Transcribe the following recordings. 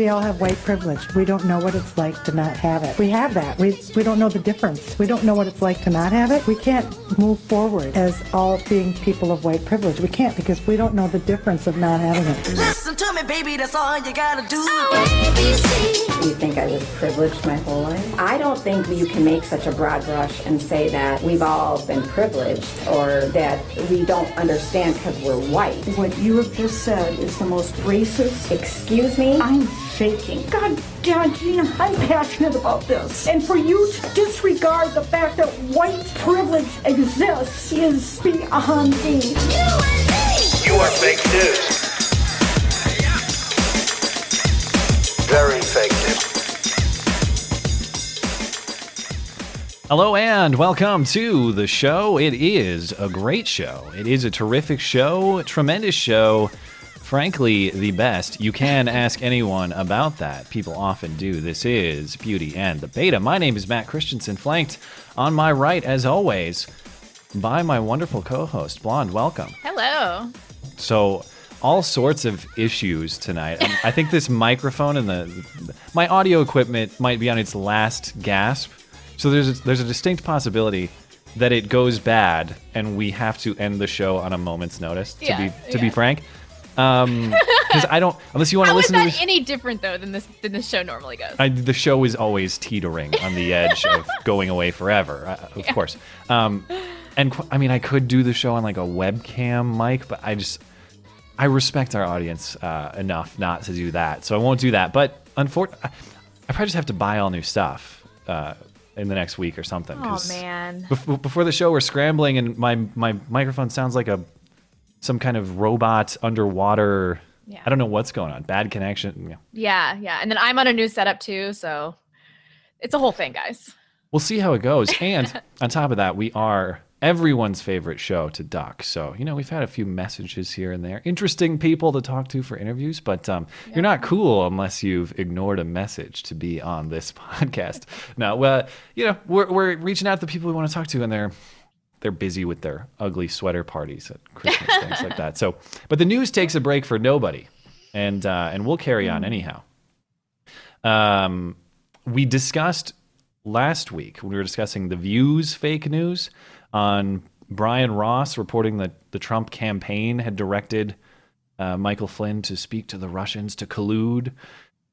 We all have white privilege. We don't know what it's like to not have it. We have that. We, we don't know the difference. We don't know what it's like to not have it. We can't move forward as all being people of white privilege. We can't because we don't know the difference of not having it. Listen to me, baby. That's all you gotta do. ABC. You think I was privileged my whole life? I don't think you can make such a broad brush and say that we've all been privileged or that we don't understand because we're white. What you have just said is the most racist. Excuse me? I'm shaking. God damn it, Gina, I'm passionate about this. And for you to disregard the fact that white privilege exists is beyond me. You me. You are fake news. Very fake news. Hello and welcome to the show. It is a great show. It is a terrific show, tremendous show. Frankly, the best. You can ask anyone about that. People often do. This is Beauty and the Beta. My name is Matt Christensen, flanked on my right, as always, by my wonderful co host, Blonde. Welcome. Hello. So, all sorts of issues tonight. Um, I think this microphone and the my audio equipment might be on its last gasp. So there's a, there's a distinct possibility that it goes bad and we have to end the show on a moment's notice. To Yeah, be to be yeah. Frank, because I don't unless you want to How is listen to that this. any different though than this than this show normally goes? I, the show is always teetering on the edge of going away forever, uh, of course. Um, and qu- I mean, I could do the show on like a webcam mic, but I just I respect our audience uh, enough not to do that, so I won't do that. But unfortunately, I probably just have to buy all new stuff uh, in the next week or something. oh man. bef- before the show, we're scrambling, and my my microphone sounds like a some kind of robot underwater. Yeah. I don't know what's going on. Bad connection. Yeah. Yeah, yeah. And then I'm on a new setup too, so it's a whole thing, guys. We'll see how it goes. And on top of that, we are everyone's favorite show to duck. So, you know, we've had a few messages here and there. Interesting people to talk to for interviews, but um, you're not cool unless you've ignored a message to be on this podcast. no, well, you know, we're, we're reaching out to the people we want to talk to, and they're they're busy with their ugly sweater parties at Christmas, things like that. So, but the news takes a break for nobody, and uh, and we'll carry on anyhow. Um, we discussed last week when we were discussing the views fake news on Brian Ross reporting that the Trump campaign had directed uh, Michael Flynn to speak to the Russians to collude.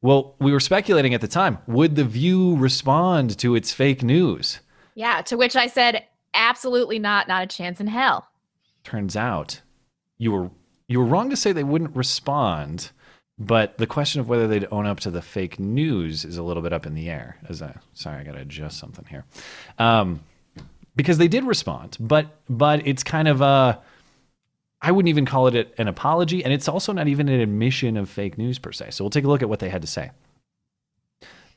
Well, we were speculating at the time would the View respond to its fake news? Yeah, to which I said, absolutely not, not a chance in hell. Turns out you were you were wrong to say they wouldn't respond, but the question of whether they'd own up to the fake news is a little bit up in the air. As I sorry, I got to adjust something here, um, because they did respond, but but it's kind of a I wouldn't even call it an apology, and it's also not even an admission of fake news per se. So we'll take a look at what they had to say.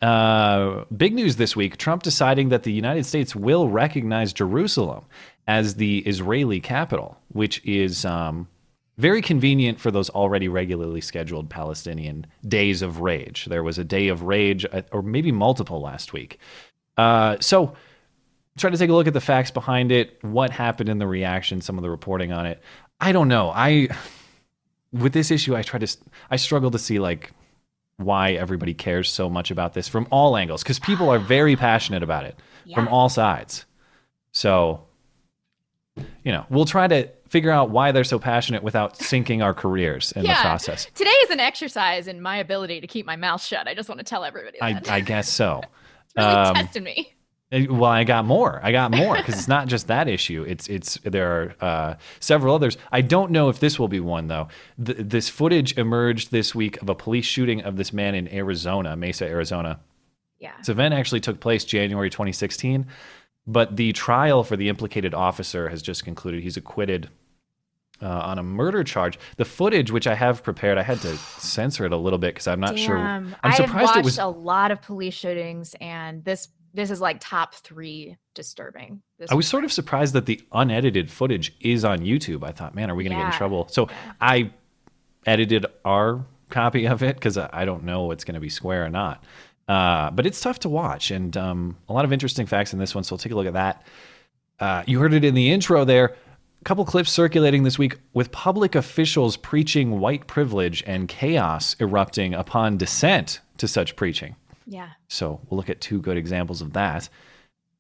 Uh, big news this week Trump deciding that the United States will recognize Jerusalem as the Israeli capital, which is um, very convenient for those already regularly scheduled Palestinian days of rage. There was a day of rage, uh, or maybe multiple last week. Uh, so, try to take a look at the facts behind it, what happened in the reaction, some of the reporting on it. I don't know. I with this issue, I try to, I struggle to see like why everybody cares so much about this from all angles because people are very passionate about it from all sides. So, you know, we'll try to figure out why they're so passionate without sinking our careers in the process. Today is an exercise in my ability to keep my mouth shut. I just want to tell everybody I. I guess so. it's really um, testing me. Well, I got more. I got more because it's not just that issue. It's it's there are uh, several others. I don't know if this will be one though. Th- this footage emerged this week of a police shooting of this man in Arizona, Mesa, Arizona. Yeah. This event actually took place January 2016, but the trial for the implicated officer has just concluded. He's acquitted uh, on a murder charge. The footage, which I have prepared, I had to censor it a little bit because I'm not sure. Damn. I'm I have surprised watched it was. a lot of police shootings, and this this is like top three disturbing. This I was sort of surprised that the unedited footage is on YouTube. I thought, man, are we going to get in trouble? So I edited our copy of it because I I don't know what's going to be square or not. Uh, but it's tough to watch, and um, a lot of interesting facts in this one. So we'll take a look at that. Uh, you heard it in the intro there. A couple clips circulating this week with public officials preaching white privilege and chaos erupting upon dissent to such preaching. Yeah. So we'll look at two good examples of that.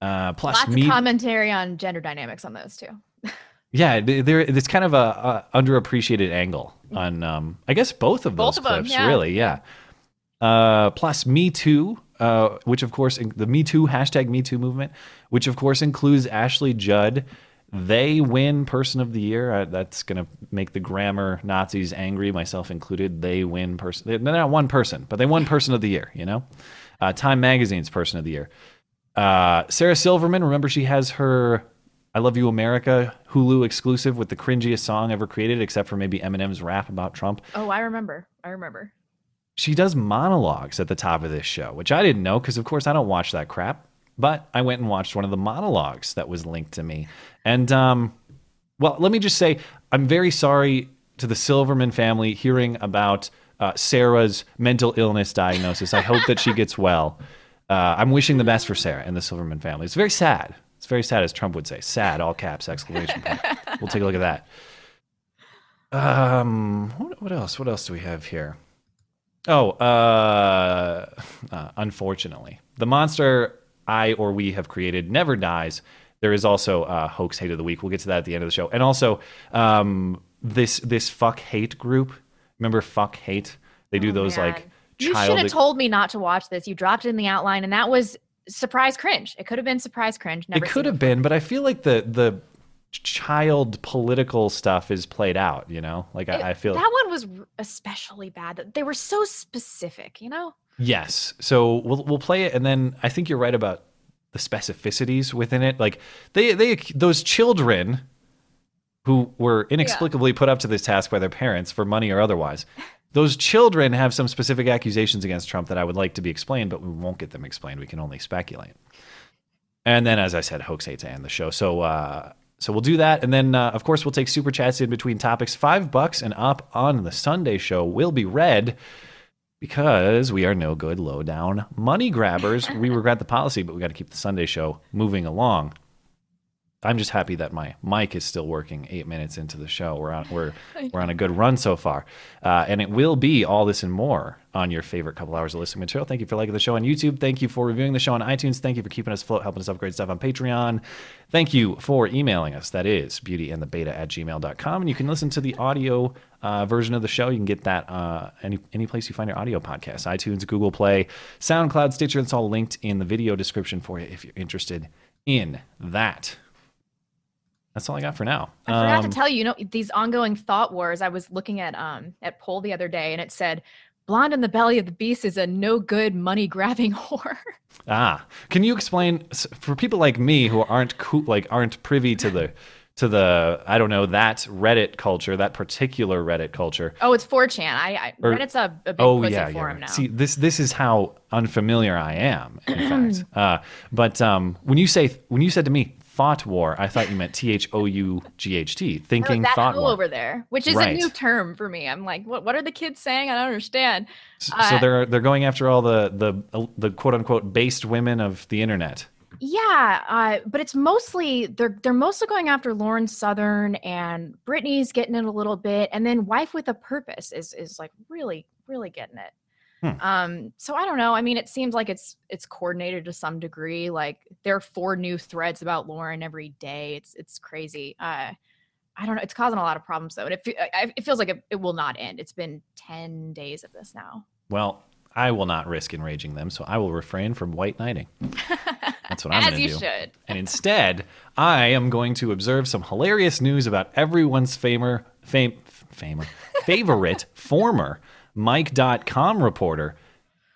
Uh, plus, Lots me- of commentary on gender dynamics on those too. yeah, th- there it's kind of a, a underappreciated angle on, um, I guess, both of Both those of clips. yeah. Really, yeah. Uh, plus, Me Too, uh, which of course the Me Too hashtag Me Too movement, which of course includes Ashley Judd. They win Person of the Year. Uh, that's going to make the grammar Nazis angry, myself included. They win person. They're not one person, but they won Person of the Year. You know, uh, Time Magazine's Person of the Year. Uh, Sarah Silverman, remember she has her I Love You America Hulu exclusive with the cringiest song ever created, except for maybe Eminem's rap about Trump. Oh, I remember. I remember. She does monologues at the top of this show, which I didn't know because, of course, I don't watch that crap. But I went and watched one of the monologues that was linked to me. And, um, well, let me just say, I'm very sorry to the Silverman family hearing about uh, Sarah's mental illness diagnosis. I hope that she gets well. Uh, I'm wishing the best for Sarah and the Silverman family. It's very sad. It's very sad, as Trump would say. Sad, all caps, exclamation point. we'll take a look at that. Um, what, what else? What else do we have here? Oh, uh, uh, unfortunately, the monster I or we have created never dies. There is also uh, hoax hate of the week. We'll get to that at the end of the show, and also um, this this fuck hate group. Remember fuck hate? They do oh, those like Oh, You should have told me not to watch this. You dropped it in the outline, and that was surprise cringe. It could have been surprise cringe. Never it could have been, but I feel like the the child political stuff is played out. You know, like It- I, I feel that one was especially bad. They were so specific, you know. Yes. So we'll we'll play it, and then I think you're right about the specificities within it. Like they they those children who were inexplicably put up to this task by their parents for money or otherwise. Those children have some specific accusations against Trump that I would like to be explained, but we won't get them explained. We can only speculate. And then, as I said, hoax hate to end the show. So, uh, so we'll do that, and then uh, of course we'll take super chats in between topics. Five bucks and up on the Sunday show will be read because we are no good low down money grabbers. we regret the policy, but we got to keep the Sunday show moving along. I'm just happy that my mic is still working eight minutes into the show. We're on we're we're on a good run so far, uh, and it will be all this and more on your favorite couple hours of listening material. Thank you for liking the show on YouTube. Thank you for reviewing the show on iTunes. Thank you for keeping us afloat, helping us upgrade stuff on Patreon. Thank you for emailing us. That is beautyandthebeta at gmail.com. And you can listen to the audio uh, version of the show. You can get that uh, any any place you find your audio podcast, iTunes, Google Play, SoundCloud, Stitcher. It's all linked in the video description for you if you're interested in that. That's all I got for now. I forgot Um, to tell you, you know, these ongoing thought wars. I was looking at um at poll the other day, and it said, "Blonde in the belly of the beast is a no good money grabbing whore." Ah, can you explain for people like me who aren't cool, like aren't privy to the to the I don't know that Reddit culture, that particular Reddit culture? oh, it's 4chan. I, I Or- Reddit's a, a big oh yeah, yeah. forum now. See, this this is how unfamiliar I am. In fact, uh, but um, when you say when you said to me thought war, I thought you meant T H O U G H T, thinking thought war. over there, which is Right. a new term for me. I'm like, what? What are the kids saying? I don't understand. S- Uh, so they're they're going after all the the the quote unquote based women of the internet. Yeah, uh, but it's mostly they're they're mostly going after Lauren Southern and Brittany's getting it a little bit, and then Wife with a Purpose is is like really really getting it. Hmm. Um, so I don't know. I mean, it seems like it's it's coordinated to some degree. Like there are four new threads about Lauren every day. It's it's crazy. Uh, I don't know. It's causing a lot of problems though, and it it feels like it, it will not end. It's been ten days of this now. Well, I will not risk enraging them, so I will refrain from white knighting. That's what I'm going to do. As you should. And instead, I am going to observe some hilarious news about everyone's famer, fame, famer, favorite former Mic.com reporter,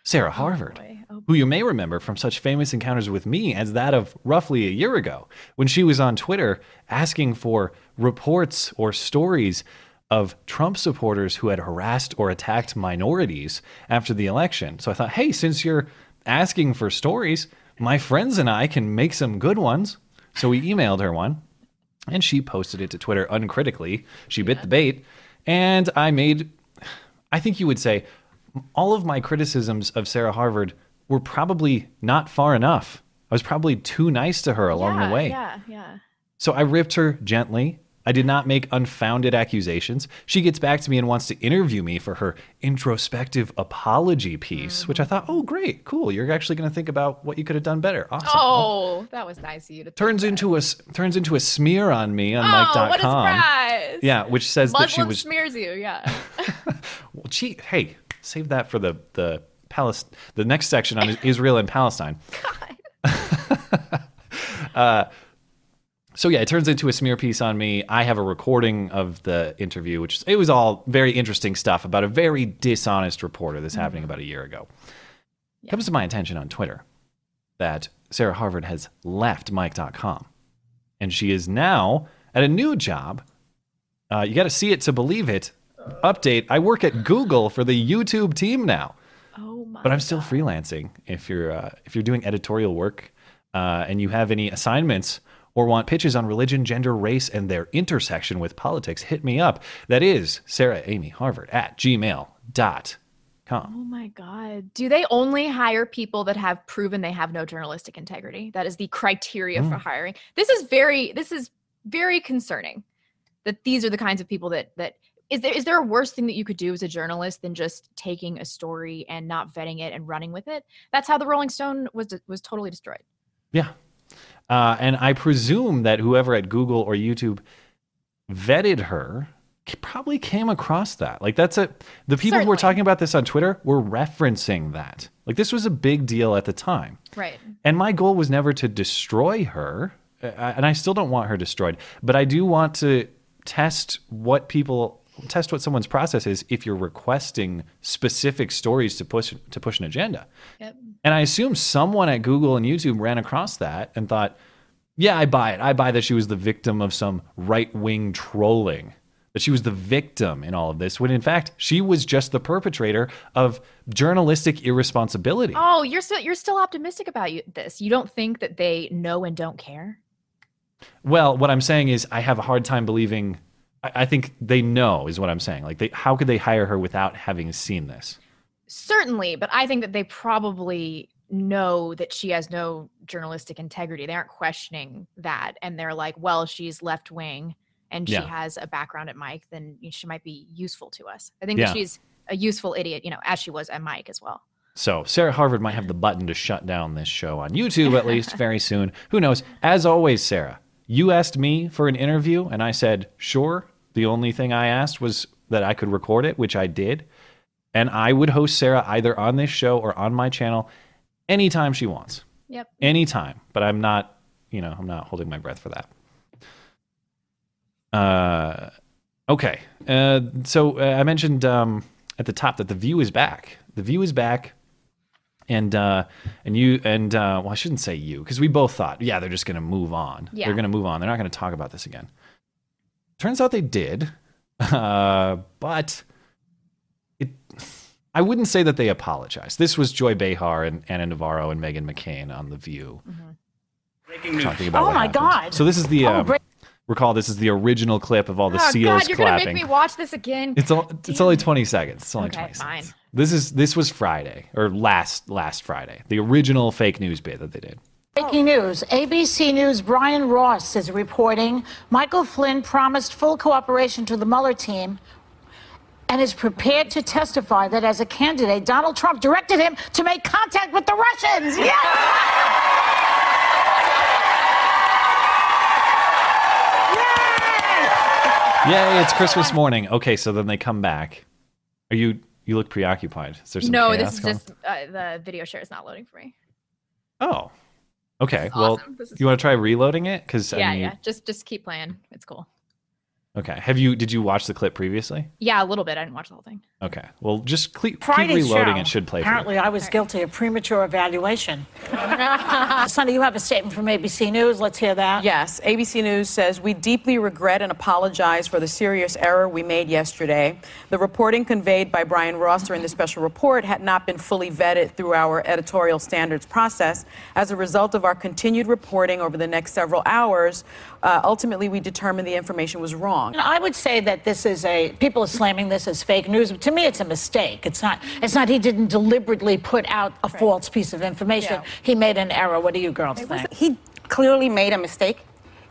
Sarah oh, Harvard, oh, who you may remember from such famous encounters with me as that of roughly a year ago when she was on Twitter asking for reports or stories of Trump supporters who had harassed or attacked minorities after the election. So I thought, hey, since you're asking for stories, my friends and I can make some good ones. So we emailed her one and she posted it to Twitter uncritically. She bit the bait. And I made, I think you would say, all of my criticisms of Sarah Harvard were probably not far enough. I was probably too nice to her along yeah, the way. Yeah, yeah. So I ripped her gently. I did not make unfounded accusations. She gets back to me and wants to interview me for her introspective apology piece, which I thought, oh, great, cool. You're actually going to think about what you could have done better. Awesome. Oh, that was nice of you to. turns into a s- turns into a smear on me on Oh, Mic.com. what a surprise! Yeah, which says that she was smears you. Yeah. well, gee, hey, save that for the the Palest the next section on Israel and Palestine. uh, so yeah, it turns into a smear piece on me. I have a recording of the interview, which it was all very interesting stuff about a very dishonest reporter. This happening about a year ago. Comes to my attention on Twitter that Sarah Harvard has left Mic.com, and she is now at a new job. Uh, you got to see it to believe it. Update: I work at Google for the YouTube team now Oh my. but I'm still freelancing. If you're uh, if you're doing editorial work uh, and you have any assignments or want pitches on religion, gender, race, and their intersection with politics, hit me up. That is Sarah Amy Harvard at gmail.com. Oh my God. Do they only hire people that have proven they have no journalistic integrity? That is the criteria for Mm. hiring. This is very this is very concerning that these are the kinds of people that that is there is there a worse thing that you could do as a journalist than just taking a story and not vetting it and running with it? That's how the Rolling Stone was was totally destroyed. Yeah. Uh, and I presume that whoever at Google or YouTube vetted her probably came across that. Like that's a the people who were talking about this on Twitter were referencing that. Like this was a big deal at the time. Right. And my goal was never to destroy her, uh, and I still don't want her destroyed. But I do want to test what people test what someone's process is if you're requesting specific stories to push to push an agenda. Yep. And I assume someone at Google and YouTube ran across that and thought, "Yeah, I buy it. I buy that she was the victim of some right-wing trolling." That she was the victim in all of this, when in fact she was just the perpetrator of journalistic irresponsibility. Oh, you're still you're still optimistic about you, this. You don't think that they know and don't care? Well, what I'm saying is, I have a hard time believing. I, think they know, is what I'm saying. Like, they, how could they hire her without having seen this? Certainly, but I think that they probably know that she has no journalistic integrity. They aren't questioning that. And they're like, well, she's left wing and she Yeah. has a background at Mic, then she might be useful to us. I think Yeah. that she's a useful idiot, you know, as she was at Mic as well. So, Sarah Harvard might have the button to shut down this show on YouTube at least very soon. Who knows? As always, Sarah, you asked me for an interview, and I said, sure. The only thing I asked was that I could record it, which I did. And I would host Sarah either on this show or on my channel anytime she wants. Yep. anytime but i'm not you know i'm not holding my breath for that uh okay uh so uh, i mentioned um at the top that the view is back the view is back and uh and you and uh well i shouldn't say you because we both thought yeah they're just gonna move on Yeah. they're gonna move on they're not gonna talk about this again turns out they did uh but it I wouldn't say that they apologized. This was Joy Behar and Ana Navarro and Meghan McCain on The View. Breaking news. Talking about oh my happened. God. So this is the Oh, um, break- recall this is the original clip of all the oh seals God, you're clapping. gonna make me watch this again. It's all, it's only 20 seconds. It's only okay, 20 fine. seconds. This is this was Friday or last last Friday. The original fake news bit that they did. Breaking news. ABC News' Brian Ross is reporting Michael Flynn promised full cooperation to the Mueller team and is prepared to testify that as a candidate, Donald Trump directed him to make contact with the Russians. Yes! Yay, it's Christmas morning. Okay, so then they come back. Are you you look preoccupied? Is there some no, chaos this is going- just uh, the video share is not loading for me. Oh. Okay. Is Well, awesome. You want to try reloading it cuz yeah, I mean, yeah. Just just keep playing. It's cool. Okay. Have you? Did you watch the clip previously? Yeah, a little bit. I didn't watch the whole thing. Okay. Well, just cle- keep reloading. show, It should play. for you. Apparently, I was guilty of premature evaluation. Sunny, you have a statement from ABC News. Let's hear that. Yes, ABC News says we deeply regret and apologize for the serious error we made yesterday. The reporting conveyed by Brian Ross during the special report had not been fully vetted through our editorial standards process. As a result of our continued reporting over the next several hours, uh, ultimately we determined the information was wrong. And I would say that this is a people are slamming this as fake news. To me, it's a mistake. It's not. It's not. He didn't deliberately put out a false piece of information. He made an error. What do you girls think? He clearly made a mistake.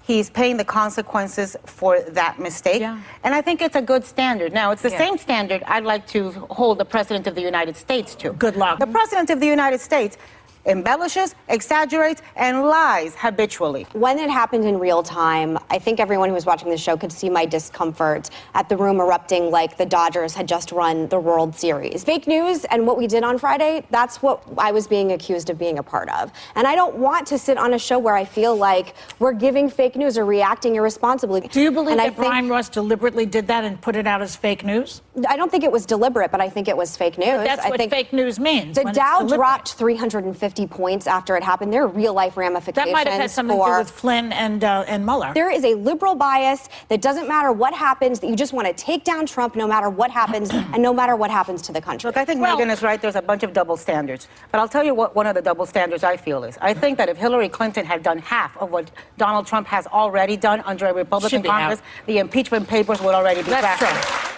He's paying the consequences for that mistake. Yeah. And I think it's a good standard. Now, it's the Yeah. same standard I'd like to hold the President of the United States to. Good luck. The President of the United States embellishes, exaggerates, and lies habitually. When it happened in real time, I think everyone who was watching the show could see my discomfort at the room erupting like the Dodgers had just run the World Series. Fake news and what we did on Friday, that's what I was being accused of being a part of. And I don't want to sit on a show where I feel like we're giving fake news or reacting irresponsibly. Do you believe and I that Brian Ross deliberately did that and put it out as fake news? I don't think it was deliberate, but I think it was fake news. that's I what think fake news means. The Dow dropped 350 points after it happened. There are real life ramifications That might have had something to for do with Flynn and uh, and Mueller. There is a liberal bias that doesn't matter what happens, that you just want to take down Trump no matter what happens and no matter what happens to the country. Look, I think Meghan is right. There's a bunch of double standards. But I'll tell you what one of the double standards I feel is. I think that if Hillary Clinton had done half of what Donald Trump has already done under a Republican Congress, out. the impeachment papers would already be That's cracking.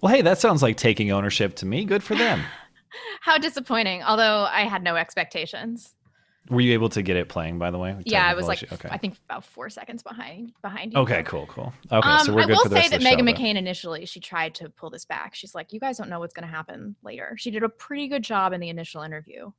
Well, hey, that sounds like taking ownership to me. Good for them. How disappointing. Although I had no expectations. Were you able to get it playing? By the way. Yeah, I was like, issue? okay. I think about four seconds behind behind you. Okay, cool, cool. Okay, um, so we're I good will for the say that Meghan show, McCain initially she tried to pull this back. She's like, you guys don't know what's going to happen later. She did a pretty good job in the initial interview,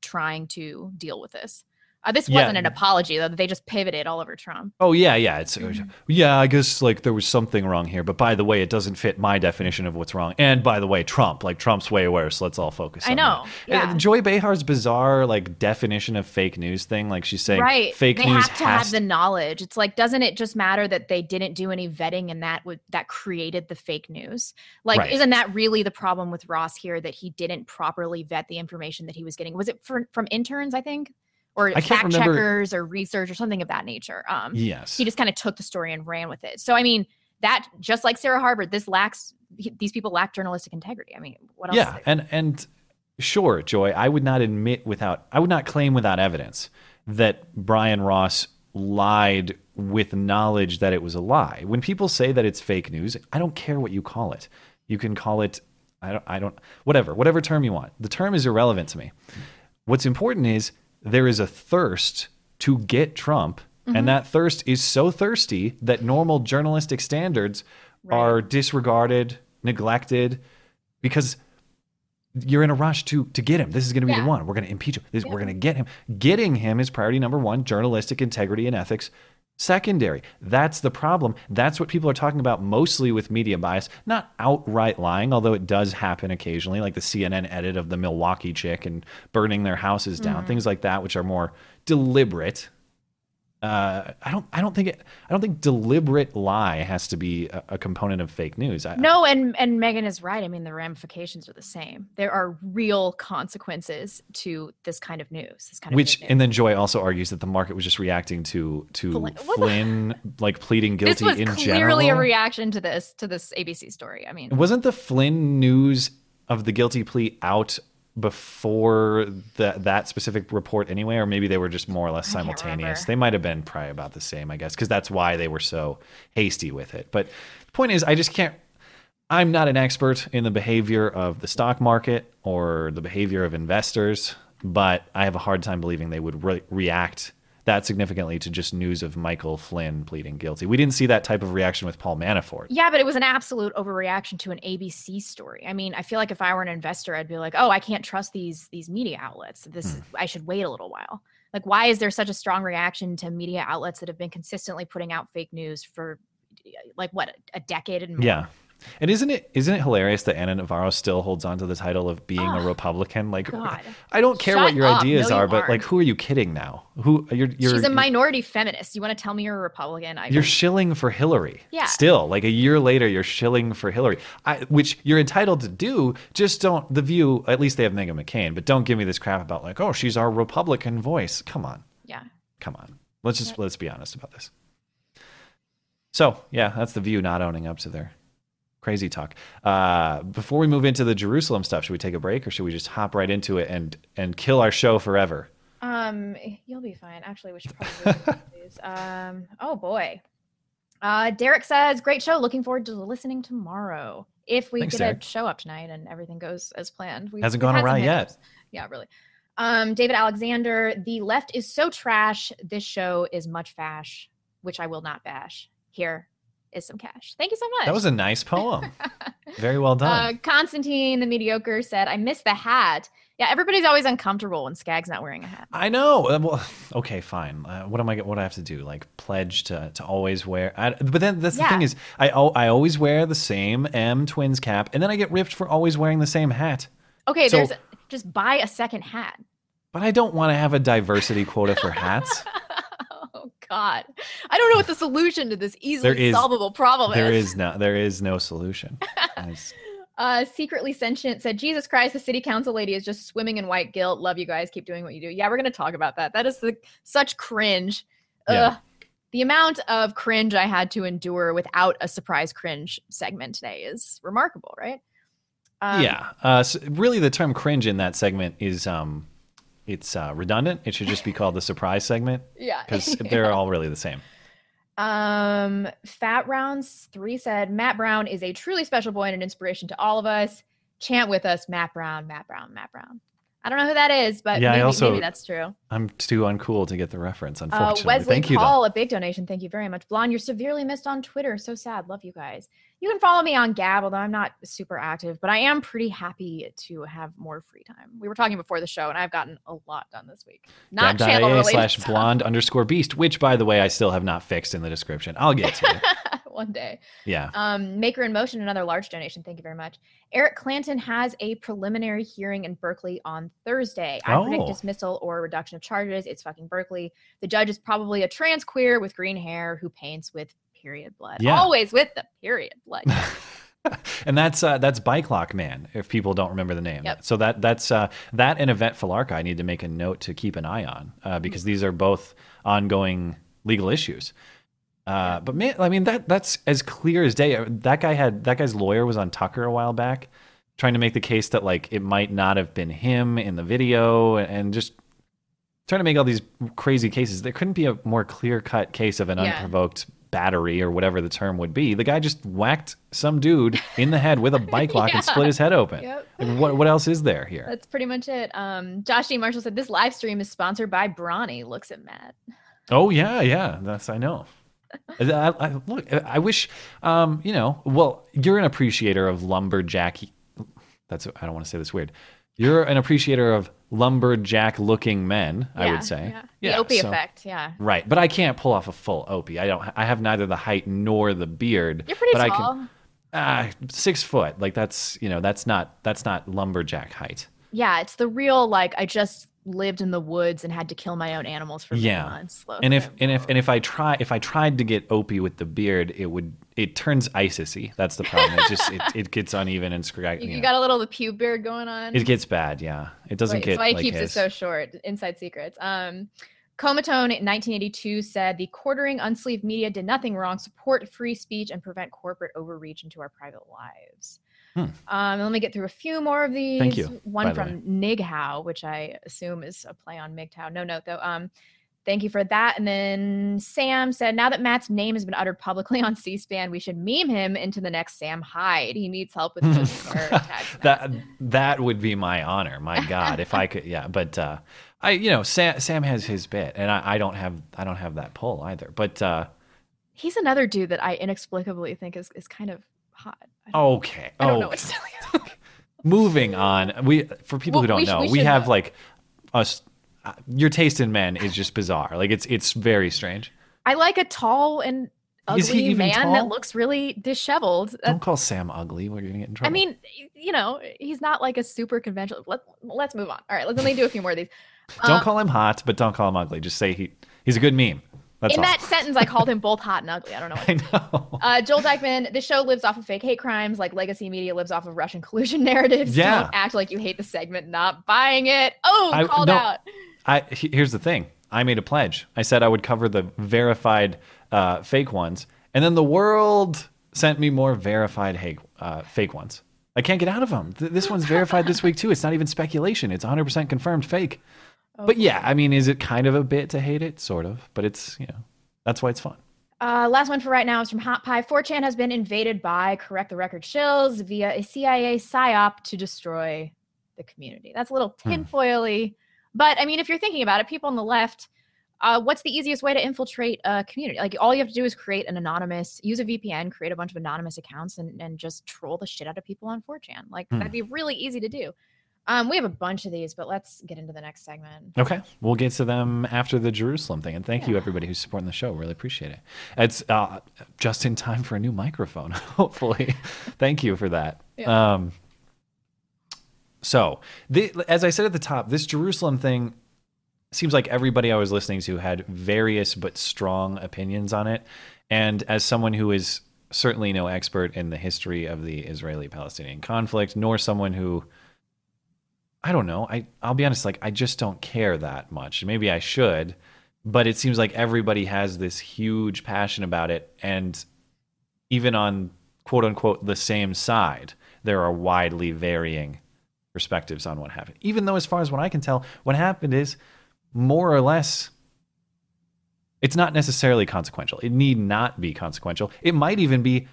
trying to deal with this. Uh, this Yeah. wasn't an apology though. They just pivoted all over Trump. Oh yeah, yeah. It's Mm-hmm. yeah. I guess like there was something wrong here, but by the way, it doesn't fit my definition of what's wrong. And by the way, Trump, like Trump's way worse. Let's all focus. I on know, that. Uh, yeah. Joy Behar's bizarre like definition of fake news thing, like she's saying, right. fake they news have to have the knowledge. It's like, doesn't it just matter that they didn't do any vetting and that would that created the fake news? Like, Right. isn't that really the problem with Ross here that he didn't properly vet the information that he was getting? Was it for, from interns, I think? Or fact remember- checkers or research or something of that nature. Um Yes. he just kind of took the story and ran with it. So I mean, that just like Sarah Harvard, this lacks these people lack journalistic integrity. I mean, what else? Yeah, and and sure, Joy, I would not admit without I would not claim without evidence that Brian Ross lied with knowledge that it was a lie. When people say that it's fake news, I don't care what you call it. You can call it I don't I don't whatever, whatever term you want. The term is irrelevant to me. What's important is there is a thirst to get Trump Mhm. and that thirst is so thirsty that normal journalistic standards are disregarded, neglected because you're in a rush to to get him. This is going to be Yeah. the one. We're going to impeach him. This, We're going to get him. Getting him is priority number one. Journalistic integrity and ethics. Secondary. That's the problem. That's what people are talking about mostly with media bias, not outright lying, although it does happen occasionally, like the CNN edit of the Milwaukee chick and burning their houses down, Mhm. things like that, which are more deliberate. Uh, I don't. I don't think it. I don't think deliberate lie has to be a, a component of fake news. I, No, and and Meghan is right. I mean, the ramifications are the same. There are real consequences to this kind of news. This kind Which of and then Joy also argues that the market was just reacting to to Flynn- Flynn like pleading guilty. this was in clearly general. a reaction to this to this ABC story. I mean, Wasn't the Flynn news of the guilty plea out before the, that specific report anyway, or maybe they were just more or less simultaneous? They might have been probably about the same, I guess, because that's why they were so hasty with it. But the point is, I just can't. I'm not an expert in the behavior of the stock market or the behavior of investors, but I have a hard time believing they would re- react that significantly to just news of Michael Flynn pleading guilty. We didn't see that type of reaction with Paul Manafort. yeah, but it was an absolute overreaction to an ABC story. I mean, I feel like if I were an investor, I'd be like, "Oh, I can't trust these these media outlets. This Hmm. I should wait a little while." Like, why is there such a strong reaction to media outlets that have been consistently putting out fake news for like what a decade and more? Yeah. And isn't it isn't it hilarious that Ana Navarro still holds on to the title of being a ah, Republican? Like, God. I don't care Shut what your up. ideas No, you are, but like, aren't. who are you kidding now? Who you're you're She's a minority feminist. You want to tell me you're a Republican? I you're shilling for Hillary. Yeah. Still, like a year later, you're shilling for Hillary, I, which you're entitled to do. Just don't. The View, at least they have Meghan McCain, but don't give me this crap about like, oh, she's our Republican voice. Come on, yeah. come on. Let's just let's be honest about this. So yeah, that's the View not owning up to their crazy talk. Uh, before we move into the Jerusalem stuff, should we take a break or should we just hop right into it and and kill our show forever? Um, you'll be fine. Actually, we should probably. Um, oh boy. Uh, Derek says, "Great show. Looking forward to listening tomorrow. If we Thanks, get Derek. a show up tonight and everything goes as planned, We've- Hasn't gone awry yet. Yeah, really. Um, David Alexander, the left is so trash. This show is much fash, which I will not bash. Here is some cash. Thank you so much. That was a nice poem. Very well done. Uh, Constantine, the mediocre, said, "I miss the hat." Yeah, everybody's always uncomfortable when Skag's not wearing a hat. I know. Uh, Well, okay, fine. Uh, what am I? What do I have to do? Like pledge to to always wear? I, but then that's the thing is, I I always wear the same M Twins cap, and then I get ripped for always wearing the same hat. Okay, So- there's just buy a second hat. But I don't want to have a diversity quota for hats. God, I don't know what the solution to this easily There is solvable problem There is. is no there is no solution. Uh, secretly sentient said, "Jesus Christ, the city council lady is just swimming in white guilt. Love you guys. Keep doing what you do." Yeah, we're gonna talk about that. That is the, such cringe. Yeah. Ugh. The amount of cringe I had to endure without a surprise cringe segment today is remarkable, right? Um, yeah. Uh, so really, the term cringe in that segment is um, it's uh, redundant. It should just be called the surprise segment. Yeah. Because they're all really the same. Um, Fat Rounds three said Matt Brown is a truly special boy and an inspiration to all of us. Chant with us, Matt Brown, Matt Brown, Matt Brown. I don't know who that is, but Yeah, I maybe, also- maybe that's true. I'm too uncool to get the reference, Uh, unfortunately. Wesley Thank you, though. Paul, a big donation. Thank you very much. Blonde, you're severely missed on Twitter. So sad. Love you guys. You can follow me on Gab, although I'm not super active, but I am pretty happy to have more free time. We were talking before the show, and I've gotten a lot done this week. Not channel related slash blonde underscore beast, which, by the way, I still have not fixed in the description. I'll get to it. One day. Yeah. Um, Maker in Motion, another large donation. Thank you very much. Eric Clanton has a preliminary hearing in Berkeley on Thursday. I predict Oh. dismissal or reduction of charges. It's fucking Berkeley. The judge is probably a trans queer with green hair who paints with period blood. Yeah. Always with the period blood. and that's uh, that's Bike Lock Man. If people don't remember the name, Yep. so that that's uh, that and Yvette Felarca. I need to make a note to keep an eye on uh, because these are both ongoing legal issues. Uh, But man, I mean that that's as clear as day. That guy had that guy's lawyer was on Tucker a while back, trying to make the case that like it might not have been him in the video, and just trying to make all these crazy cases. There couldn't be a more clear cut case of an Yeah. unprovoked battery or whatever the term would be. The guy just whacked some dude in the head with a bike lock and split his head open. Yep. Like, what what else is there here? That's pretty much it. Um, Josh D. Marshall said this live stream is sponsored by Brawny. Looks at Matt. Oh yeah, yeah. That's I know. I, I, look, I wish, um, you know. Well, you're an appreciator of lumberjack. That's I don't want to say this weird. You're an appreciator of lumberjack-looking men. I would say. yeah. The Opie so- effect, yeah. Right, but I can't pull off a full Opie. I don't. I have neither the height nor the beard. You're pretty but tall. I can. Ah, six foot. Like that's you know that's not that's not lumberjack height. Yeah, it's the real like I just lived in the woods and had to kill my own animals for yeah months. look. and if and if and if i try if i tried to get opie with the beard it would it turns isisy that's the problem it just it, it gets uneven and scrag- you, you you know. got a little of the pube beard going on. it gets bad yeah it doesn't get That's why he like keeps his. it so short. Inside secrets. Um, Comatone in 1982 said the quartering unsleeved media did nothing wrong, support free speech, and prevent corporate overreach into our private lives. Hmm. Um, let me get through a few more of these. Thank you, One from Nighow, which I assume is a play on MGTOW. No note though. Um, thank you for that. And then Sam said, now that Matt's name has been uttered publicly on C-SPAN, we should meme him into the next Sam Hyde. He needs help with that that would be my honor my god if i could yeah but uh i you know sam sam has his bit and i, I don't have i don't have that pull either but uh He's another dude that I inexplicably think is, is kind of hot. Okay I don't oh know what to tell you. moving on we for people who don't we know we we, have know. like us uh, your taste in men is just bizarre like it's it's very strange I like a tall and ugly man tall? that looks really disheveled. Don't call Sam ugly. We're gonna get in trouble. I mean, you know, he's not like a super conventional. Let, let's move on. All right, let's let me do a few more of these. don't Um, call him hot, but don't call him ugly. Just say he he's a good meme. That's in all. that sentence, I called him both hot and ugly. I don't know. What I know. Uh, Joel Dykeman, the show lives off of fake hate crimes, like legacy media lives off of Russian collusion narratives. Yeah. Don't act like you hate the segment, not buying it. Oh, I- called no. out. I here's the thing. I made a pledge. I said I would cover the verified uh, fake ones, and then the world sent me more verified hate, uh, fake ones. I can't get out of them. This one's verified this week too. It's not even speculation. It's 100% confirmed fake. But yeah, I mean, is it kind of a bit to hate it? Sort of. But it's you know that's why it's fun. Uh, last one for right now is from Hot Pie. 4chan has been invaded by correct the record shills via a CIA psyop to destroy the community. That's a little Hmm. tinfoily, but I mean, if you're thinking about it, people on the left, uh, what's the easiest way to infiltrate a community? Like, all you have to do is create an anonymous, use a VPN, create a bunch of anonymous accounts, and, and just troll the shit out of people on 4chan. Like, Hmm. that'd be really easy to do. Um, we have a bunch of these, but let's get into the next segment. Okay, we'll get to them after the Jerusalem thing. And thank you everybody who's supporting the show. Really appreciate it. It's uh, just in time for a new microphone, hopefully. thank you for that. Yeah. Um, so, the, as I said at the top, this Jerusalem thing seems like everybody I was listening to had various but strong opinions on it. And as someone who is certainly no expert in the history of the Israeli Palestinian conflict, nor someone who I don't know. I I'll be honest, like I just don't care that much. Maybe I should, but it seems like everybody has this huge passion about it, and even on quote unquote the same side, there are widely varying perspectives on what happened. Even though, as far as what I can tell, what happened is more or less. It's not necessarily consequential. It need not be consequential. It might even be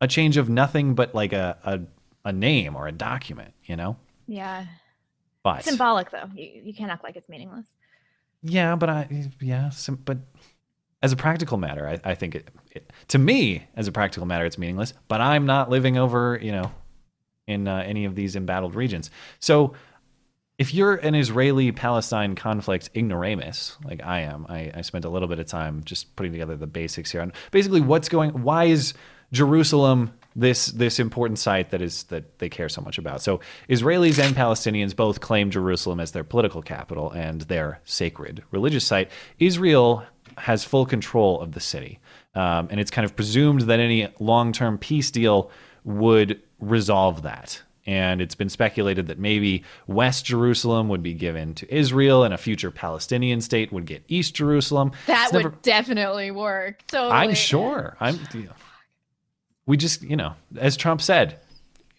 a change of nothing but like a a, a name or a document, you know? Yeah. But Symbolic, though. You, you can't act like it's meaningless. Yeah, but I yeah, some, but as a practical matter, I, I think it, it to me as a practical matter it's meaningless. But I'm not living over you know in uh, any of these embattled regions. So if you're an Israeli Palestine conflict ignoramus like I am, I, I spent a little bit of time just putting together the basics here on basically what's going. Why is Jerusalem this this important site that is that they care so much about. So Israelis and Palestinians both claim Jerusalem as their political capital and their sacred religious site. Israel has full control of the city, um, and it's kind of presumed that any long term peace deal would resolve that. And it's been speculated that maybe West Jerusalem would be given to Israel, and a future Palestinian state would get East Jerusalem. That would definitely work. Totally. I'm sure. I'm. We just, you know, as Trump said,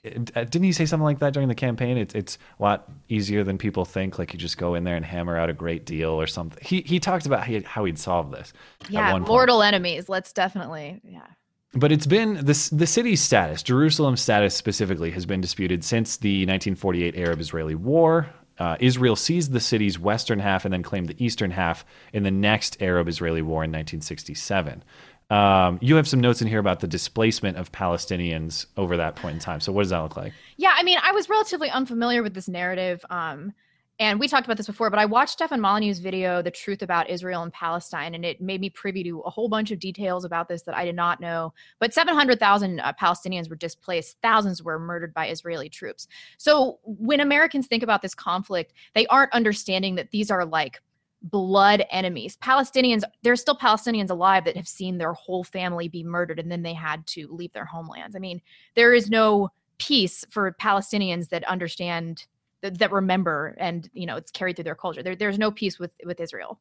uh, didn't he say something like that during the campaign? It's it's a lot easier than people think. Like you just go in there and hammer out a great deal or something. He he talked about how, how he'd solve this. Yeah, one point. mortal enemies. Let's definitely. Yeah. But it's been this the city's status, Jerusalem's status specifically, has been disputed since the 1948 Arab-Israeli War. Uh, Israel seized the city's western half and then claimed the eastern half in the next Arab-Israeli War in 1967. Um, you have some notes in here about the displacement of Palestinians over that point in time. So what does that look like? Yeah, I mean, I was relatively unfamiliar with this narrative. Um, and we talked about this before, but I watched Stefan Molyneux's video, The Truth About Israel and Palestine, and it made me privy to a whole bunch of details about this that I did not know. But 700,000 uh, Palestinians were displaced, thousands were murdered by Israeli troops. So when Americans think about this conflict, they aren't understanding that these are like blood enemies. Palestinians, there's still Palestinians alive that have seen their whole family be murdered and then they had to leave their homelands. I mean, there is no peace for Palestinians that understand that, that remember and you know it's carried through their culture. There, there's no peace with with Israel.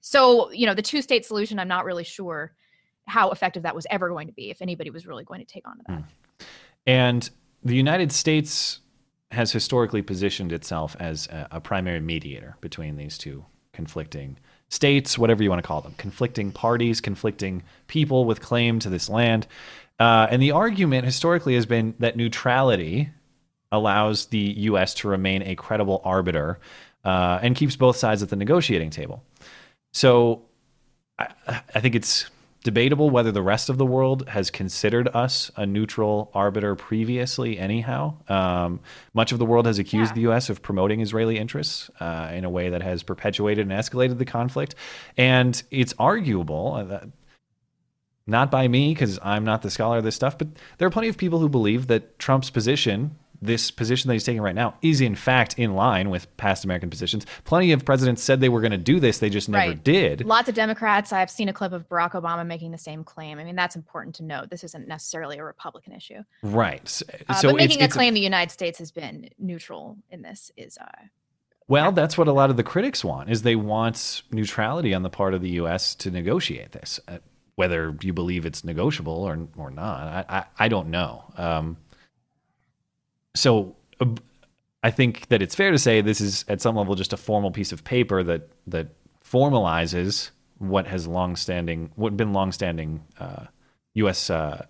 So you know the two state solution. I'm not really sure how effective that was ever going to be if anybody was really going to take on to that. Hmm. And the United States has historically positioned itself as a, a primary mediator between these two conflicting states, whatever you want to call them, conflicting parties, conflicting people with claim to this land. Uh, and the argument historically has been that neutrality allows the U.S. to remain a credible arbiter uh, and keeps both sides at the negotiating table. So I, I think it's debatable whether the rest of the world has considered us a neutral arbiter previously, anyhow. Um, much of the world has accused the U.S. of promoting Israeli interests uh, in a way that has perpetuated and escalated the conflict. And it's arguable uh, that not by me because I'm not the scholar of this stuff, but there are plenty of people who believe that Trump's position, this position that he's taking right now, is in fact in line with past American positions. Plenty of presidents said they were going to do this, they just never Right. did. Lots of Democrats. I've seen a clip of Barack Obama making the same claim. I mean, that's important to note. This isn't necessarily a Republican issue. Right. S- Uh, so but making it's, a it's claim the United States has been neutral in this is uh, well, that's what a lot of the critics want is they want neutrality on the part of the U.S. to negotiate this. Uh, whether you believe it's negotiable or or not, I I, I don't know. Um, so uh, I think that it's fair to say this is at some level just a formal piece of paper that that formalizes what has longstanding what been longstanding uh, U.S. Uh,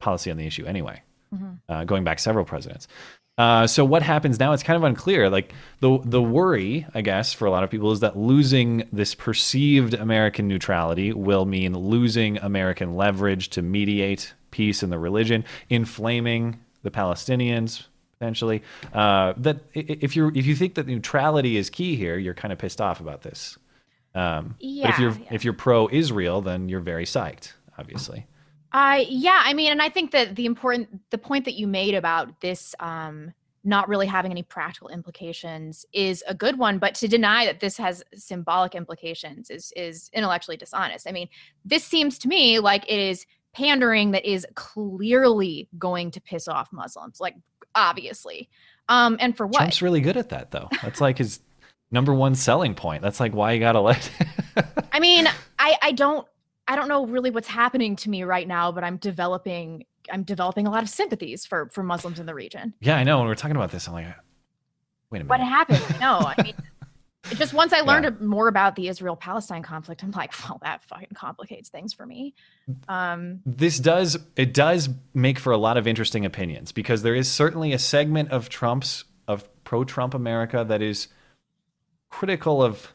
policy on the issue anyway, Mhm. uh, going back several presidents. Uh, so what happens now? It's kind of unclear. Like the the worry, I guess, for a lot of people is that losing this perceived American neutrality will mean losing American leverage to mediate peace in the religion, inflaming the Palestinians potentially. Uh, that if you if you think that neutrality is key here, you're kind of pissed off about this. Um, but if you're if you're pro Israel, then you're very psyched, obviously. I yeah, I mean, and I think that the important the point that you made about this um not really having any practical implications is a good one, but to deny that this has symbolic implications is is intellectually dishonest. I mean, this seems to me like it is pandering that is clearly going to piss off Muslims, like obviously. Um and for what? Trump's really good at that, though. That's like his number one selling point. That's like why he got elected. I mean, I I don't I don't know really what's happening to me right now, but I'm developing I'm developing a lot of sympathies for for Muslims in the region. yeah, I know. When we we're talking about this, I'm like, wait a minute. What happened? No, I mean, it just once I learned more about the Israel Palestine conflict, I'm like, well, that fucking complicates things for me. Um, this does it does make for a lot of interesting opinions because there is certainly a segment of Trump's of pro Trump America that is critical of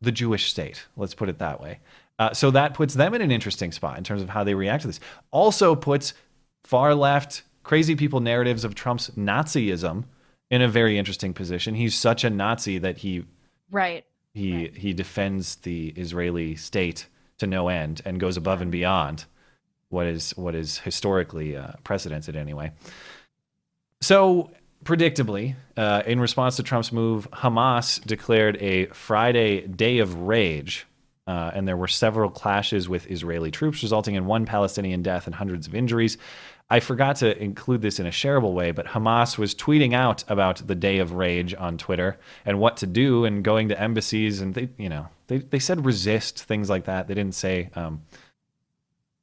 the Jewish state. Let's put it that way. Uh, so that puts them in an interesting spot in terms of how they react to this. Also puts far left crazy people narratives of Trump's Nazism in a very interesting position. He's such a Nazi that he right. he he defends the Israeli state to no end and goes above and beyond what is what is historically uh, precedented anyway. So predictably, uh, in response to Trump's move, Hamas declared a Friday day of rage. Uh, and there were several clashes with Israeli troops, resulting in one Palestinian death and hundreds of injuries. I forgot to include this in a shareable way, but Hamas was tweeting out about the day of rage on Twitter and what to do and going to embassies. And they, you know, they, they said resist, things like that. They didn't say um,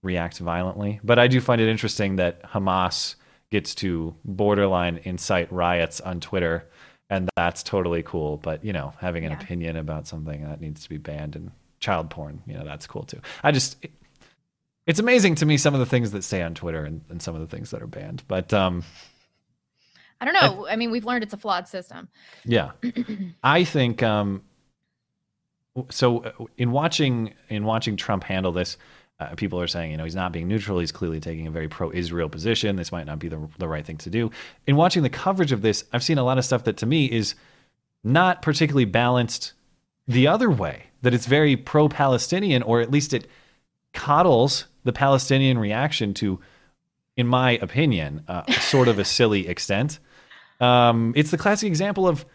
react violently. But I do find it interesting that Hamas gets to borderline incite riots on Twitter. And that's totally cool. But, you know, having an opinion about something that needs to be banned and child porn, you know, that's cool too. I just, it's amazing to me some of the things that say on Twitter and, and some of the things that are banned. But um, I don't know. I mean, we've learned it's a flawed system. yeah, I think um, so. uh, In watching in watching Trump handle this, uh, people are saying, you know, he's not being neutral. He's clearly taking a very pro-Israel position. This might not be the the right thing to do. In watching the coverage of this, I've seen a lot of stuff that to me is not particularly balanced the other way. That it's very pro-Palestinian, or at least it coddles the Palestinian reaction to, in my opinion, uh, sort of a silly extent. Um, it's the classic example of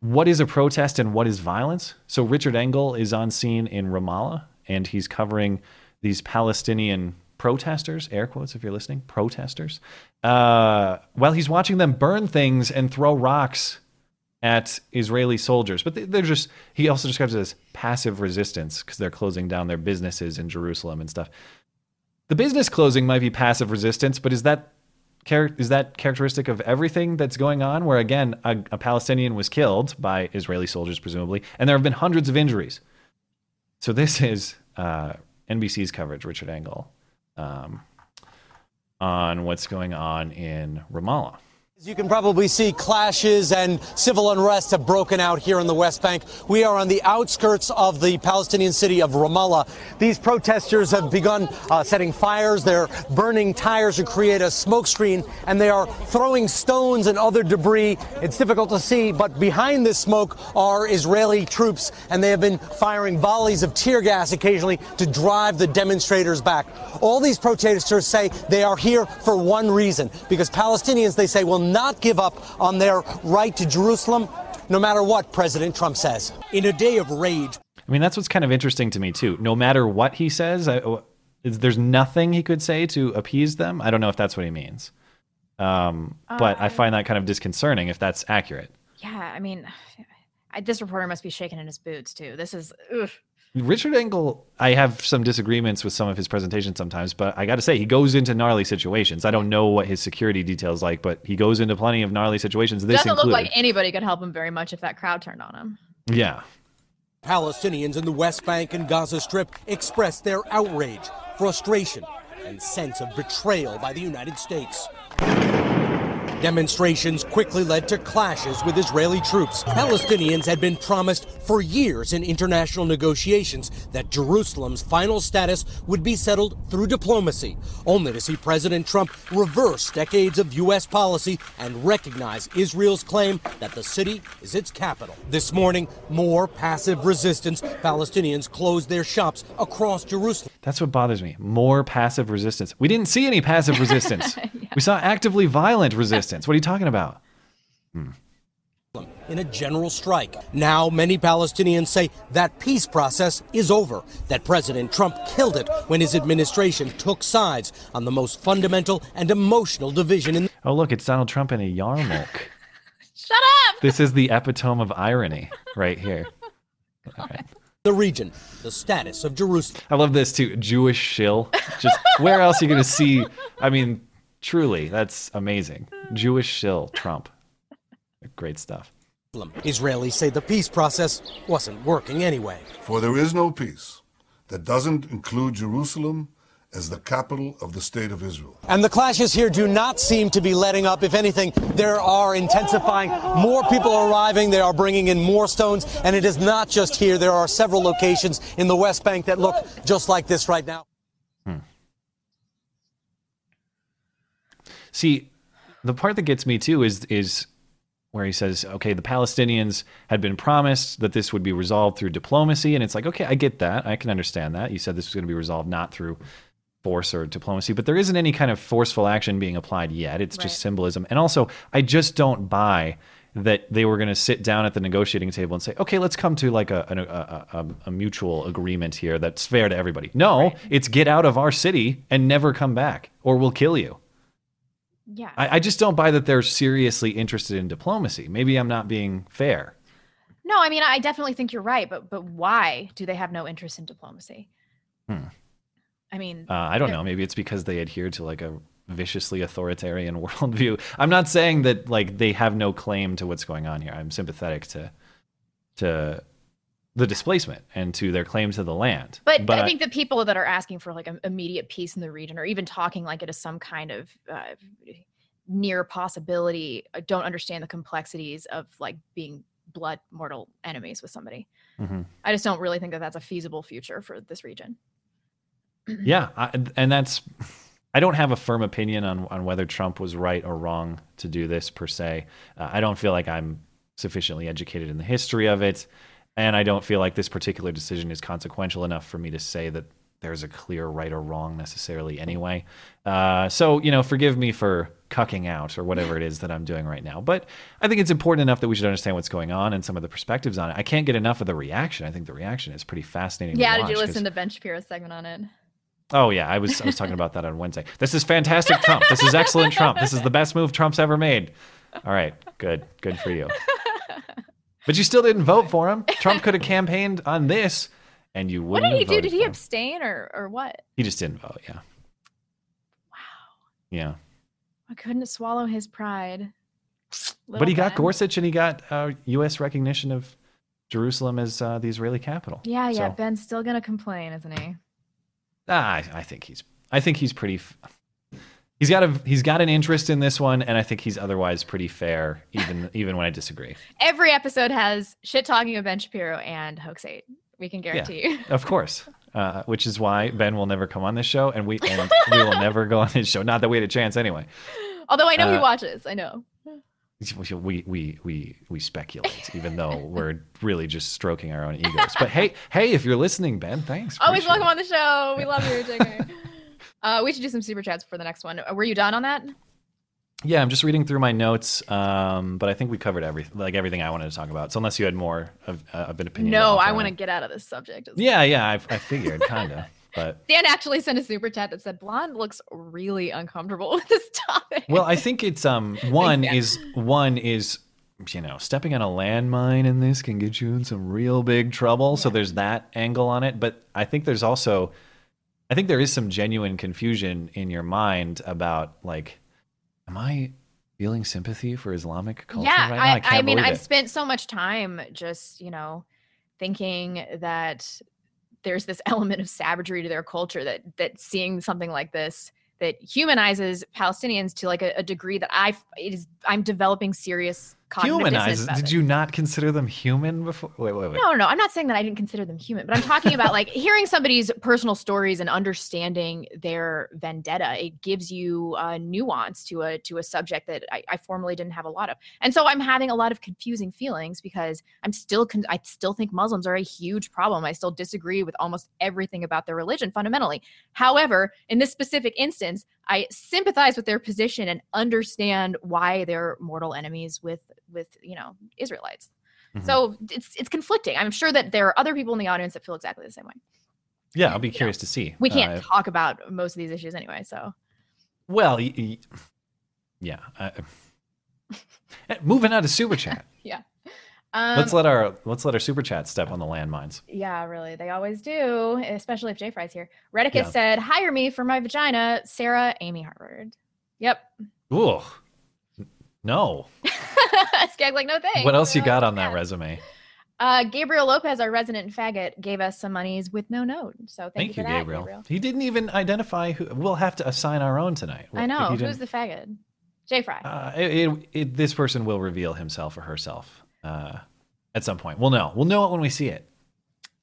what is a protest and what is violence. So Richard Engel is on scene in Ramallah, and he's covering these Palestinian protesters, air quotes if you're listening, protesters, uh, while he's watching them burn things and throw rocks at Israeli soldiers. But they- they're just, he also describes it as passive resistance because they're closing down their businesses in Jerusalem and stuff. The business closing might be passive resistance, but is that is that characteristic of everything that's going on? Where again, a, a Palestinian was killed by Israeli soldiers, presumably, and there have been hundreds of injuries. So this is uh, NBC's coverage, Richard Engel, um, on what's going on in Ramallah. As you can probably see, clashes and civil unrest have broken out here in the West Bank. We are on the outskirts of the Palestinian city of Ramallah. These protesters have begun uh, setting fires. They're burning tires to create a smoke screen, and they are throwing stones and other debris. It's difficult to see, but behind this smoke are Israeli troops, and they have been firing volleys of tear gas occasionally to drive the demonstrators back. All these protesters say they are here for one reason, because Palestinians, they say, will not give up on their right to Jerusalem, no matter what President Trump says. In a day of rage, I mean, that's what's kind of interesting to me too. No matter what he says, I, there's nothing he could say to appease them. I don't know if that's what he means, um, but I find that kind of disconcerting if that's accurate. Yeah, I mean, I, this reporter must be shaking in his boots too. This is ugh. Richard Engel, I have some disagreements with some of his presentations sometimes, but I got to say, he goes into gnarly situations. I don't know what his security details like, but he goes into plenty of gnarly situations. This doesn't included. look like anybody could help him very much if that crowd turned on him. yeah. Palestinians in the West Bank and Gaza Strip expressed their outrage, frustration, and sense of betrayal by the United States. Demonstrations quickly led to clashes with Israeli troops. Palestinians had been promised for years in international negotiations that Jerusalem's final status would be settled through diplomacy, only to see President Trump reverse decades of U.S. policy and recognize Israel's claim that the city is its capital. This morning, more passive resistance. Palestinians closed their shops across Jerusalem. That's what bothers me. More passive resistance. We didn't see any passive resistance. We saw actively violent resistance. What are you talking about? Hmm. in a general strike. Now, many Palestinians say that peace process is over, that President Trump killed it when his administration took sides on the most fundamental and emotional division in Oh, look, it's Donald Trump in a yarmulke. Shut up! this is the epitome of irony right here. the region, the status of Jerusalem. I love this too. Jewish shill. Just where else are you going to see? I mean, truly, that's amazing. Jewish shill, Trump. Great stuff. Israelis say the peace process wasn't working anyway. For there is no peace that doesn't include Jerusalem as the capital of the state of Israel. And the clashes here do not seem to be letting up. If anything, there are intensifying. More people are arriving. They are bringing in more stones. And it is not just here. There are several locations in the West Bank that look just like this right now. See, the part that gets me too is is where he says, okay, the Palestinians had been promised that this would be resolved through diplomacy, and it's like, okay, I get that, I can understand that. You said this was going to be resolved not through force or diplomacy, but there isn't any kind of forceful action being applied yet. It's just symbolism, and also, I just don't buy that they were going to sit down at the negotiating table and say, okay, let's come to like a, a, a, a mutual agreement here that's fair to everybody. No, it's get out of our city and never come back, or we'll kill you. Yeah. I, I just don't buy that they're seriously interested in diplomacy. Maybe I'm not being fair. No, I mean, I definitely think you're right, but but why do they have no interest in diplomacy? Hmm. I mean, Uh, I don't know. Maybe it's because they adhere to like a viciously authoritarian worldview. I'm not saying that like they have no claim to what's going on here. I'm sympathetic to to the displacement and to their claim to the land. But, I think the people that are asking for like an immediate peace in the region, or even talking like it is some kind of uh, near possibility, uh, don't understand the complexities of like being blood mortal enemies with somebody. Mhm. I just don't really think that that's a feasible future for this region. yeah, I, and that's I don't have a firm opinion on on whether Trump was right or wrong to do this per se. Uh, I don't feel like I'm sufficiently educated in the history of it, and I don't feel like this particular decision is consequential enough for me to say that there's a clear right or wrong necessarily anyway. Uh, so you know, forgive me for cucking out or whatever it is that I'm doing right now. But I think it's important enough that we should understand what's going on and some of the perspectives on it. I can't get enough of the reaction. I think the reaction is pretty fascinating. Yeah, did you listen to Ben Shapiro's segment on it? Oh yeah, I was I was talking about that on Wednesday. This is fantastic Trump. This is excellent Trump. This is the best move Trump's ever made. All right, good. Good for you. But you still didn't vote for him. Trump could have campaigned on this and you wouldn't What did he do? Did he abstain or or what? He just didn't vote, yeah. Wow. Yeah. I couldn't swallow his pride. but he got Ben. Gorsuch and he got uh, US recognition of Jerusalem as uh, the Israeli capital. Yeah, yeah. So, Ben's still gonna complain, isn't he? ah, I, I think he's I think he's pretty f- He's got a he's got an interest in this one, and I think he's otherwise pretty fair, even even when I disagree. Every episode has shit talking of Ben Shapiro and Hoax Hate. We can guarantee you. of course. Uh, which is why Ben will never come on this show, and we and we will never go on his show. Not that we had a chance anyway. Although I know he Uh, watches. I know. We we we we speculate, even though we're really just stroking our own egos. But hey, hey, if you're listening, Ben, thanks. Always welcome on the show. We love you, Jigger. uh, we should do some super chats for the next one. Were you done on that? Yeah, I'm just reading through my notes, um, but I think we covered everything, like everything I wanted to talk about. So unless you had more of, uh, of an opinion, No, I want to get out of this subject. Yeah, yeah, I, I figured, kind of, but Dan actually sent a super chat that said Blonde looks really uncomfortable with this topic. well, I think it's um one is one is you know stepping on a landmine in this can get you in some real big trouble. So there's that angle on it, but I think there's also I think there is some genuine confusion in your mind about like, am I feeling sympathy for Islamic culture yeah, right now? I, I, mean, I've it. spent so much time just, you know, thinking that there's this element of savagery to their culture that that seeing something like this that humanizes Palestinians to like a, a degree that I it is I'm developing serious cognitive dissonance Humanize. Did you not consider them human before? Wait, wait, wait. No, no, I'm not saying that I didn't consider them human, but I'm talking about like hearing somebody's personal stories and understanding their vendetta. It gives you a nuance to a to a subject that I, I formerly didn't have a lot of, and so I'm having a lot of confusing feelings because I'm still con- I still think Muslims are a huge problem. I still disagree with almost everything about their religion fundamentally. However, in this specific instance, I sympathize with their position and understand why they're mortal enemies with with you know Israelites. Mm-hmm. So it's it's conflicting. I'm sure that there are other people in the audience that feel exactly the same way. Yeah, I'll be curious to see. We can't Uh, talk about most of these issues anyway. So Well, y- y- yeah. Uh, moving on to super chat. yeah, um, let's let our let's let our super chat step on the landmines. yeah, really, they always do, especially if Jay Fry's here. Redicus Yeah. said, "Hire me for my vagina." Sarah, Amy Harvard. Yep. Ooh, no. Skag like no thanks. What else you got on that resume? Uh, Gabriel Lopez, our resident faggot, gave us some monies with no note. So thank, Thank, you, you, that, Gabriel. He didn't even identify who. We'll have to assign our own tonight. I know who's the faggot. Jay Fry. Uh, it, it, it, this person will reveal himself or herself uh, at some point. We'll know. We'll know it when we see it.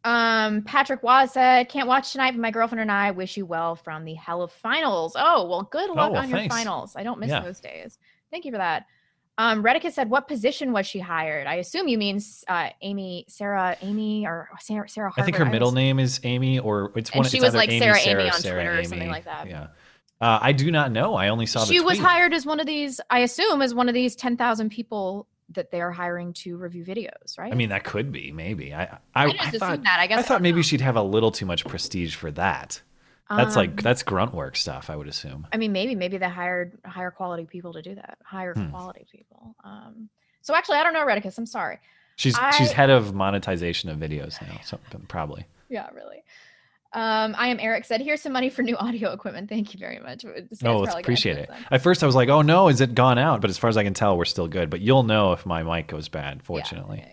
Um, Patrick Waz said, "Can't watch tonight, but my girlfriend and I wish you well from the hell of finals." Oh, well, good luck well, on your thanks. finals. I don't miss Yeah. those days. Thank you for that. Um, Redicus said, "What position was she hired?" I assume you mean uh, Amy, Sarah, Amy, or Sarah. Sarah I think Harvard. her middle name is Amy, or it's one. And she was like Amy, Sarah Sarah, Amy on Sarah Twitter or something like that. Yeah. Uh, I do not know. I only saw the She was hired as one of these. I assume as one of these ten thousand people that they are hiring to review videos, right? I mean, that could be maybe. I I, I just assumed thought, that. I guess I I thought maybe she'd have a little too much prestige for that. That's Um, like that's grunt work stuff. I would assume. I mean, maybe maybe they hired higher quality people to do that. Higher Hmm. quality people. Um, so actually, I don't know, Redicus. I'm sorry. She's I- she's head of monetization of videos now. So probably. Yeah, really. Um, I am Eric. Said, "Here's some money for new audio equipment. Thank you very much." Guy's Oh, let's appreciate it. At first, I was like, "Oh no, is it gone out?" But as far as I can tell, we're still good. But you'll know if my mic goes bad. Fortunately,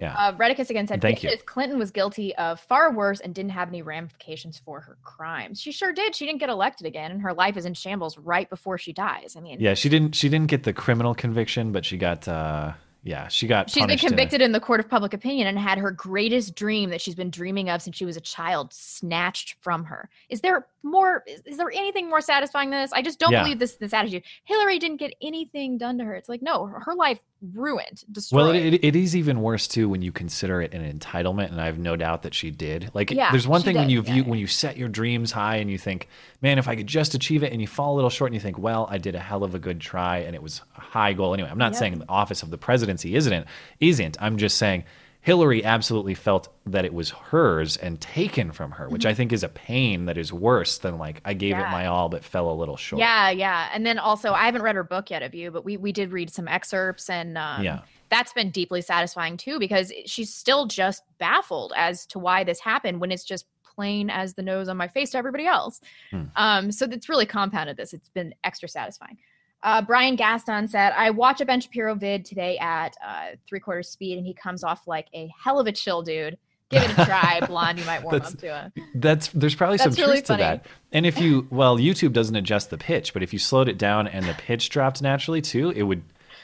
yeah. Uh, Redicus again said, Thank you. Clinton was guilty of far worse and didn't have any ramifications for her crimes. She sure did. She didn't get elected again, and her life is in shambles right before she dies. I mean, Yeah, she didn't. She didn't get the criminal conviction, but she got. uh Yeah, she got. She's been punished in a- convicted in the court of public opinion and had her greatest dream that she's been dreaming of since she was a child snatched from her. Is there more? Is, is there anything more satisfying than this? I just don't Yeah. believe this this attitude. Hillary didn't get anything done to her. It's like no, her her life ruined, destroyed. Well, it, it, it is even worse too when you consider it an entitlement, and I have no doubt that she did. Like, Yeah, there's one thing when you view when you set your dreams high and you think, "Man, if I could just achieve it," and you fall a little short, and you think, "Well, I did a hell of a good try, and it was a high goal." Anyway, I'm not Yep. saying the office of the presidency isn't isn't. I'm just saying Hillary absolutely felt that it was hers and taken from her, which Mhm. I think is a pain that is worse than like I gave it my all but fell a little short. Yeah, yeah. And then also, I haven't read her book yet, of you, but we we did read some excerpts, and um, Yeah. that's been deeply satisfying too because she's still just baffled as to why this happened when it's just plain as the nose on my face to everybody else. Hmm. Um, so it's really compounded this. It's been extra satisfying. Uh, Brian Gaston said, I watch a Ben Shapiro vid today at uh, three quarters speed, and he comes off like a hell of a chill dude. Give it a try, blonde. You might warm up to it. That's there's probably That's some really truth to that. And if you well, YouTube doesn't adjust the pitch, but if you slowed it down and the pitch dropped naturally too, it would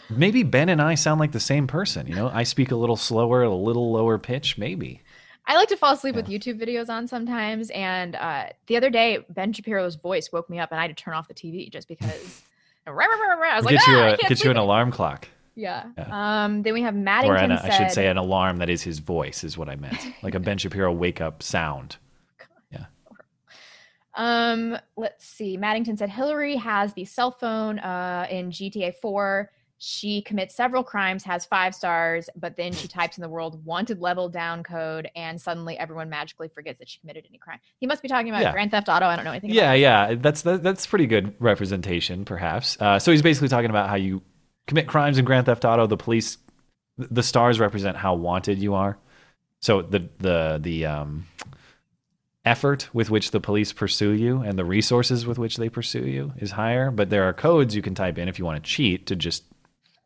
maybe Ben and I sound like the same person. You know, I speak a little slower, a little lower pitch, maybe. I like to fall asleep with YouTube videos on sometimes. And uh, the other day, Ben Shapiro's voice woke me up, and I had to turn off the TV just because. I was like, get ah, you I a can't get you an sleep." alarm clock. Yeah. Um. Then we have Maddington or an, said. I should say an alarm that is his voice is what I meant. Like a Ben Shapiro wake up sound. Um, let's see. Maddington said Hillary has the cell phone uh, in GTA 4. She commits several crimes, has five stars, but then she types in the world wanted level down code, and suddenly everyone magically forgets that she committed any crime. He must be talking about Yeah. Grand Theft Auto. I don't know anything Yeah, yeah, that's that, that's pretty good representation, perhaps. Uh, so he's basically talking about how you commit crimes in Grand Theft Auto. The police, the stars represent how wanted you are. So the the the um, effort with which the police pursue you and the resources with which they pursue you is higher. But there are codes you can type in if you want to cheat to just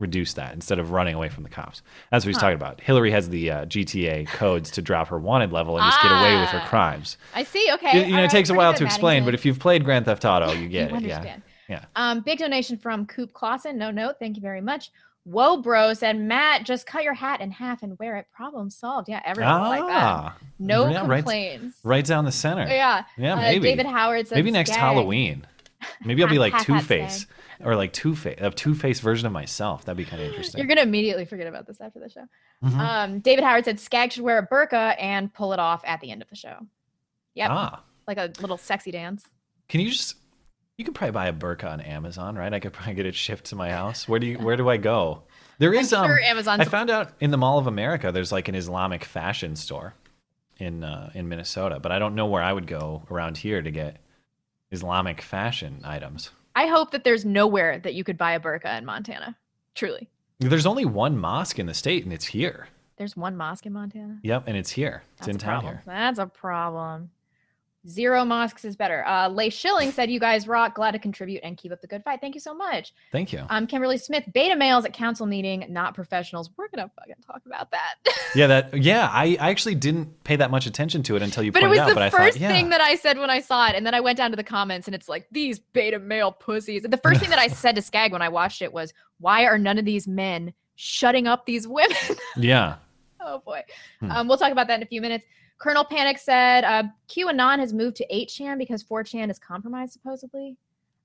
reduce that instead of running away from the cops. That's what he's Huh. talking about. Hillary has the uh, GTA codes to drop her wanted level and just get away with her Ah. crimes. I see. Okay. You, you know, all it takes a while to explain, but if you've played Grand Theft Auto, you get You it. Yeah. understand. Yeah. Um, big donation from Coop Clausen. No note. Thank you very much. Whoa, bro said Matt, just cut your hat in half and wear it. Problem solved. Yeah, everyone like that. Ah, No yeah, right- complaints. Right, down the center. Yeah. Yeah, Uh, maybe. David Howard said Maybe next. Halloween. Maybe I'll be like Two Face or like Two Face, a Two Face version of myself. That'd be kind of interesting. You're gonna immediately forget about this after the show. Mhm. Um, David Howard said Skag should wear a burqa and pull it off at the end of the show. Yep. Ah. Like a little sexy dance. Can you just? You could probably buy a burqa on Amazon, right? I could probably get it shipped to my house. Where do you? Where do I go? There is um. sure Amazon's- I found out in the Mall of America, there's like an Islamic fashion store in uh, in Minnesota, but I don't know where I would go around here to get Islamic fashion items. I hope that there's nowhere that you could buy a burqa in Montana. Truly. There's only one mosque in the state, and it's here. There's one mosque in Montana. Yep, and it's here. It's That's in town here. That's a problem. Zero mosques is better. Uh, Lay Schilling said, "You guys rock. Glad to contribute and keep up the good fight. Thank you so much." Thank you. Um, Kimberly Smith, beta males at council meeting, not professionals. We're gonna fucking talk about that. Yeah, that. Yeah, I, I actually didn't pay that much attention to it until you but it pointed was out. the but I first thought, yeah, thing that I said when I saw it, and then I went down to the comments, and it's like these beta male pussies. And the first thing that I said to Skag when I watched it was, "Why are none of these men shutting up these women?" yeah. oh boy. Hmm. Um, we'll talk about that in a few minutes. Colonel Panic said uh, QAnon has moved to 8chan because 4chan is compromised supposedly.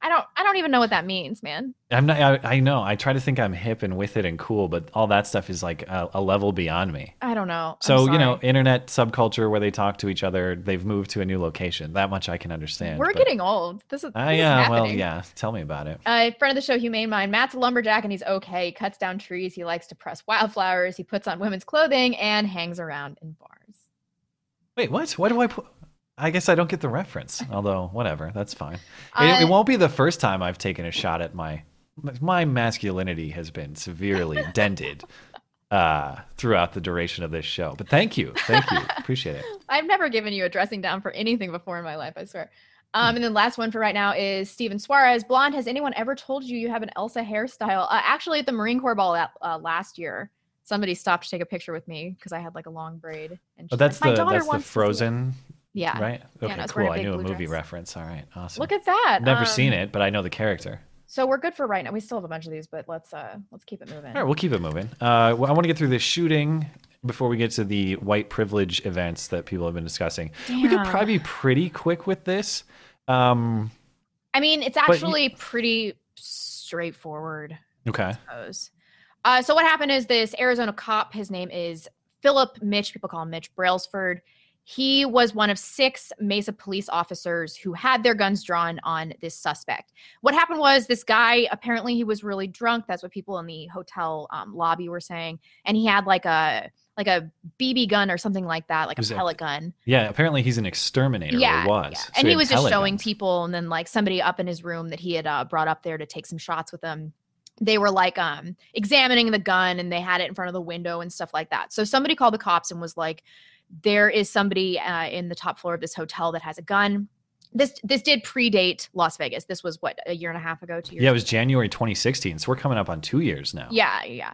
I don't I don't even know what that means, man. I'm not. I, I know. I try to think I'm hip and with it and cool, but all that stuff is like a, a level beyond me. I don't know. So you know, internet subculture where they talk to each other, they've moved to a new location. That much I can understand. we're getting old. This is, Ah, this is yeah. Well, yeah. Tell me about it. Uh, friend of the show, Humane Mind. Matt's a lumberjack and he's okay. He cuts down trees. He likes to press wildflowers. He puts on women's clothing and hangs around in bars. Wait, what? Why do I put? I guess I don't get the reference. Although, whatever, that's fine. It, it won't be the first time I've taken a shot at my my masculinity has been severely dented uh, throughout the duration of this show. But thank you, thank you, appreciate it. I've never given you a dressing down for anything before in my life, I swear. Um, and then last one for right now is Steven Suarez. Blonde, has anyone ever told you you have an Elsa hairstyle? Uh, actually, at the Marine Corps ball at, uh, last year, somebody stopped to take a picture with me because I had like a long braid. And But that's like, "My the daughter that's the. Frozen. Yeah. Right. Okay. I cool. I knew a movie dress. reference. All right. Awesome. Look at that. Never seen Um, it, but I know the character. So we're good for right now. We still have a bunch of these, but let's uh let's keep it moving. All right, we'll keep it moving. Uh, well, I want to get through this shooting before we get to the white privilege events that people have been discussing. We could probably be pretty quick with this. Um, I mean, it's you- actually pretty straightforward. okay. suppose. Uh, so what happened is this Arizona cop, his name is Philip Mitch, people call him Mitch Brailsford. He was one of six Mesa police officers who had their guns drawn on this suspect. What happened was this guy apparently he was really drunk. That's what people in the hotel um, lobby were saying, and he had like a like a BB gun or something like that, like a it- pellet gun. Yeah, apparently he's an exterminator. Yeah, or was. yeah. So and he had was just showing guns. people, and then like somebody up in his room that he had uh, brought up there to take some shots with him. They were like um examining the gun, and they had it in front of the window and stuff like that. So somebody called the cops and was like, "There is somebody uh, in the top floor of this hotel that has a gun." This this did predate Las Vegas. This was what a year and a half ago, two years. Yeah, it was January 2016, so we're coming up on two years now. Yeah, yeah.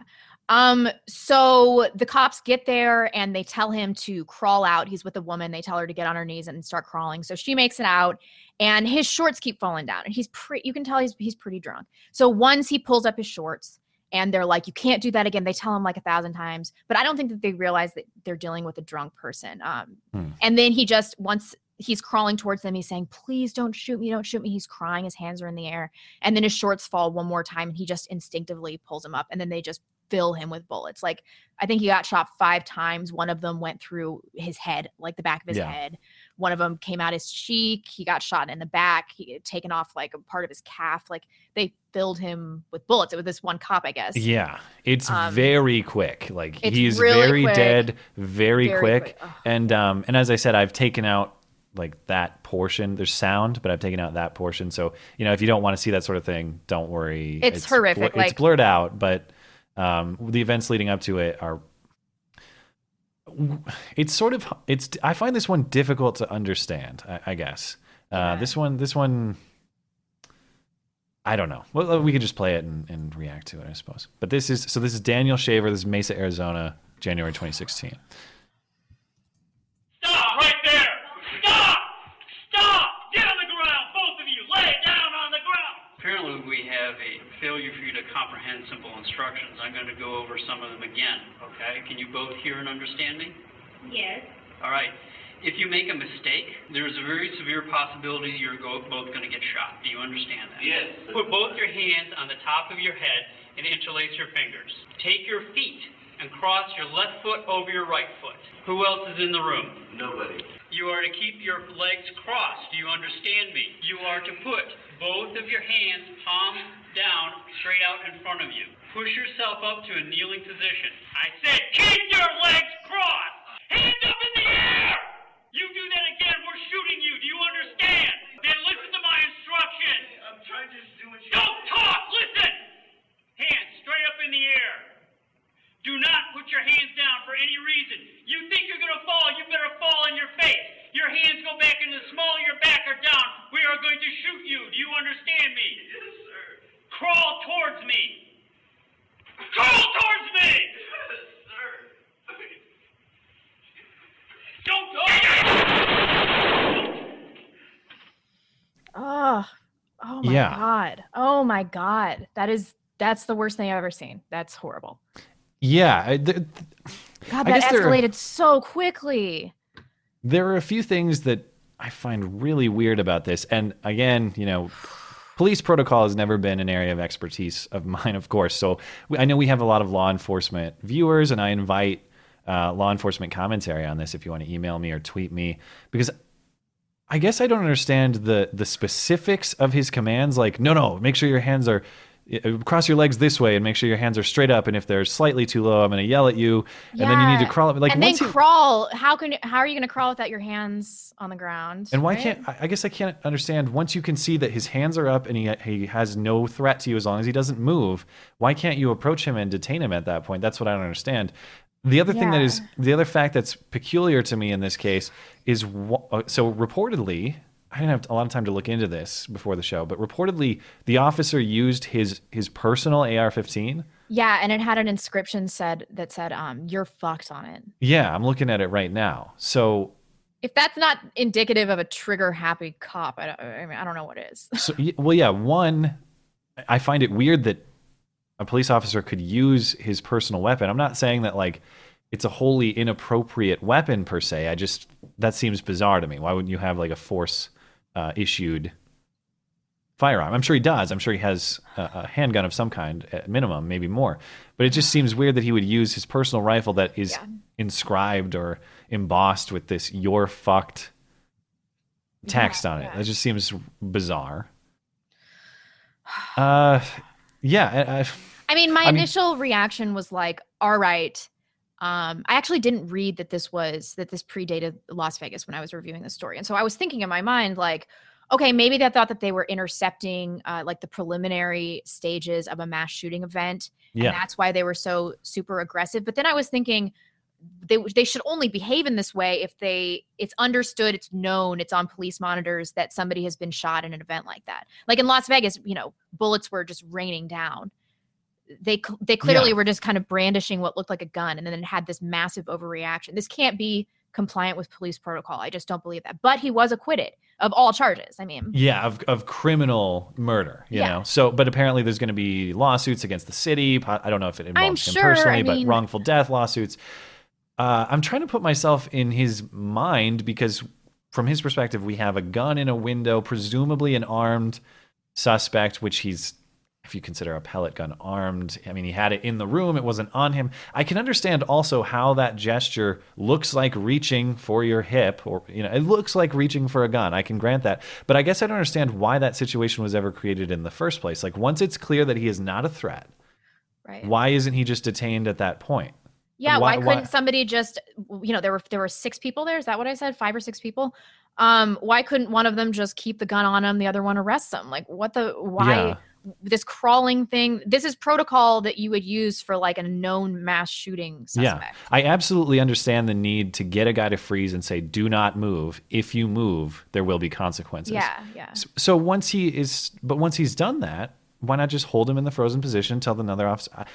Um, so the cops get there and they tell him to crawl out. He's with a woman. They tell her to get on her knees and start crawling. So she makes it out, and his shorts keep falling down. And he's pretty. You can tell he's he's pretty drunk. So once he pulls up his shorts, and they're like, "You can't do that again." They tell him like a thousand times, but I don't think that they realize that they're dealing with a drunk person. Um, Hmm. and then he just once he's crawling towards them, he's saying, "Please don't shoot me! Don't shoot me!" He's crying. His hands are in the air, and then his shorts fall one more time, and he just instinctively pulls them up, and then they just fill him with bullets. Like I think he got shot five times. One of them went through his head, like the back of his Yeah. head. One of them came out his cheek. He got shot in the back. He had taken off like a part of his calf. Like they filled him with bullets. It was this one cop, I guess. Yeah, it's Um, very quick. Like he's really very quick. dead, very, Very quick. quick. And um and as I said, I've taken out like that portion. There's sound, but I've taken out that portion. So you know, if you don't want to see that sort of thing, don't worry. It's horrific, it's like- blurred out, but um the events leading up to it are. It's sort of it's. I find this one difficult to understand. I, I guess uh, this one. This one. I don't know. Well, we could just play it and, and react to it, I suppose. But this is so. This is Daniel Shaver. This is Mesa, Arizona, January 2016. Stop right there! Stop! Stop! Get on the ground, both of you! Lay down on the ground! Apparently, we have a failure for you to comprehend simple instructions. I'm going to go over some of them again, okay? Can you both hear and understand me? Yes. All right. If you make a mistake, there's a very severe possibility you're both going to get shot. Do you understand that? Yes. Put both your hands on the top of your head and interlace your fingers. Take your feet and cross your left foot over your right foot. Who else is in the room? Nobody. You are to keep your legs crossed. Do you understand me? You are to put both of your hands palm down straight out in front of you. Push yourself up to a kneeling position. I said keep your legs crossed. Hands up in the air. You do that again, we're shooting you. Do you understand? Then listen to my instructions. I'm trying to just do what you Don't talk. Listen. Hands straight up in the air. Do not put your hands down for any reason. You think you're going to fall, you better fall on your face. Your hands go back in the small of your back or down. We are going to shoot you. Do you understand me? Yes, sir. Crawl towards me. Crawl towards me. Yes, sir. Don't Oh, oh my Yeah. god. Oh my god. That is that's the worst thing I've ever seen. That's horrible. Yeah, I, th- God, that guess there- escalated so quickly. there are a few things that I find really weird about this. And again, you know, police protocol has never been an area of expertise of mine, of course. So I know we have a lot of law enforcement viewers, and I invite uh, law enforcement commentary on this if you want to email me or tweet me because. I guess I don't understand the the specifics of his commands. Like, no, no, make sure your hands are cross your legs this way, and make sure your hands are straight up. And if they're slightly too low, I'm going to yell at you. And then you need to crawl up. Like, and then you- crawl. How can how are you going to crawl without your hands on the ground? And why right? can't I guess I can't understand once you can see that his hands are up and he he has no threat to you as long as he doesn't move, why can't you approach him and detain him at that point? That's what I don't understand. The other thing that Yeah. is the other fact that's peculiar to me in this case is uh, so reportedly I didn't have a lot of time to look into this before the show, but reportedly the officer used his his personal AR-15. Yeah, and it had an inscription said that said, um, you're fucked on it. Yeah, I'm looking at it right now. So If that's not indicative of a trigger happy cop, I, don't, I mean, I don't know what is. So, well, yeah. One, I find it weird that a police officer could use his personal weapon. I'm not saying that like it's a wholly inappropriate weapon per se. I just that seems bizarre to me. Why wouldn't you have like a force uh, issued firearm? I'm sure he does. I'm sure he has a, a handgun of some kind at minimum, maybe more. But it just seems weird that he would use his personal rifle that is inscribed or embossed with this "you're fucked" text on it. That just seems bizarre. Uh, yeah. I, I, I mean, my I mean- initial reaction was like, all right. Um, I actually didn't read that this was that this predated Las Vegas when I was reviewing the story. And so I was thinking in my mind, like, okay, maybe they thought that they were intercepting uh, like the preliminary stages of a mass shooting event. Yeah. And that's why they were so super aggressive. But then I was thinking they they should only behave in this way if they it's understood, it's known, it's on police monitors that somebody has been shot in an event like that. Like in Las Vegas, you know, bullets were just raining down they they clearly Yeah. were just kind of brandishing what looked like a gun, and then it had this massive overreaction. This can't be compliant with police protocol. I just don't believe that. But he was acquitted of all charges. I mean, Yeah, of, of criminal murder, you Yeah. know. So, but apparently there's going to be lawsuits against the city. I don't know if it involves him sure, personally, I but wrongful death lawsuits. Uh, I'm trying to put myself in his mind because, from his perspective, we have a gun in a window, presumably an armed suspect, which he's, if you consider a pellet gun armed, I mean, he had it in the room, it wasn't on him. I can understand also how that gesture looks like reaching for your hip, or, you know, it looks like reaching for a gun. I can grant that. But I guess I don't understand why that situation was ever created in the first place. Like, once it's clear that he is not a threat, right? why isn't he just detained at that point? Yeah, why, couldn't somebody just you know, there were there were six people there, is that what I said? Five or six people? Um, why couldn't one of them just keep the gun on him, the other one arrests him? Like what the why Yeah. This crawling thing? This is protocol that you would use for like a known mass shooting suspect. Yeah, I absolutely understand the need to get a guy to freeze and say, "Do not move. If you move, there will be consequences." Yeah, yeah. S- So once he is, but once he's done that, why not just hold him in the frozen position till another officer? I,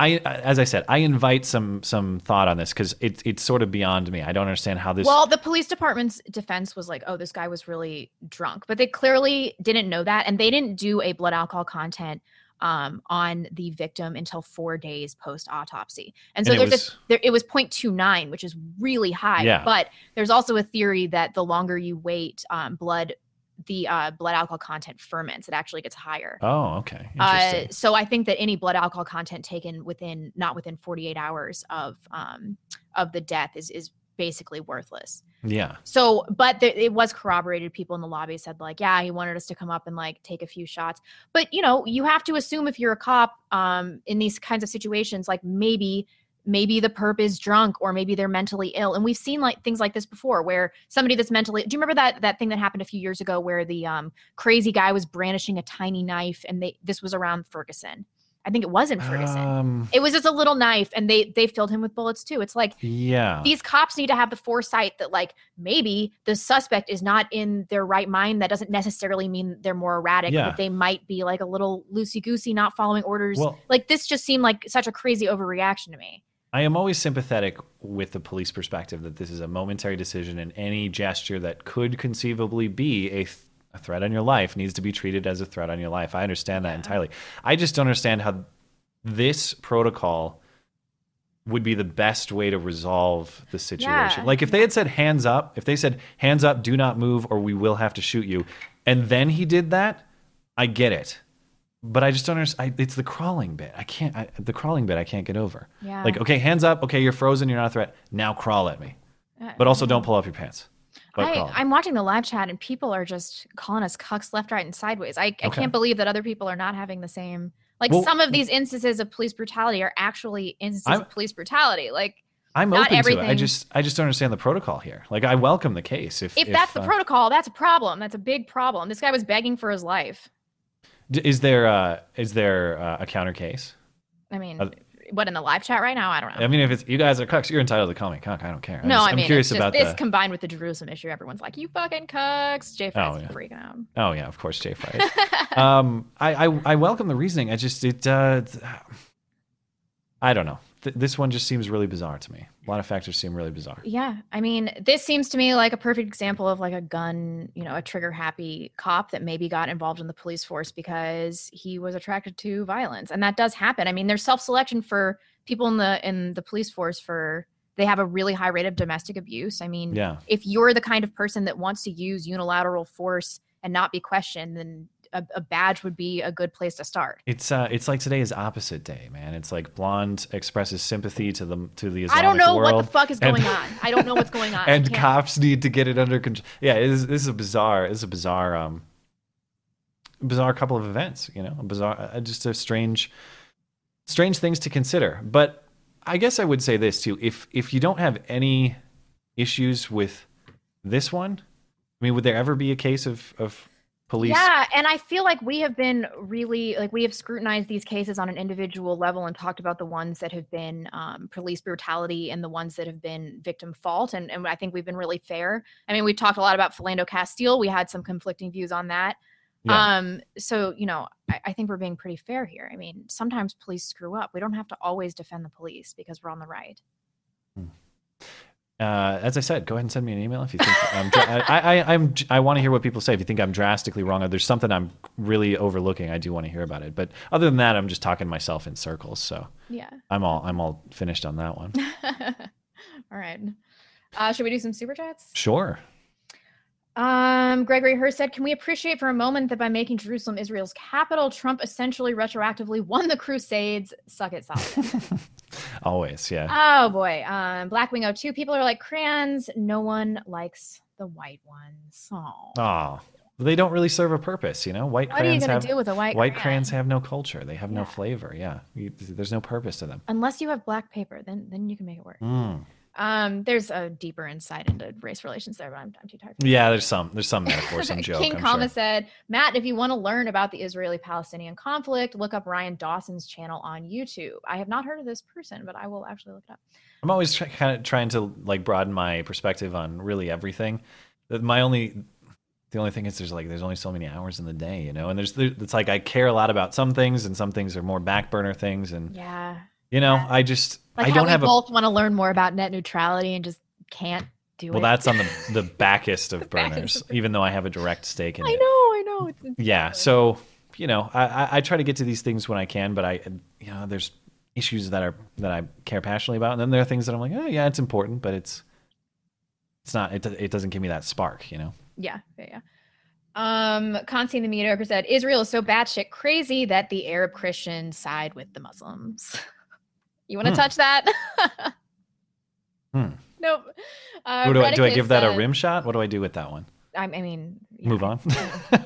I, as I said, I invite some some thought on this because it's it's sort of beyond me. I don't understand how this. Well, the police department's defense was like, "Oh, this guy was really drunk," but they clearly didn't know that, and they didn't do a blood alcohol content um, on the victim until four days post autopsy. And so And it there's was- a, there, it was 0.29, which is really high. Yeah. But there's also a theory that the longer you wait, um, blood the uh, blood alcohol content ferments. It actually gets higher. oh, okay. Uh, so I think that any blood alcohol content taken within not within 48 hours of um, of the death is is basically worthless. yeah. So, but there, it was corroborated. People in the lobby said like, yeah, he wanted us to come up and like take a few shots. But you know, you have to assume if you're a cop um, in these kinds of situations, like maybe maybe the perp is drunk or maybe they're mentally ill. And we've seen like things like this before where somebody that's mentally do you remember that that thing that happened a few years ago where the um crazy guy was brandishing a tiny knife and they this was around ferguson. I think it was in ferguson. Um, it was just a little knife and they they filled him with bullets too. It's like yeah. these cops need to have the foresight that like maybe the suspect is not in their right mind. That doesn't necessarily mean they're more erratic Yeah. but they might be like a little loosey goosey not following orders. Well- like this just seemed like such a crazy overreaction to me I am always sympathetic with the police perspective that this is a momentary decision and any gesture that could conceivably be a, th- a threat on your life needs to be treated as a threat on your life. I understand that entirely. I just don't understand how this protocol would be the best way to resolve the situation. Yeah. Like if they had said hands up, if they said hands up, do not move or we will have to shoot you, and then he did that, I get it. But I just don't understand. I, it's the crawling bit. I can't. I, the crawling bit. I can't get over. Yeah. Like, okay, hands up. Okay, you're frozen. You're not a threat. Now crawl at me. Uh, But also, don't pull up your pants. I, I'm watching the live chat and people are just calling us cucks left, right, and sideways. I, I Okay. can't believe that other people are not having the same. Like Well- some of these instances of police brutality are actually instances I'm- of police brutality. Like I'm not open to it. I just, I just don't understand the protocol here. Like, I welcome the case. If, if, that's the uh, protocol, that's a problem. That's a big problem. This guy was begging for his life. D- is there, uh, is there uh, a counter case? I mean, Uh, what in the live chat right now? I don't know. I mean, if it's you guys are cucks, you're entitled to call me cuck. I don't care. I'm no, just- I I'm mean, curious it's just about this the. combined with the Jerusalem issue. Everyone's like, "You fucking cucks." Jay Fry's Oh, yeah. freaking out. Oh yeah, of course, Jay Fry. um, I, I I welcome the reasoning. I just it uh, I don't know. Th- this one just seems really bizarre to me. A lot of factors seem really bizarre. Yeah, I mean, this seems to me like a perfect example of like a gun, you know, a trigger happy cop that maybe got involved in the police force because he was attracted to violence, and that does happen. I mean, there's self selection for people in the in the police force for they have a really high rate of domestic abuse. I mean, Yeah. if you're the kind of person that wants to use unilateral force and not be questioned, then a, a badge would be a good place to start. It's uh, it's like today is opposite day, man. It's like blonde expresses sympathy to the to the Islamic I don't know what the fuck is and- going on. I don't know what's going on. And cops need to get it under control. Yeah, it is, this is a bizarre. This is a bizarre, um, bizarre couple of events. You know, a bizarre, uh, just a strange, strange things to consider. But I guess I would say this too: if if you don't have any issues with this one, I mean, would there ever be a case of of police? Yeah, and I feel like we have been really like we have scrutinized these cases on an individual level and talked about the ones that have been um, police brutality and the ones that have been victim fault, and, and I think we've been really fair. I mean, we talked a lot about Philando Castile. We had some conflicting views on that. Yeah. Um, so you know, I, I think we're being pretty fair here. I mean, sometimes police screw up. We don't have to always defend the police because we're on the right. Uh, as I said, go ahead and send me an email if you think I'm. dra- I, I, I'm. I want to hear what people say. If you think I'm drastically wrong, or there's something I'm really overlooking, I do want to hear about it. But other than that, I'm just talking myself in circles. So Yeah. I'm all. I'm all finished on that one. All right. Uh, should we do some super chats? Sure. Um, Gregory Hurst said, "Can we appreciate for a moment that by making Jerusalem Israel's capital, Trump essentially retroactively won the Crusades? Suck it, Saladin." Always. Yeah. oh boy. Um, Blackwing 02. People are like crayons. No one likes the white ones. Oh. Oh, they don't really serve a purpose, you know. White What crayons have do with a white white crayon? crayons have no culture. They have no flavor. Yeah, You- there's no purpose to them. Unless you have black paper, then then you can make it work. Mm. Um, there's a deeper insight into race relations there, but I'm, I'm too tired. Yeah, there's some there's some metaphor, some joke. King Kama sure. said, Matt, if you want to learn about the Israeli Palestinian conflict, look up Ryan Dawson's channel on YouTube. I have not heard of this person, but I will actually look it up. I'm always try, kind of trying to like broaden my perspective on really everything. My only the only thing is there's like there's only so many hours in the day, you know, and there's there, it's like I care a lot about some things and some things are more back burner things, and Yeah. You know I just Like I don't we have a both want to learn more about net neutrality and just can't do well it. Well, that's on the the backest of burners, even though I have a direct stake in I it. I know, I know. It's, it's Yeah. So, you know, I, I, I try to get to these things when I can, but I, you know, there's issues that are, that I care passionately about. And then there are things that I'm like, oh yeah, it's important, but it's, it's not, it, it doesn't give me that spark, you know? Yeah, yeah, yeah. Um, Constantine the mediocre said Israel is so batshit crazy that the Arab Christians side with the Muslims. you want to Hmm. touch that? Hmm. nope. Uh, do I, do I give that a rim shot? What do I do with that one? I, I mean, Move on. uh,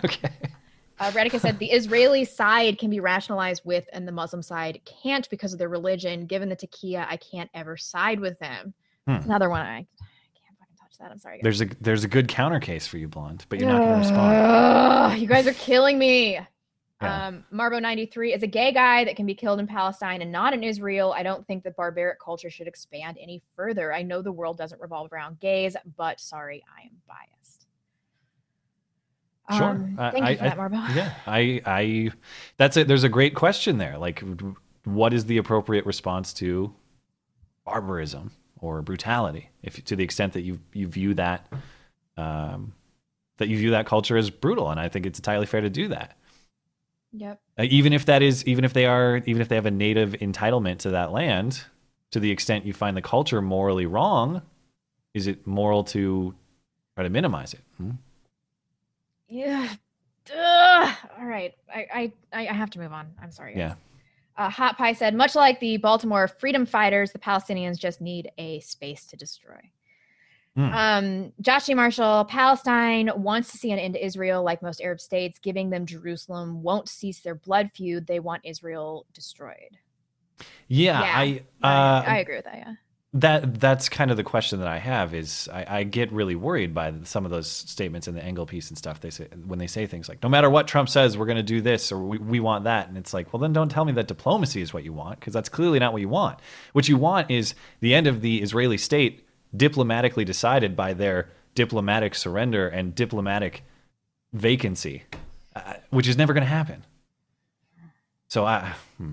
Redica said the Israeli side can be rationalized with, and the Muslim side can't because of their religion. Given the taqiyya, I can't ever side with them. Hmm. Another one. I, I can't fucking touch that. I'm sorry. guys. There's a, there's a good counter case for you, blonde, but you're not going to respond. You guys are killing me. Yeah. Um, Marbo 93 is a gay guy that can be killed in Palestine and not in Israel. I don't think that barbaric culture should expand any further. I know the world doesn't revolve around gays, but sorry, I am biased. Sure. Um, I- thank I- you for I- that, Marbo. Yeah, I, I, that's it. There's a great question there. Like, what is the appropriate response to barbarism or brutality? If to the extent that you you view that, um, that you view that culture as brutal, and I think it's entirely fair to do that. Yep. Uh, even if that is, even if they are, even if they have a native entitlement to that land, to the extent you find the culture morally wrong, is it moral to try to minimize it? Hmm? Yeah. Ugh. All right. I, I I have to move on. I'm sorry. guys. Yeah. Uh, Hot Pie said, much like the Baltimore freedom fighters, the Palestinians just need a space to destroy. Hmm. Um, Josh G. Marshall, Palestine wants to see an end to Israel, like most Arab states. Giving them Jerusalem won't cease their blood feud. They want Israel destroyed. Yeah, Yeah, I, uh, I agree with that. Yeah. that that's kind of the question that I have is I, I get really worried by some of those statements in the Engel piece and stuff. They say when they say things like, "No matter what Trump says, we're going to do this or we, we want that," and it's like, well, then don't tell me that diplomacy is what you want because that's clearly not what you want. What you want is the end of the Israeli state diplomatically decided by their diplomatic surrender and diplomatic vacancy, uh, which is never going to happen. So I. Hmm.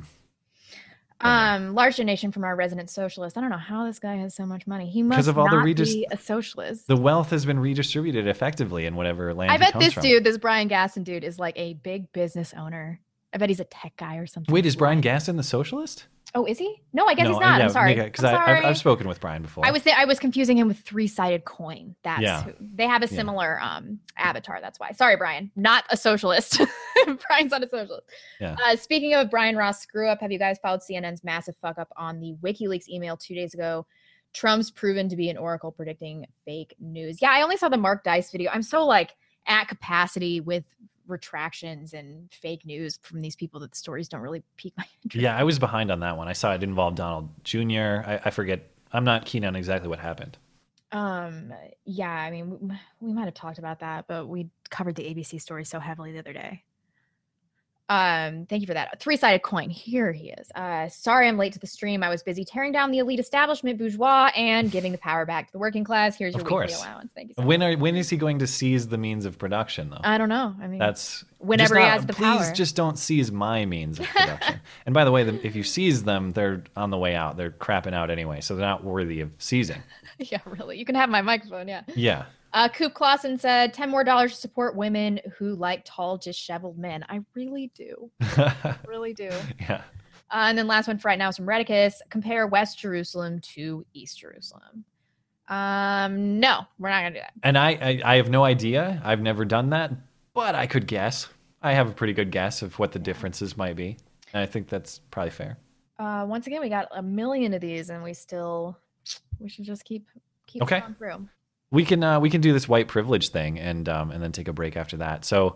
Um, large donation from our resident socialist. I don't know how this guy has so much money. He must of all the not redis- be a socialist. The wealth has been redistributed effectively in whatever land. I bet this from. dude, this Brian Gasson dude, is like a big business owner. I bet he's a tech guy or something. Wait, is Brian Gaston the socialist? Oh, is he? No, I guess no, he's not. yeah, I'm sorry. Because I've. I've spoken with Brian before. I was th- I was confusing him with three sided coin. That's Yeah. who they have a Yeah. similar um avatar. That's why. Sorry, Brian. Not a socialist. Brian's not a socialist. Yeah. Uh, speaking of Brian Ross screw up, have you guys followed CNN's massive fuck up on the WikiLeaks email two days ago? Trump's proven to be an oracle predicting fake news. Yeah, I only saw the Mark Dice video. I'm so like at capacity with retractions and fake news from these people that the stories don't really pique my interest. yeah, I was behind on that one. I saw it involved Donald Jr. I, I forget. I'm not keen on exactly what happened. Um, yeah, I mean, w- we might have talked about that, but we covered the ABC story so heavily the other day. Um, thank you for that. Three sided coin. Here he is. Uh, sorry I'm late to the stream. I was busy tearing down the elite establishment bourgeois and giving the power back to the working class. Here's your Of weekly course. allowance. Thank you. When are when is he going to seize the means of production though? I don't know. I mean, That's whenever just he has the please power. Please just don't seize my means of production. and by the way, the, if you seize them, they're on the way out. They're crapping out anyway, so they're not worthy of seizing. yeah, really. You can have my microphone. Yeah. Yeah. Uh, Coop Clausen said, 10 more dollars to support women who like tall, disheveled men. I really do. really do. Yeah. Uh, and then last one for right now is from Redicus. Compare West Jerusalem to East Jerusalem. Um, no, we're not gonna do that. And I, I I have no idea. I've never done that, but I could guess. I have a pretty good guess of what the differences might be. And I think that's probably fair. Uh, once again, we got a million of these, and we still we should just keep keep Okay. going through. We can uh, we can do this white privilege thing and um, and then take a break after that. So,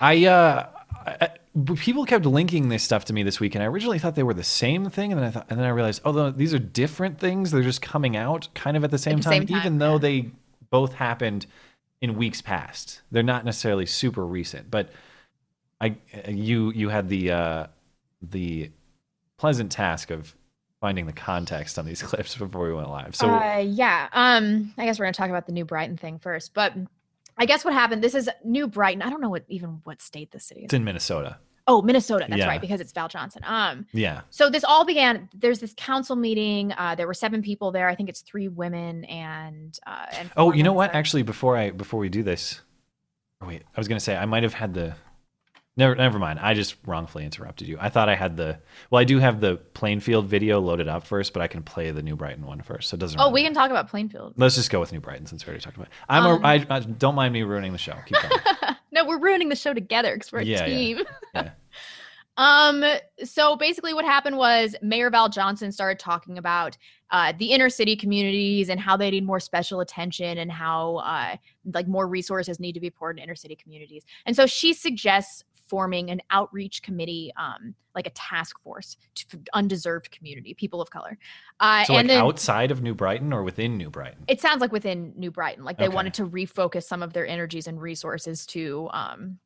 I, uh, I people kept linking this stuff to me this week, and I originally thought they were the same thing, and then I thought, and then I realized, oh, these are different things. They're just coming out kind of at the same, the time, same time, even though they both happened in weeks past. They're not necessarily super recent, but I you you had the uh, the pleasant task of finding the context on these clips before we went live. So. uh, yeah. Um, I guess we're gonna talk about the New Brighton thing first, but I guess what happened. This is New Brighton. I don't know what even what state the city is. It's in Minnesota. Oh, Minnesota. That's Yeah. right, because it's Val Johnson. Um, Yeah. so this all began. There's this council meeting. Uh, there were seven people there. I think it's three women and uh, and Oh, you know what? sorry. Actually, before I before we do this, oh, wait, I was gonna say I might have had the. Never, never mind. I just wrongfully interrupted you. I thought I had the. Well, I do have the Plainfield video loaded up first, but I can play the New Brighton one first. So it doesn't. Oh, really we can talk about Plainfield. Let's just go with New Brighton since we already talked about. It. I'm Um, a. I, I don't mind me ruining the show. Keep going. No, we're ruining the show together because we're a Yeah, yeah. team. Yeah. Um, so basically what happened was Mayor Val Johnson started talking about uh, the inner city communities and how they need more special attention and how uh, like more resources need to be poured in inner city communities. And so she suggests forming an outreach committee, um, like a task force to undeserved community, people of color. Uh, so like then outside of New Brighton or within New Brighton? it sounds like within New Brighton, like they Okay. wanted to refocus some of their energies and resources to um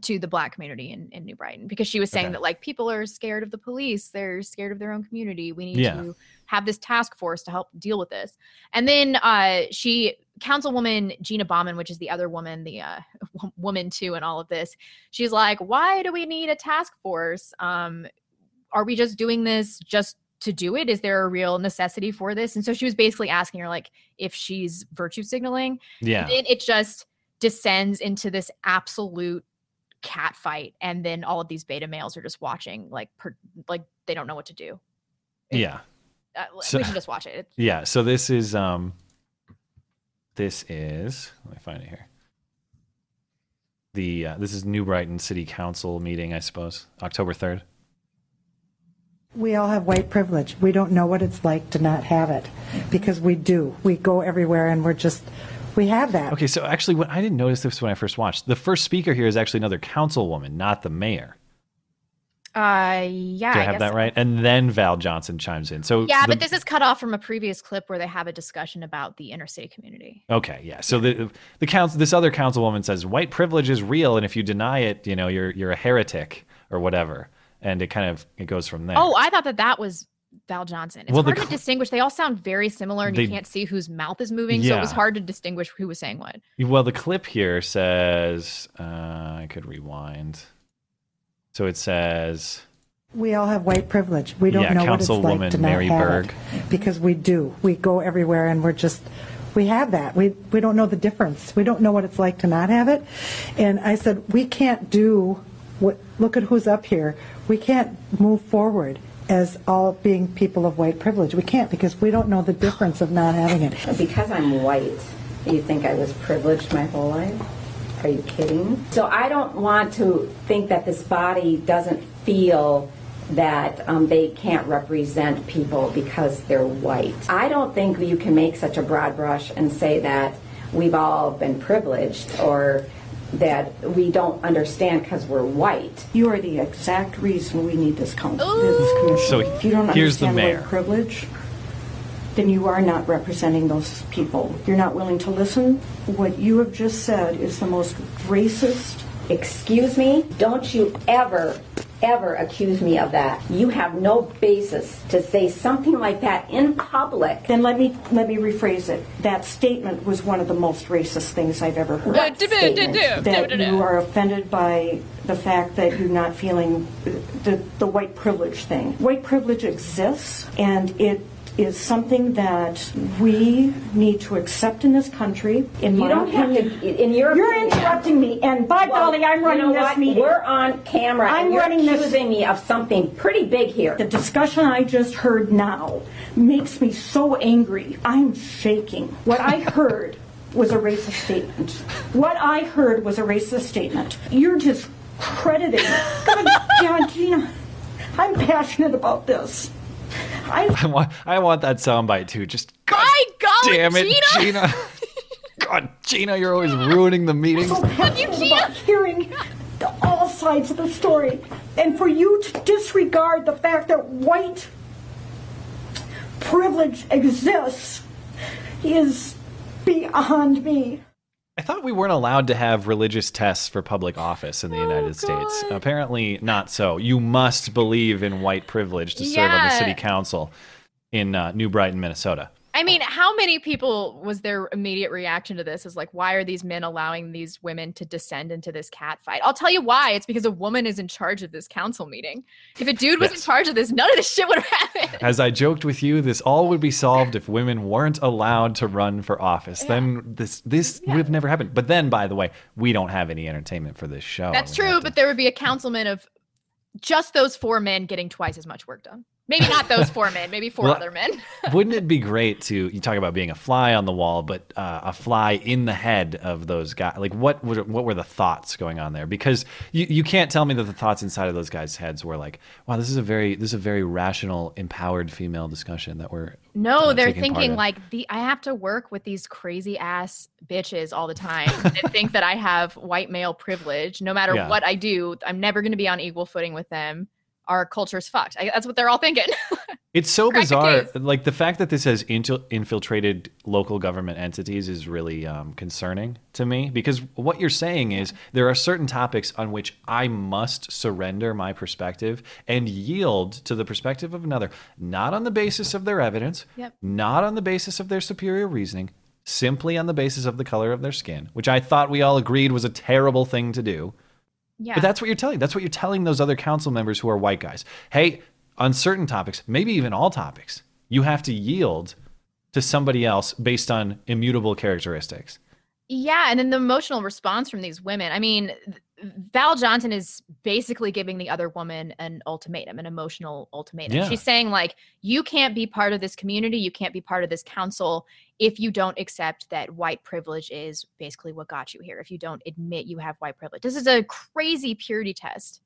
to the black community in, in New Brighton because she was saying Okay. that like people are scared of the police, they're scared of their own community. We need Yeah. to have this task force to help deal with this. And then uh she councilwoman Gina Bauman, which is the other woman, the uh w- woman too in all of this, she's like, why do we need a task force? Um are we just doing this just to do it? Is there a real necessity for this? And so she was basically asking her like if she's virtue signaling. Yeah. Then it just descends into this absolute cat fight, and then all of these beta males are just watching like per, like they don't know what to do. Yeah. Uh, So- we should just watch it. Yeah. So this is um. This is let me find it here. The uh, this is New Brighton City Council meeting, I suppose, October third. We all have white privilege. We don't know what it's like to not have it because we do. We go everywhere and we're just, we have that. Okay, so actually, when I didn't notice this when I first watched, the first speaker here is actually another councilwoman, not the mayor. Uh, yeah. Do I I have guess that so. right? And then Val Johnson chimes in. So Yeah, the- but this is cut off from a previous clip where they have a discussion about the inner city community. Okay, yeah. So the the council, this other councilwoman says white privilege is real, and if you deny it, you know you're you're a heretic or whatever. And it kind of it goes from there. Oh, I thought that that was Val Johnson. It's Well, the hard to distinguish. They all sound very similar, and you can't see whose mouth is moving, so it was hard to distinguish who was saying what. Well, the clip here says uh, I could rewind. So it says We all have white privilege. We don't Yeah, know what it's like to not Mary have Burg. it because we do. We go everywhere and we're just, we have that. We, we don't know the difference. We don't know what it's like to not have it. And I said, we can't do what, look at who's up here. We can't move forward as all being people of white privilege. We can't because we don't know the difference of not having it. Because I'm white, you think I was privileged my whole life? Are you kidding? So I don't want to think that this body doesn't feel that um, they can't represent people because they're white. I don't think you can make such a broad brush and say that we've all been privileged or that we don't understand because we're white. You are the exact reason we need this, con- this commission. So if you don't here's the understand mayor. white privilege, then you are not representing those people. You're not willing to listen. What you have just said is the most racist. Excuse me? Don't you ever ever accuse me of that. You have no basis to say something like that in public. Then let me let me rephrase it. That statement was one of the most racist things I've ever heard. Uh, do- do- do- do- that do- do- you are offended by the fact that you're not feeling the, the white privilege thing. White privilege exists, and it is something that we need to accept in this country. In You my don't have opinion, to, in your You're opinion- interrupting me, and by Well, golly, I'm you running know this what? meeting. We're on camera, I'm running this- accusing me of something pretty big here. The discussion I just heard now makes me so angry. I'm shaking. What I heard was a racist statement. What I heard was a racist statement. You're just crediting. God, God, Gina, I'm passionate about this. I, I want, I want that soundbite too. Just God My God, damn it, Gina! Gina. God, Gina, you're always ruining the meetings. so passionate about hearing the, all sides of the story, and for you to disregard the fact that white privilege exists is beyond me. I thought we weren't allowed to have religious tests for public office in the United States. Apparently, not so. You must believe in white privilege to serve on the city council in uh, New Brighton, Minnesota. I mean, how many people was their immediate reaction to this? Is like, why are these men allowing these women to descend into this cat fight? I'll tell you why. It's because a woman is in charge of this council meeting. If a dude was in charge of this, none of this shit would have happened. As I joked with you, this all would be solved if women weren't allowed to run for office. Then this this would have never happened. But then, by the way, we don't have any entertainment for this show. That's true, but there would be a councilman of just those four men getting twice as much work done. Maybe not those four men, maybe four Well, other men. Wouldn't it be great to you talk about being a fly on the wall, but uh, a fly in the head of those guys? Like, what were, what were the thoughts going on there? Because you, you can't tell me that the thoughts inside of those guys' heads were like, "Wow, this is a very this is a very rational, empowered female discussion that we're." No, uh, they're thinking like the I have to work with these crazy ass bitches all the time that think that I have white male privilege. No matter Yeah. what I do, I'm never going to be on equal footing with them. Our culture's fucked. I, that's what they're all thinking. It's so bizarre. Like the fact that this has intil- infiltrated local government entities is really um, concerning to me because what you're saying is there are certain topics on which I must surrender my perspective and yield to the perspective of another, not on the basis of their evidence, Yep. not on the basis of their superior reasoning, simply on the basis of the color of their skin, which I thought we all agreed was a terrible thing to do. Yeah. But that's what you're telling. That's what you're telling those other council members who are white guys. Hey, on certain topics, maybe even all topics, you have to yield to somebody else based on immutable characteristics. Yeah, and then the emotional response from these women. I mean, Val Johnson is basically giving the other woman an ultimatum, an emotional ultimatum. Yeah. She's saying like, you can't be part of this community, you can't be part of this council if you don't accept that white privilege is basically what got you here. If you don't admit you have white privilege. This is a crazy purity test.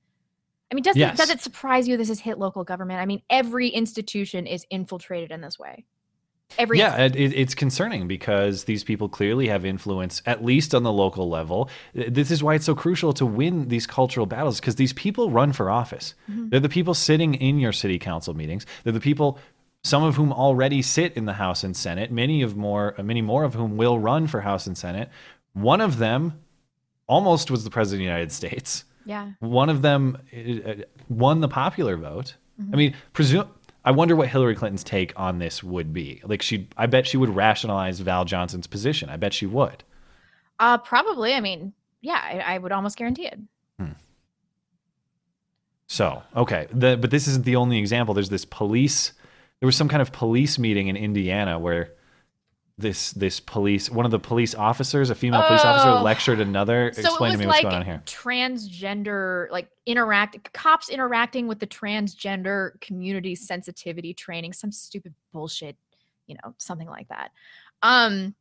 I mean, does Yes. it does it surprise you this has hit local government? I mean, every institution is infiltrated in this way. Every yeah, it, it- it's concerning because these people clearly have influence, at least on the local level. This is why it's so crucial to win these cultural battles because these people run for office. Mhm. They're the people sitting in your city council meetings. They're the people, some of whom already sit in the House and Senate. Many of more, many more of whom will run for House and Senate. One of them almost was the president of the United States. Yeah. One of them uh, uh, won the popular vote. Mhm. I mean, presume. I wonder what Hillary Clinton's take on this would be. Like she, I bet she would rationalize Val Johnson's position. I bet she would. Uh, probably. I mean, yeah, I, I would almost guarantee it. So okay, the, but this isn't the only example. There's this police. There was some kind of police meeting in Indiana where this this police one of the police officers, a female police officer, Oh. lectured another. So Explain to me what's like going on here. transgender, like interact cops interacting with the transgender community sensitivity training, some stupid bullshit, you know, something like that. Um,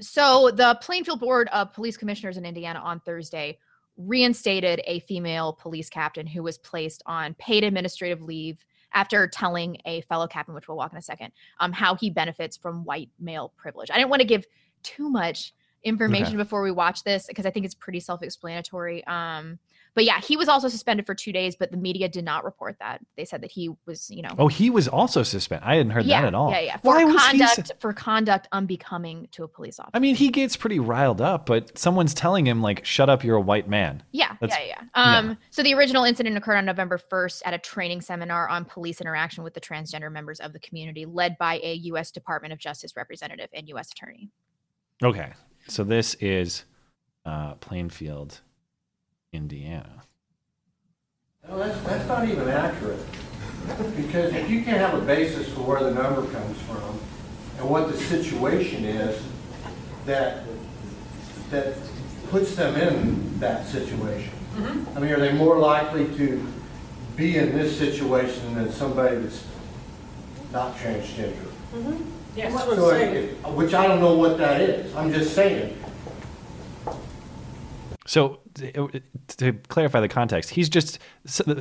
so the Plainfield Board of Police Commissioners in Indiana on Thursday reinstated a female police captain who was placed on paid administrative leave after telling a fellow captain, which we'll walk in a second, um, how he benefits from white male privilege. I didn't want to give too much information Okay. before we watch this because I think it's pretty self-explanatory. Um, but yeah, he was also suspended for two days, but the media did not report that. They said that he was, you know, Oh, he was also suspended. I hadn't heard yeah, that at all. yeah, yeah, for Why was he conduct for conduct unbecoming to a police officer. I mean, he gets pretty riled up, but someone's telling him like, "Shut up, you're a white man." Yeah, That's- yeah, yeah. Um, so the original incident occurred on November 1st at a training seminar on police interaction with the transgender members of the community, led by a U.S. Department of Justice representative and U.S. attorney. Okay, so this is uh, Plainfield, Indiana. No, that's, that's not even accurate. Because if you can't have a basis for where the number comes from and what the situation is that, that puts them in that situation. Mm-hmm. I mean, are they more likely to be in this situation than somebody that's not transgender? Mm-hmm. Yes. So if- if- Which I don't know what that is. I'm just saying. So to, clarify the context, he's just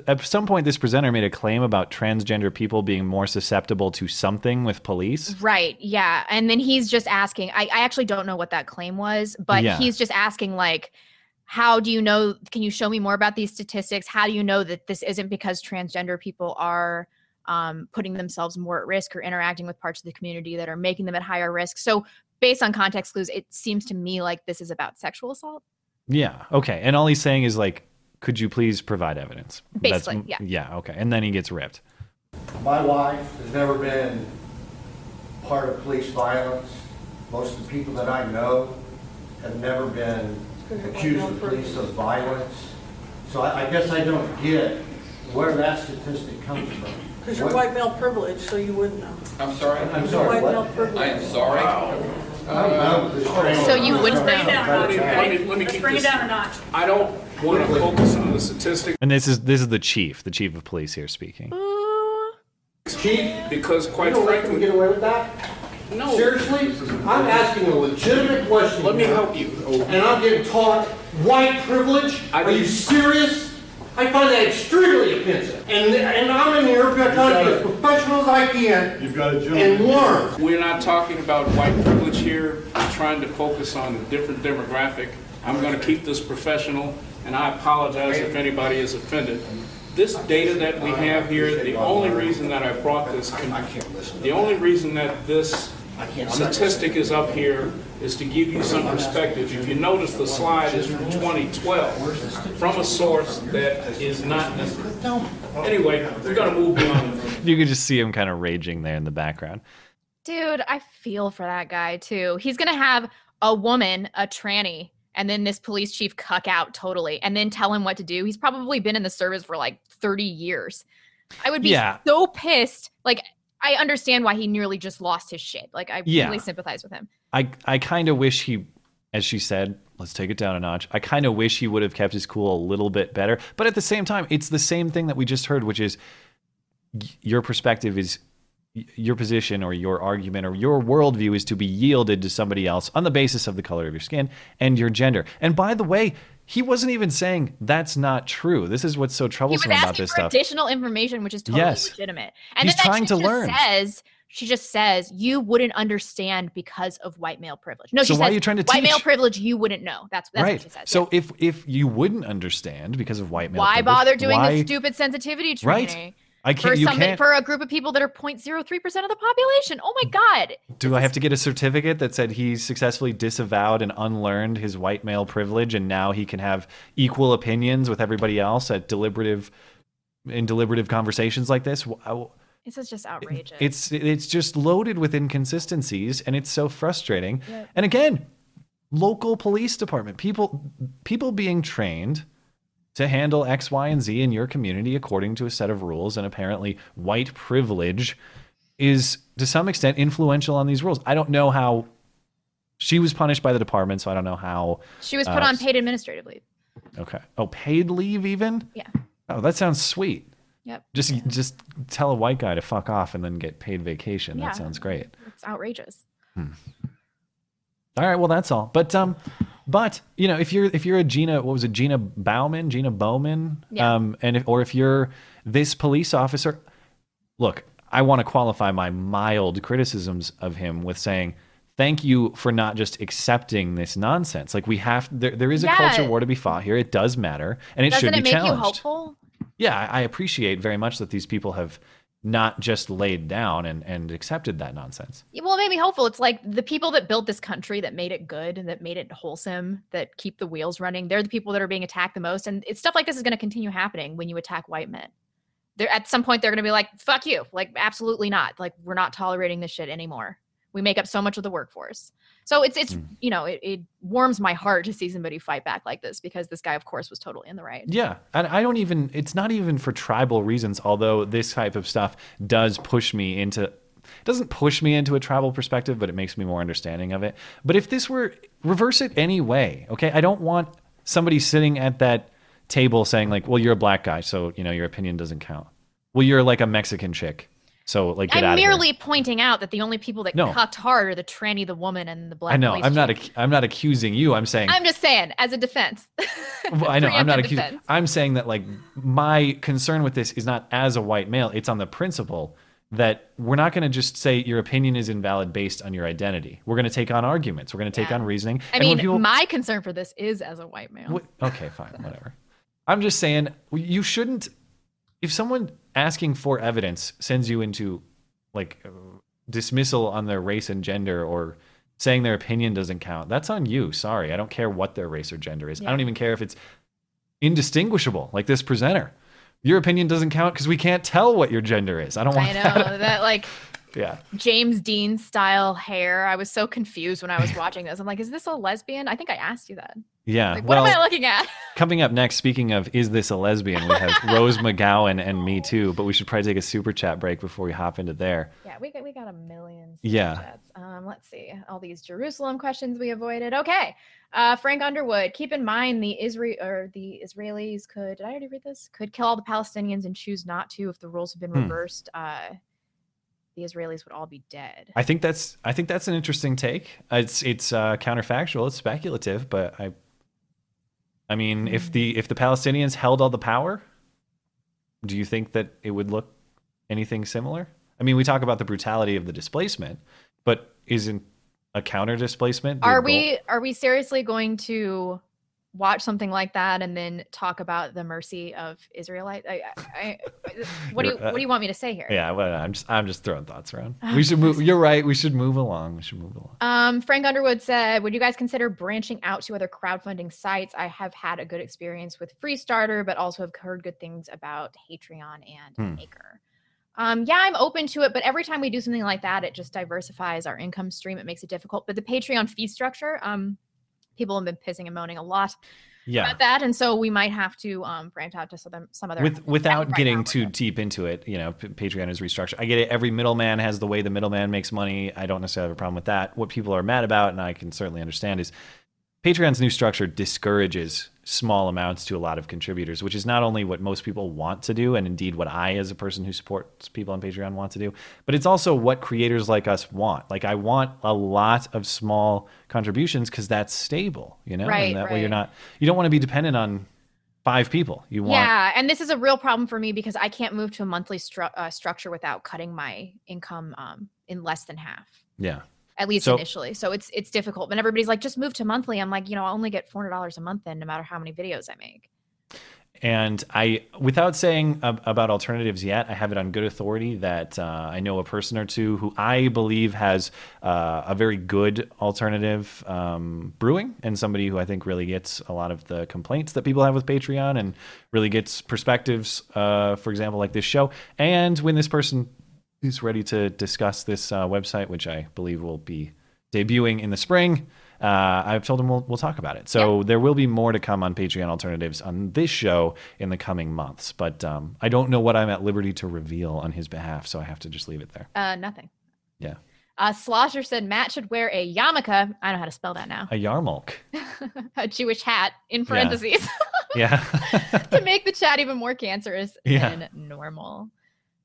at some point this presenter made a claim about transgender people being more susceptible to something with police. Right. Yeah. And then he's just asking, I, I actually don't know what that claim was, but Yeah. he's just asking, like, how do you know? Can you show me more about these statistics? How do you know that this isn't because transgender people are um, putting themselves more at risk or interacting with parts of the community that are making them at higher risk? So, based on context clues, it seems to me like this is about sexual assault. Yeah. Okay. And all he's saying is like, "Could you please provide evidence?" Basically, yeah. Yeah. Okay. And then he gets ripped. My wife has never been part of police violence. Most of the people that I know have never been accused of police of violence. So I, I guess I don't get where that statistic comes from. Because you're What- white male privileged, so you wouldn't know. I'm sorry? I'm You're sorry, White what? male privilege. I am sorry. Oh, so you wouldn't Bring it know. down a notch, Let me- okay? let me- let me Let's keep bring it this- down a notch. I don't want to focus on the statistics. And this is this is the chief, the chief of police here speaking. Uh, chief, because quite you don't let frankly, them get away with that? No. Seriously? I'm asking a legitimate question. Let me here, help you. And I'm getting taught white privilege? I Are you didn't- serious? I find that extremely offensive. And, and I'm in here trying to be as professional as I can You've got a job. and learn. We're not talking about white privilege here. We're trying to focus on a different demographic. I'm going to keep this professional, and I apologize if anybody is offended. This data that we have here, the only reason that I brought this, the only reason that this statistic is up here is to give you some perspective. If you notice, the slide is from 2012, from a source that is not necessary. Anyway, we're going to move beyond. You can just see him kind of raging there in the background. Dude, I feel for that guy too. He's gonna have a woman, a tranny, and then this police chief cuck out totally, and then tell him what to do. He's probably been in the service for like 30 years. I would be Yeah. so pissed. Like, I understand why he nearly just lost his shit. Like, I Yeah. really sympathize with him. I I kind of wish he, as she said, let's take it down a notch. I kind of wish he would have kept his cool a little bit better. But at the same time, it's the same thing that we just heard, which is your perspective is your position or your argument or your worldview is to be yielded to somebody else on the basis of the color of your skin and your gender. And by the way, he wasn't even saying that's not true. This is what's so troublesome about this stuff. additional information, which is totally Yes. legitimate. And He's then trying to learn. Says she just says you wouldn't understand because of white male privilege. No, So she why are says you trying to white male privilege you wouldn't know. That's that's right. what she says. So if if you wouldn't understand because of white male why privilege, bother doing why- this stupid sensitivity Right. training? I for can't. You something can't. for a group of people that are 0.03 percent of the population. Oh my mm. god! Do I have to get a certificate that said he successfully disavowed and unlearned his white male privilege, and now he can have equal opinions with everybody else at deliberative, in deliberative conversations like this? This is just outrageous. It's it's just loaded with inconsistencies, and it's so frustrating. Yeah. And again, local police department people people being trained to handle X, Y, and Z in your community according to a set of rules, and apparently white privilege is to some extent influential on these rules. I don't know how she was punished by the department, so I don't know how she was put uh, on paid administrative leave. Okay. Oh, paid leave even? Yeah. Oh, that sounds sweet. Yep. Just just tell a white guy to fuck off and then get paid vacation. Yeah. That sounds great. It's outrageous. All right, well that's all. But um but you know, if you're if you're a Gina what was it, Gina Bauman, Gina Bowman? Yeah. Um and if or if you're this police officer, look, I want to qualify my mild criticisms of him with saying thank you for not just accepting this nonsense. Like we have there, there is a Yeah. culture war to be fought here. It does matter, and it Doesn't should it be make you challenged. hopeful? Yeah, I appreciate very much that these people have not just laid down and, and accepted that nonsense. Well, it made me hopeful. It's like the people that built this country, that made it good, and that made it wholesome, that keep the wheels running. They're the people that are being attacked the most, and it's stuff like this is going to continue happening when you attack white men. They're at some point they're going to be like, "Fuck you!" Like, absolutely not. Like, we're not tolerating this shit anymore. We make up so much of the workforce. So it's it's hmm. you know it, it warms my heart to see somebody fight back like this because this guy, of course, was totally in the right. Yeah, and I don't even. It's not even for tribal reasons. Although this type of stuff does push me into. Doesn't push me into a tribal perspective, but it makes me more understanding of it. But if this were reverse it anyway, okay, I don't want somebody sitting at that table saying like, "Well, you're a black guy, so you know your opinion doesn't count." Well, you're like a Mexican chick, so like get I'm out of here. merely pointing out that the only people that No. cucked hard are the tranny, the woman, and the black. I know. I'm not. Ac- I'm not accusing you. I'm saying. I'm just saying, as a defense. Well, I know. I'm not accusing. defense. I'm saying that like my concern with this is not as a white male. It's on the principle that we're not going to just say your opinion is invalid based on your identity. We're going to take on arguments. We're going to take on reasoning. I And mean, people- my concern for this is as a white male. Okay, fine, whatever. I'm just saying you shouldn't. If someone asking for evidence sends you into like dismissal on their race and gender or saying their opinion doesn't count, that's on you. Sorry, I don't care what their race or gender is. I don't even care if it's indistinguishable, like this presenter. Your opinion doesn't count because we can't tell what your gender is. I don't want I know that. that like Yeah. James Dean style hair. I was so confused when I was watching this. I'm like, is this a lesbian? I think I asked you that. Yeah. Like, what well, am I looking at? Coming up next, speaking of is this a lesbian, we have Rose McGowan and me too, but we should probably take a super chat break before we hop into there. Yeah, we got we got a million. super Yeah. chats. Um, let's see all these Jerusalem questions we avoided. Okay, uh, Frank Underwood. Keep in mind the Israel or the Israelis could. Did I already read this? Could kill all the Palestinians and choose not to if the rules have been Hmm. reversed. Uh, the Israelis would all be dead. I think that's I think that's an interesting take. It's it's uh, counterfactual, it's speculative, but I I mean, if mm. the if the Palestinians held all the power, do you think that it would look anything similar? I mean, we talk about the brutality of the displacement, but isn't a counter displacement? Are goal? we are we seriously going to watch something like that and then talk about the mercy of Israelite? I, I, I, what do you uh, what do you want me to say here? Yeah, well, I'm just I'm just throwing thoughts around. We should move. You're right. We should move along. We should move along. Um, Frank Underwood said, "Would you guys consider branching out to other crowdfunding sites? I have had a good experience with Freestartr, but also have heard good things about Patreon and Hmm. Maker. Um, yeah, I'm open to it, but every time we do something like that, it just diversifies our income stream. It makes it difficult. But the Patreon fee structure, um, people have been pissing and moaning a lot Yeah. about that, and so we might have to um, branch out to some some other With, without right getting too deep into it, you know, P- Patreon is restructured. I get it. Every middleman has the way the middleman makes money. I don't necessarily have a problem with that. What people are mad about, and I can certainly understand, is Patreon's new structure discourages small amounts to a lot of contributors, which is not only what most people want to do, and indeed what I, as a person who supports people on Patreon, want to do, but it's also what creators like us want. Like, I want a lot of small contributions because that's stable, you know? Right, and that way you're not, you don't want to be dependent on five people. You want. Yeah, and this is a real problem for me because I can't move to a monthly stru- uh, structure without cutting my income um, in less than half, Yeah. At least So- initially. So it's it's difficult. But everybody's like, just move to monthly. I'm like, you know, I only get four hundred dollars a month then, no matter how many videos I make. And I, without saying ab- about alternatives yet, I have it on good authority that uh, I know a person or two who I believe has uh, a very good alternative um, brewing, and somebody who I think really gets a lot of the complaints that people have with Patreon and really gets perspectives, uh, for example, like this show. And when this person is ready to discuss this uh, website, which I believe will be debuting in the spring. Uh, I've told him we'll, we'll talk about it. So there will be more to come on Patreon alternatives on this show in the coming months. But um, I don't know what I'm at liberty to reveal on his behalf, so I have to just leave it there. Uh, nothing. Yeah, Uh, Slosher said Matt should wear a yarmulke. I don't know how to spell that now. a yarmulke. a Jewish hat in Yeah. parentheses Yeah, to make the chat even more cancerous Yeah. than normal.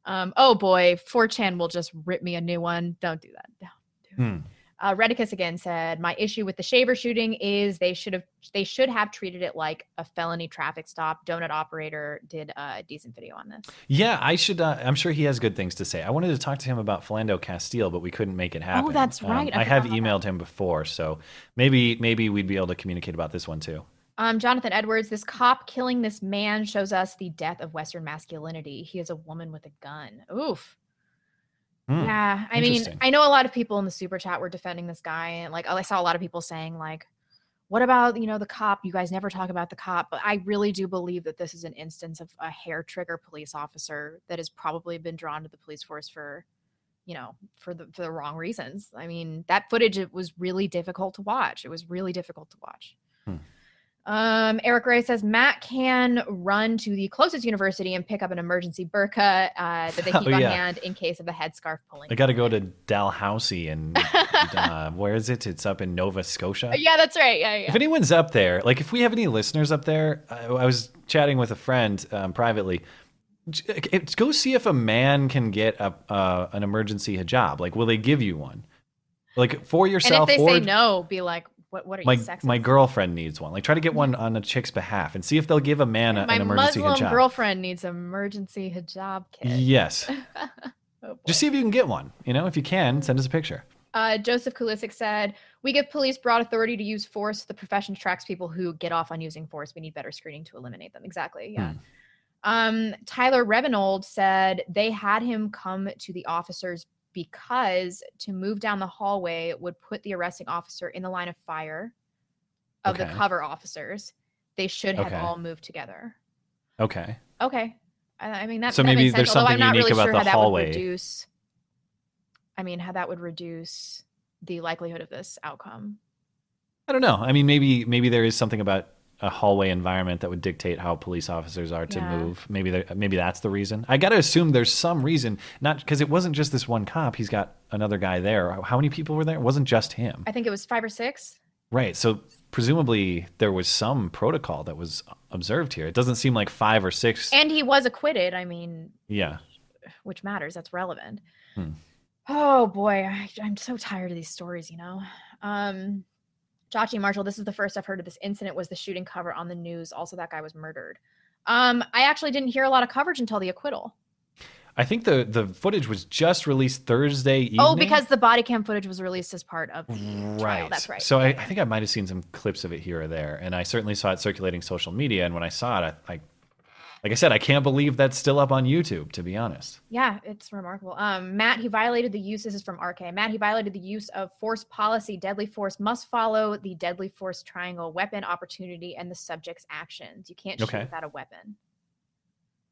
Um, oh boy, 4chan will just rip me a new one. Don't do that. Don't. Hmm. Uh, Redicus again said, "My issue with the shaver shooting is they should have they should have treated it like a felony traffic stop." Donut operator did a decent video on this. Yeah, I should. Uh, I'm sure he has good things to say. I wanted to talk to him about Philando Castile, but we couldn't make it happen. Oh, that's Um, right. I I, have emailed him before, so maybe maybe we'd be able to communicate about this one too. Um, Jonathan Edwards, this cop killing this man shows us the death of Western masculinity. He is a woman with a gun. Oof. Hmm, Yeah, I mean. I know a lot of people in the super chat were defending this guy, and like I saw a lot of people saying like, "What about you know the cop? You guys never talk about the cop." But I really do believe that this is an instance of a hair trigger police officer that has probably been drawn to the police force for, you know, for the for the wrong reasons. I mean, that footage it was really difficult to watch. It was really difficult to watch. Um, Eric Ray says Matt can run to the closest university and pick up an emergency burqa uh, that they keep Oh, on yeah. hand in case of a headscarf pulling. I got to go to Dalhousie and uh, where is it? It's up in Nova Scotia. Yeah, that's right. Yeah, yeah. If anyone's up there, like if we have any listeners up there, I, I was chatting with a friend um, privately. Go see if a man can get a uh, an emergency hijab. Like, will they give you one? Like for yourself? and if they or say no, be like, "What? What are my you sexist?" my girlfriend needs one. Like, try to get one on a chick's behalf and see if they'll give a man a, my an emergency Muslim hijab. My girlfriend needs an emergency hijab kit. Yes, Oh, just see if you can get one. You know, if you can, send us a picture. Uh, Joseph Kulisic said, "We give police broad authority to use force. The profession tracks people who get off on using force. We need better screening to eliminate them." Exactly. Yeah. Um, Tyler Revenold said they had him come to the officers because to move down the hallway would put the arresting officer in the line of fire of the cover officers. They should have Okay. all moved together. Okay. Okay. I, I mean that. So that maybe sense, there's although something I'm not unique really about sure the how that hallway. would reduce. I mean, how that would reduce the likelihood of this outcome. I don't know. I mean, maybe maybe there is something about a hallway environment that would dictate how police officers are to Yeah. move. Maybe maybe that's the reason. I got to assume there's some reason, not because it wasn't just this one cop. He's got another guy there. How many people were there? It wasn't just him. I think it was five or six. Right. So presumably there was some protocol that was observed here. It doesn't seem like five or six. And he was acquitted. I mean, yeah. which matters. That's relevant. Hmm. Oh boy, I, I'm so tired of these stories. You know, um, Chachi Marshall. This is the first I've heard of this incident. Was the shooting cover on the news? Also, that guy was murdered. Um, I actually didn't hear a lot of coverage until the acquittal. I think the the footage was just released Thursday evening. Oh, because the body cam footage was released as part of the Right. trial. That's right. So I, I think I might have seen some clips of it here or there, and I certainly saw it circulating social media. And when I saw it, I, I like I said, I can't believe that's still up on YouTube. To be honest. Yeah, it's remarkable. Um, Matt, he violated the use. This is from RK. Matt, he violated the use of force policy. Deadly force must follow the deadly force triangle: weapon, opportunity, and the subject's actions. You can't shoot Okay. without a weapon.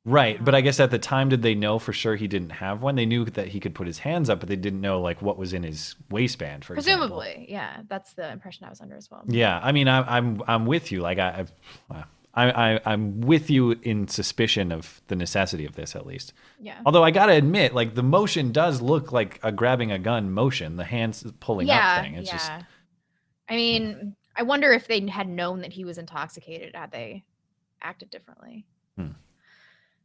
Right, but I guess at the time, did they know for sure he didn't have one? They knew that he could put his hands up, but they didn't know like what was in his waistband. For example. Presumably, yeah, that's the impression I was under as well. Yeah, I mean, I, I'm I'm with you. Like I, I, I, I I'm with you in suspicion of the necessity of this, at least. Yeah. Although I gotta admit, like the motion does look like a grabbing a gun motion. The hands pulling yeah, up thing. It's yeah. just I mean, I wonder if they had known that he was intoxicated, had they acted differently. Hmm.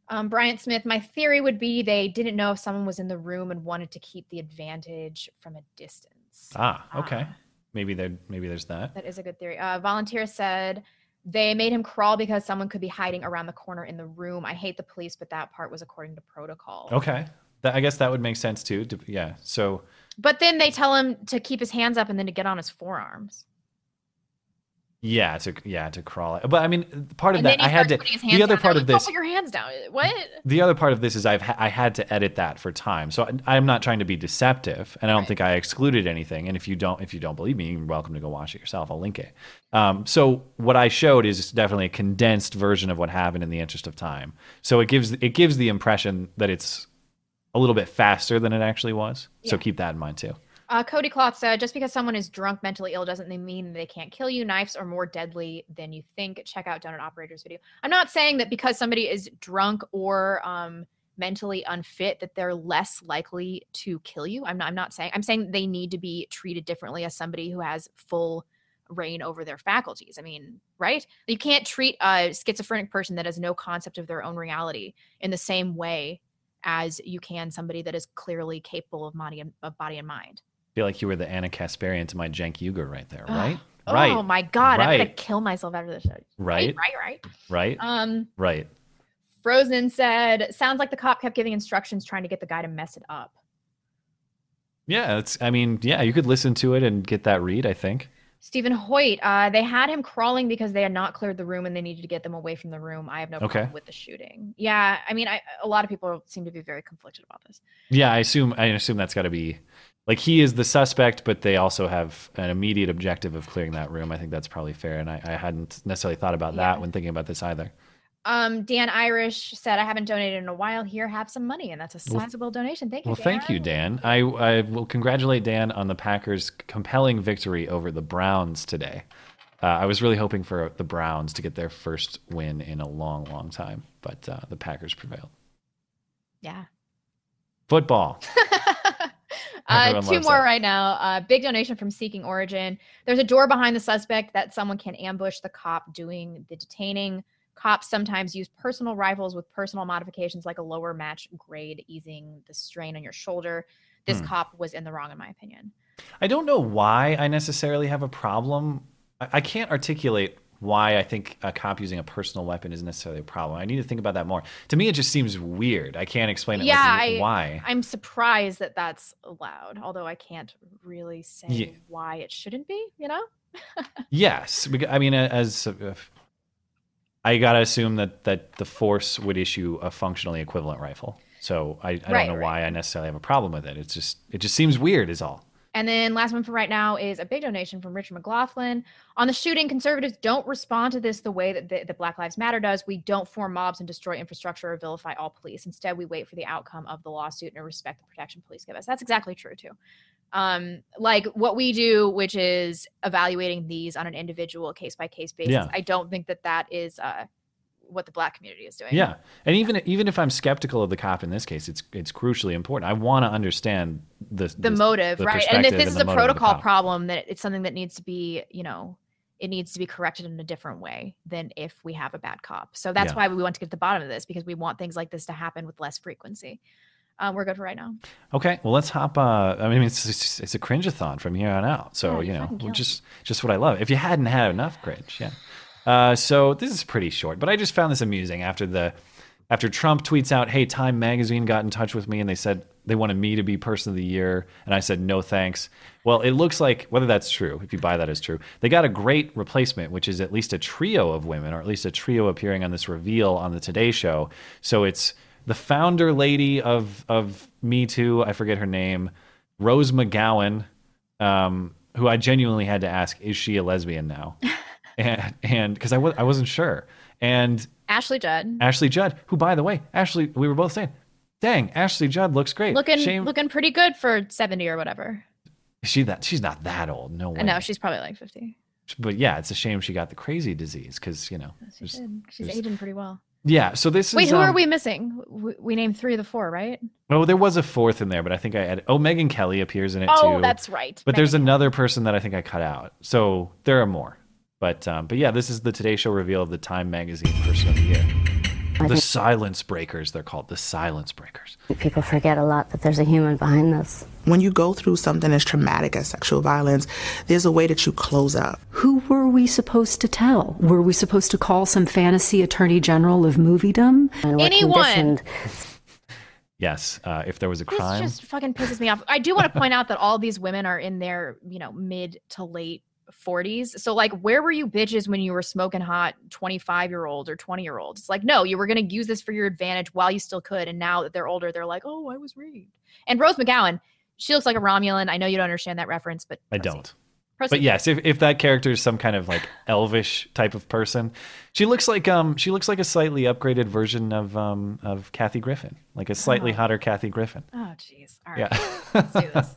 Um, Bryant Smith, my theory would be they didn't know if someone was in the room and wanted to keep the advantage from a distance. ah okay. Maybe there maybe there's that. That is a good theory. Uh, Volunteer said they made him crawl because someone could be hiding around the corner in the room. I hate the police, but that part was according to protocol. Okay, that, I guess that would make sense too. To, yeah. So But then they tell him to keep his hands up and then to get on his forearms. Yeah, to yeah to crawl. It. But I mean, part of and that I had to. putting his hands The other down. part of like, "Don't this. put your hands down. What? the other part of this is I've ha- I had to edit that for time, so I, I'm not trying to be deceptive, and I don't think I excluded anything. And if you don't if you don't believe me, you're welcome to go watch it yourself. I'll link it. Um, so what I showed is definitely a condensed version of what happened in the interest of time. So it gives it gives the impression that it's a little bit faster than it actually was. So keep that in mind too. Uh, Cody Cloth said, just because someone is drunk, mentally ill, doesn't mean they can't kill you. Knives are more deadly than you think. Check out Donut Operator's video. I'm not saying that because somebody is drunk or um, mentally unfit that they're less likely to kill you. I'm not. I'm not saying. I'm saying they need to be treated differently as somebody who has full reign over their faculties. I mean, right? You can't treat a schizophrenic person that has no concept of their own reality in the same way as you can somebody that is clearly capable of body and, of body and mind. Feel like you were the Ana Kasparian to my Cenk Uygur right there, Ugh. right? Oh right. my god, I'm gonna kill myself after this show. Right. Right, right, Right. Um right. Frozen said, sounds like the cop kept giving instructions trying to get the guy to mess it up. Yeah, it's. I mean, yeah, you could listen to it and get that read. I think. Stephen Hoyt, uh, they had him crawling because they had not cleared the room and they needed to get them away from the room. I have no Okay. problem with the shooting. Yeah, I mean, I, a lot of people seem to be very conflicted about this. Yeah, I assume. I assume that's got to be, like, he is the suspect, but they also have an immediate objective of clearing that room. I think that's probably fair, and I, I hadn't necessarily thought about that when thinking about this either. Um, Dan Irish said, I haven't donated in a while. Here, have some money. And that's a Well, sizable donation. Thank you. Well, thank you, Dan. I, I will congratulate Dan on the Packers' compelling victory over the Browns today. Uh, I was really hoping for the Browns to get their first win in a long, long time, but uh, the Packers prevailed. Yeah. Football. Uh, two more that. right now. Uh, big donation from Seeking Origin. There's a door behind the suspect that someone can ambush the cop doing the detaining. Cops sometimes use personal rifles with personal modifications like a lower match grade, easing the strain on your shoulder. This Hmm. cop was in the wrong, in my opinion. I don't know why I necessarily have a problem. I, I can't articulate why I think a cop using a personal weapon is necessarily a problem. I need to think about that more. To me, it just seems weird. I can't explain it. yeah, like, I, why? I'm surprised that that's allowed, although I can't really say Yeah. why it shouldn't be, you know? Yes, I mean, uh, as if- I gotta assume that that the force would issue a functionally equivalent rifle. So I, I don't know right. why I necessarily have a problem with it. It's just it just seems weird, is all. And then last one for right now is a big donation from Richard McLaughlin. On the shooting, conservatives don't respond to this the way that, the, that Black Lives Matter does. We don't form mobs and destroy infrastructure or vilify all police. Instead, we wait for the outcome of the lawsuit and respect the protection police give us. That's exactly true, too. Um, like what we do, which is evaluating these on an individual case by case basis. Yeah. I don't think that that is uh, what the Black community is doing. Yeah, and even even if I'm skeptical of the cop in this case, it's it's crucially important. I want to understand the the motive, the right? And if this is a the protocol problem, that it's something that needs to be, you know, it needs to be corrected in a different way than if we have a bad cop. So that's Yeah. why we want to get to the bottom of this because we want things like this to happen with less frequency. Um, we're good for right now. Okay, well let's hop. Uh, I mean, it's it's, it's a cringe-a-thon from here on out. So Yeah, you know, fucking kill it. just just what I love. If you hadn't had enough cringe, yeah. Uh, so this is pretty short, but I just found this amusing after the after Trump tweets out, "Hey, Time Magazine got in touch with me and they said they wanted me to be Person of the Year," and I said, "No, thanks." Well, it looks like whether that's true, if you buy that as true, they got a great replacement, which is at least a trio of women, or at least a trio appearing on this reveal on the Today Show. So it's the founder lady of of Me Too, I forget her name, Rose McGowan, um, who I genuinely had to ask, is she a lesbian now? and and because I was I wasn't sure, and Ashley Judd, Ashley Judd, who by the way, Ashley, we were both saying, dang, Ashley Judd looks great. looking Shame looking pretty good for seventy or whatever. she that she's not that old, no way. I know she's probably like fifty. But yeah, it's a shame she got the crazy disease because you know. She there's- did. She's aging pretty well. Yeah, so this Wait, is. who are um, we missing? We, we named three of the four, right? Oh, there was a fourth in there, but I think I added. Oh, Megyn Kelly appears in it Oh, too. that's right. But there's another person that I think I cut out. So there are more. But um, but yeah, this is the Today Show reveal of the Time Magazine Person of the Year. I The Silence Breakers, they're called. The Silence Breakers. People forget a lot that there's a human behind this. When you go through something as traumatic as sexual violence, there's a way that you close up. Who were we supposed to tell? Were we supposed to call some fantasy attorney general of moviedom? And Anyone. Yes, uh, if there was a This crime. just fucking pisses me off. I do want to point out that all these women are in their, you know, mid to late 40s. So, like, where were you bitches when you were smoking hot 25 year old or 20 year old? It's like, no, you were going to use this for your advantage while you still could. And now that they're older, they're like, oh, I was raped. And Rose McGowan, she looks like a Romulan. I know you don't understand that reference, but I don't. Proceed. But yes, if, if that character is some kind of like elvish type of person, she looks like um she looks like a slightly upgraded version of um of Kathy Griffin, like a slightly hotter Kathy Griffin. Oh, jeez. All Yeah.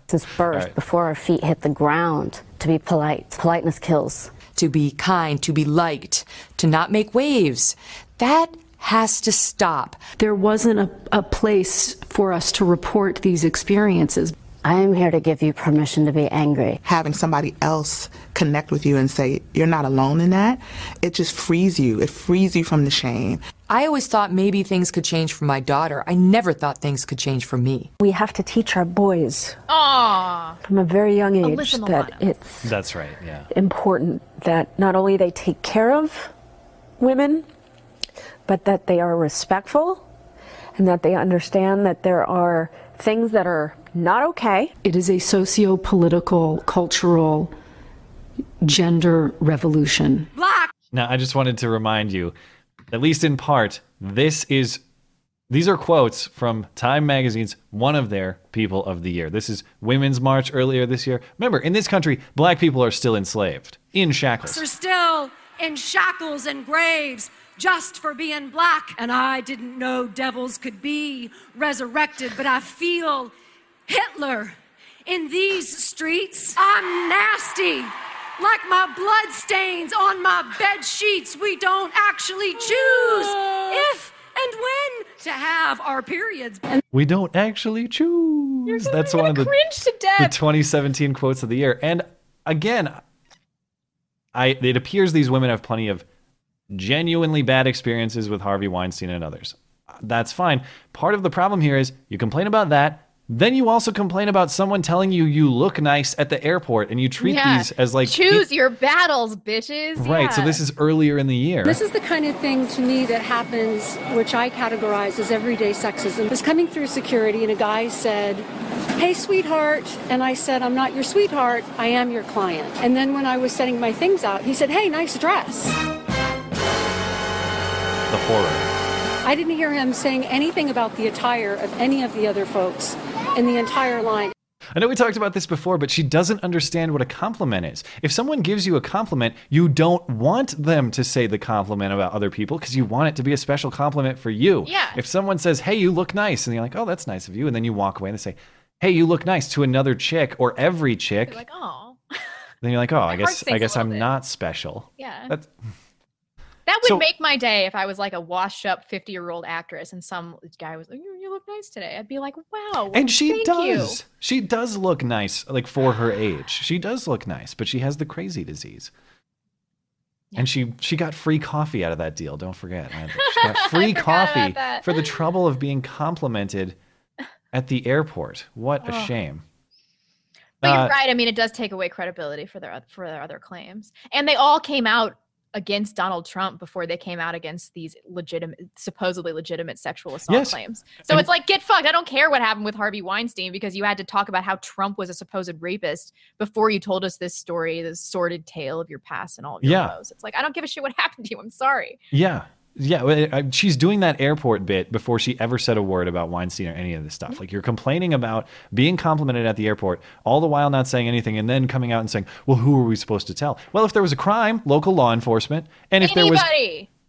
Since birth, All right. before our feet hit the ground, to be polite. Politeness kills. To be kind, to be liked, to not make waves. That has to stop. There wasn't a, a place for us to report these experiences. I am here to give you permission to be angry. Having somebody else connect with you and say, you're not alone in that, it just frees you. It frees you from the shame. I always thought maybe things could change for my daughter. I never thought things could change for me. We have to teach our boys Aw. from a very young age that it's That's right. Yeah. important that not only they take care of women, but that they are respectful and that they understand that there are things that are not okay. It is a socio political, cultural, gender revolution. Black! Now, I just wanted to remind you, at least in part, this is these are quotes from Time Magazine's one of their people of the year. This is Women's March earlier this year. Remember, in this country, black people are still enslaved in shackles. are still in shackles and graves just for being black. And I didn't know devils could be resurrected, but I feel Hitler in these streets. I'm nasty. Like my blood stains on my bed sheets, we don't actually choose oh. if and when to have our periods. We don't actually choose. That's one of the, cringe to the 2017 quotes of the year. And again, I it appears these women have plenty of genuinely bad experiences with Harvey Weinstein and others. That's fine. Part of the problem here is you complain about that, then you also complain about someone telling you you look nice at the airport and you treat Yeah. these as like choose your battles, bitches. Right. So this is earlier in the year. This is the kind of thing to me that happens, which I categorize as everyday sexism. I was coming through security and a guy said, Hey, sweetheart. And I said, I'm not your sweetheart, I am your client. And then when I was setting my things out, he said, Hey, nice dress. the horror. I didn't hear him saying anything about the attire of any of the other folks in the entire line. I know we talked about this before, but she doesn't understand what a compliment is. If someone gives you a compliment, you don't want them to say the compliment about other people because you want it to be a special compliment for you. Yeah. If someone says, "Hey, you look nice," and you're like, "Oh, that's nice of you," and then you walk away and they say, "Hey, you look nice" to another chick or every chick, like, oh, then you're like, "Oh, I guess I guess I'm bit. not special." yeah. That's That would So- make my day if I was like a washed up 50 year old actress and some guy was like, you, look nice today. I'd be like, wow. and she does. You. She does look nice, like for her age. She does look nice, but she has the crazy disease. And she she got free coffee out of that deal. Don't forget. She got free coffee for the trouble of being complimented at the airport. What a Oh. shame. But Uh, you're right. I mean, it does take away credibility for their for their other claims, and they all came out against Donald Trump before they came out against these legitimate, supposedly legitimate sexual assault Yes. claims. So And- it's like, get fucked. I don't care what happened with Harvey Weinstein because you had to talk about how Trump was a supposed rapist before you told us this story, this sordid tale of your past and all of your Yeah. woes. It's like I don't give a shit what happened to you. I'm sorry. Yeah. Yeah, she's doing that airport bit before she ever said a word about Weinstein or any of this stuff. Mm-hmm. Like you're complaining about being complimented at the airport, all the while not saying anything, and then coming out and saying, "Well, who are we supposed to tell?" Well, if there was a crime, local law enforcement, and if there was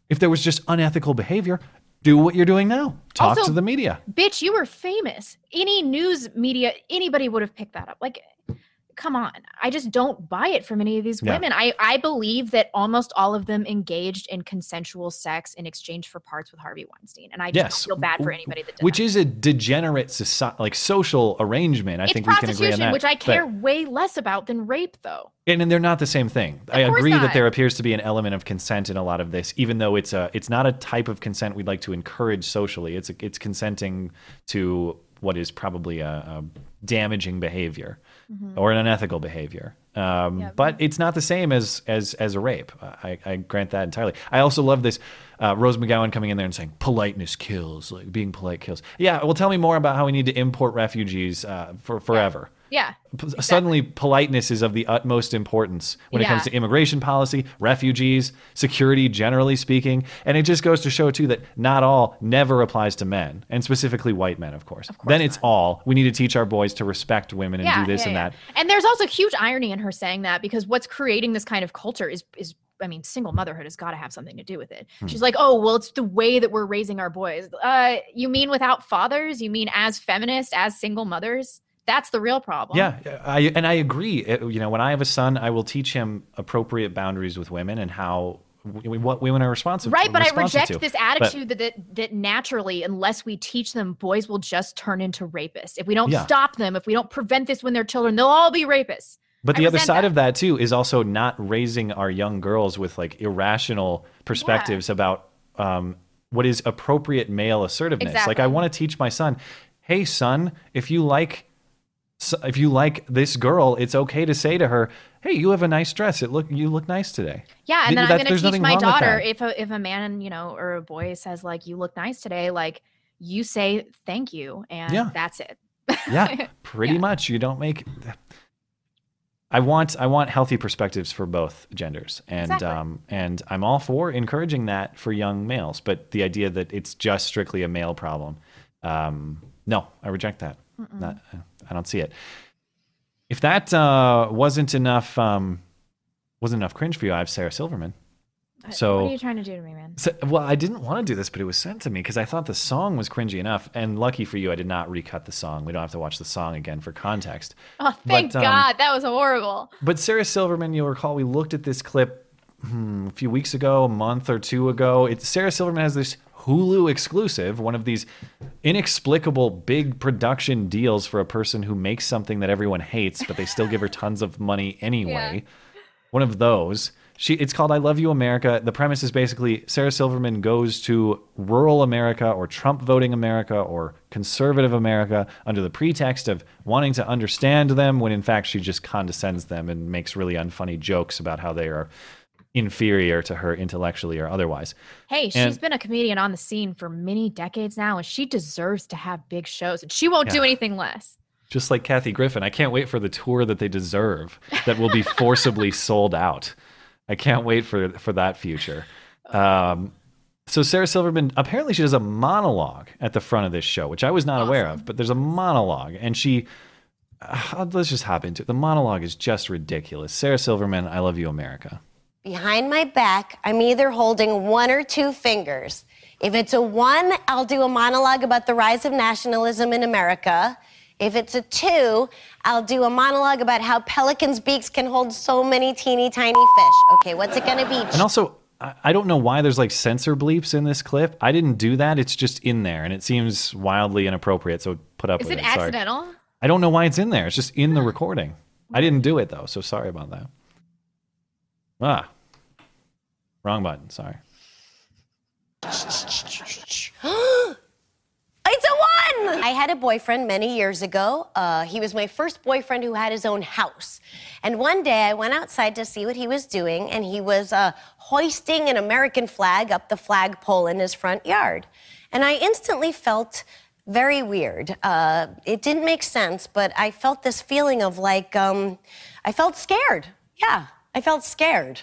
if there was just unethical behavior, do what you're doing now. Talk Also- to the media. bitch, you were famous. Any news media, anybody would have picked that up. Like, come on. I just don't buy it from any of these Yeah. women. I, I believe that almost all of them engaged in consensual sex in exchange for parts with Harvey Weinstein. And I just Yes, don't feel bad for anybody that did Which is a degenerate society, like social arrangement. I it's think we can agree on prostitution, that. which I But- care way less about than rape, though. and, and they're not the same thing. I course agree that there appears to be an element of consent in a lot of this, even though it's a it's not a type of consent we'd like to encourage socially. It's it's consenting to what is probably a, a damaging behavior Mhm. or an unethical behavior. Um, But it's not the same as as as a rape. I, I grant that entirely. I also love this uh, Rose McGowan coming in there and saying politeness kills, like being polite kills. Yeah, well, tell me more about how we need to import refugees uh, for forever. Yeah. P- Suddenly, politeness is of the utmost importance when it comes to immigration policy, refugees, security, generally speaking. And it just goes to show, too, that not all never applies to men, and specifically white men, of course. then it's all. We need to teach our boys to respect women and Yeah, do this yeah, and yeah. that. And there's also huge irony in her saying that because what's creating this kind of culture is is I mean, single motherhood has got to have something to do with it. Hmm. She's like, oh, well, it's the way that we're raising our boys. Uh, you mean without fathers? You mean as feminists, as single mothers? That's the real problem. Yeah, I, and I agree. You know, when I have a son, I will teach him appropriate boundaries with women and how what women are responsible Right, but I reject to. this But- attitude that, that that naturally, unless we teach them, boys will just turn into rapists. If we don't Yeah. stop them, if we don't prevent this when they're children, they'll all be rapists. But I the other side that. of that too is also not raising our young girls with like irrational perspectives about um, what is appropriate male assertiveness. Like I want to teach my son, "Hey son, if you like so if you like this girl, it's okay to say to her, "Hey, you have a nice dress. It look you look nice today." Yeah, and then that- I'm gonna teach my daughter if a if a man, you know, or a boy says like you look nice today, like you say thank you and Yeah. that's it. yeah, pretty much. You don't make. I want I want healthy perspectives for both genders, and Exactly. um and I'm all for encouraging that for young males. But the idea that it's just strictly a male problem, um, no, I reject that. Not, I don't see it. If that uh, wasn't enough, um, wasn't enough cringe for you, I have Sarah Silverman. So Uh, what are you trying to do to me, man? so, well, I didn't want to do this, but it was sent to me because I thought the song was cringy enough. And lucky for you, I did not recut the song. We don't have to watch the song again for context. Oh, thank But, um, God, that was horrible. But Sarah Silverman, you'll recall, we looked at this clip hmm, a few weeks ago, a month or two ago. It's Sarah Silverman has this Hulu exclusive, one of these inexplicable big production deals for a person who makes something that everyone hates, but they still give her tons of money anyway. One of those. She, it's called I Love You America. The premise is basically Sarah Silverman goes to rural America or Trump voting America or conservative America under the pretext of wanting to understand them when in fact she just condescends them and makes really unfunny jokes about how they are inferior to her intellectually or otherwise. Hey, she's been a comedian on the scene for many decades now, and she deserves to have big shows, and she won't do anything less. just like Kathy Griffin. I can't wait for the tour that they deserve that will be forcibly sold out. I can't wait for for that future. Um, so Sarah Silverman apparently she does a monologue at the front of this show, which I was not aware of. But there's a monologue, and she uh, let's just hop into it. The monologue is just ridiculous. Sarah Silverman, I love you, America. Behind my back, I'm either holding one or two fingers. If it's a one, I'll do a monologue about the rise of nationalism in America. If it's a two, I'll do a monologue about how pelicans' beaks can hold so many teeny tiny fish. Okay, what's it gonna be? And also, I I don't know why there's like censor bleeps in this clip. I didn't do that. It's just in there, and it seems wildly inappropriate. So put up Is with it it. Sorry. accidental? I don't know why it's in there. It's just in the recording. I didn't do it though, so sorry about that. Ah, wrong button. Sorry. It's a one! I had a boyfriend many years ago. Uh, he was my first boyfriend who had his own house. And one day I went outside to see what he was doing, and he was uh, hoisting an American flag up the flagpole in his front yard. And I instantly felt very weird. Uh, it didn't make sense, but I felt this feeling of like, um, I felt scared. Yeah, I felt scared.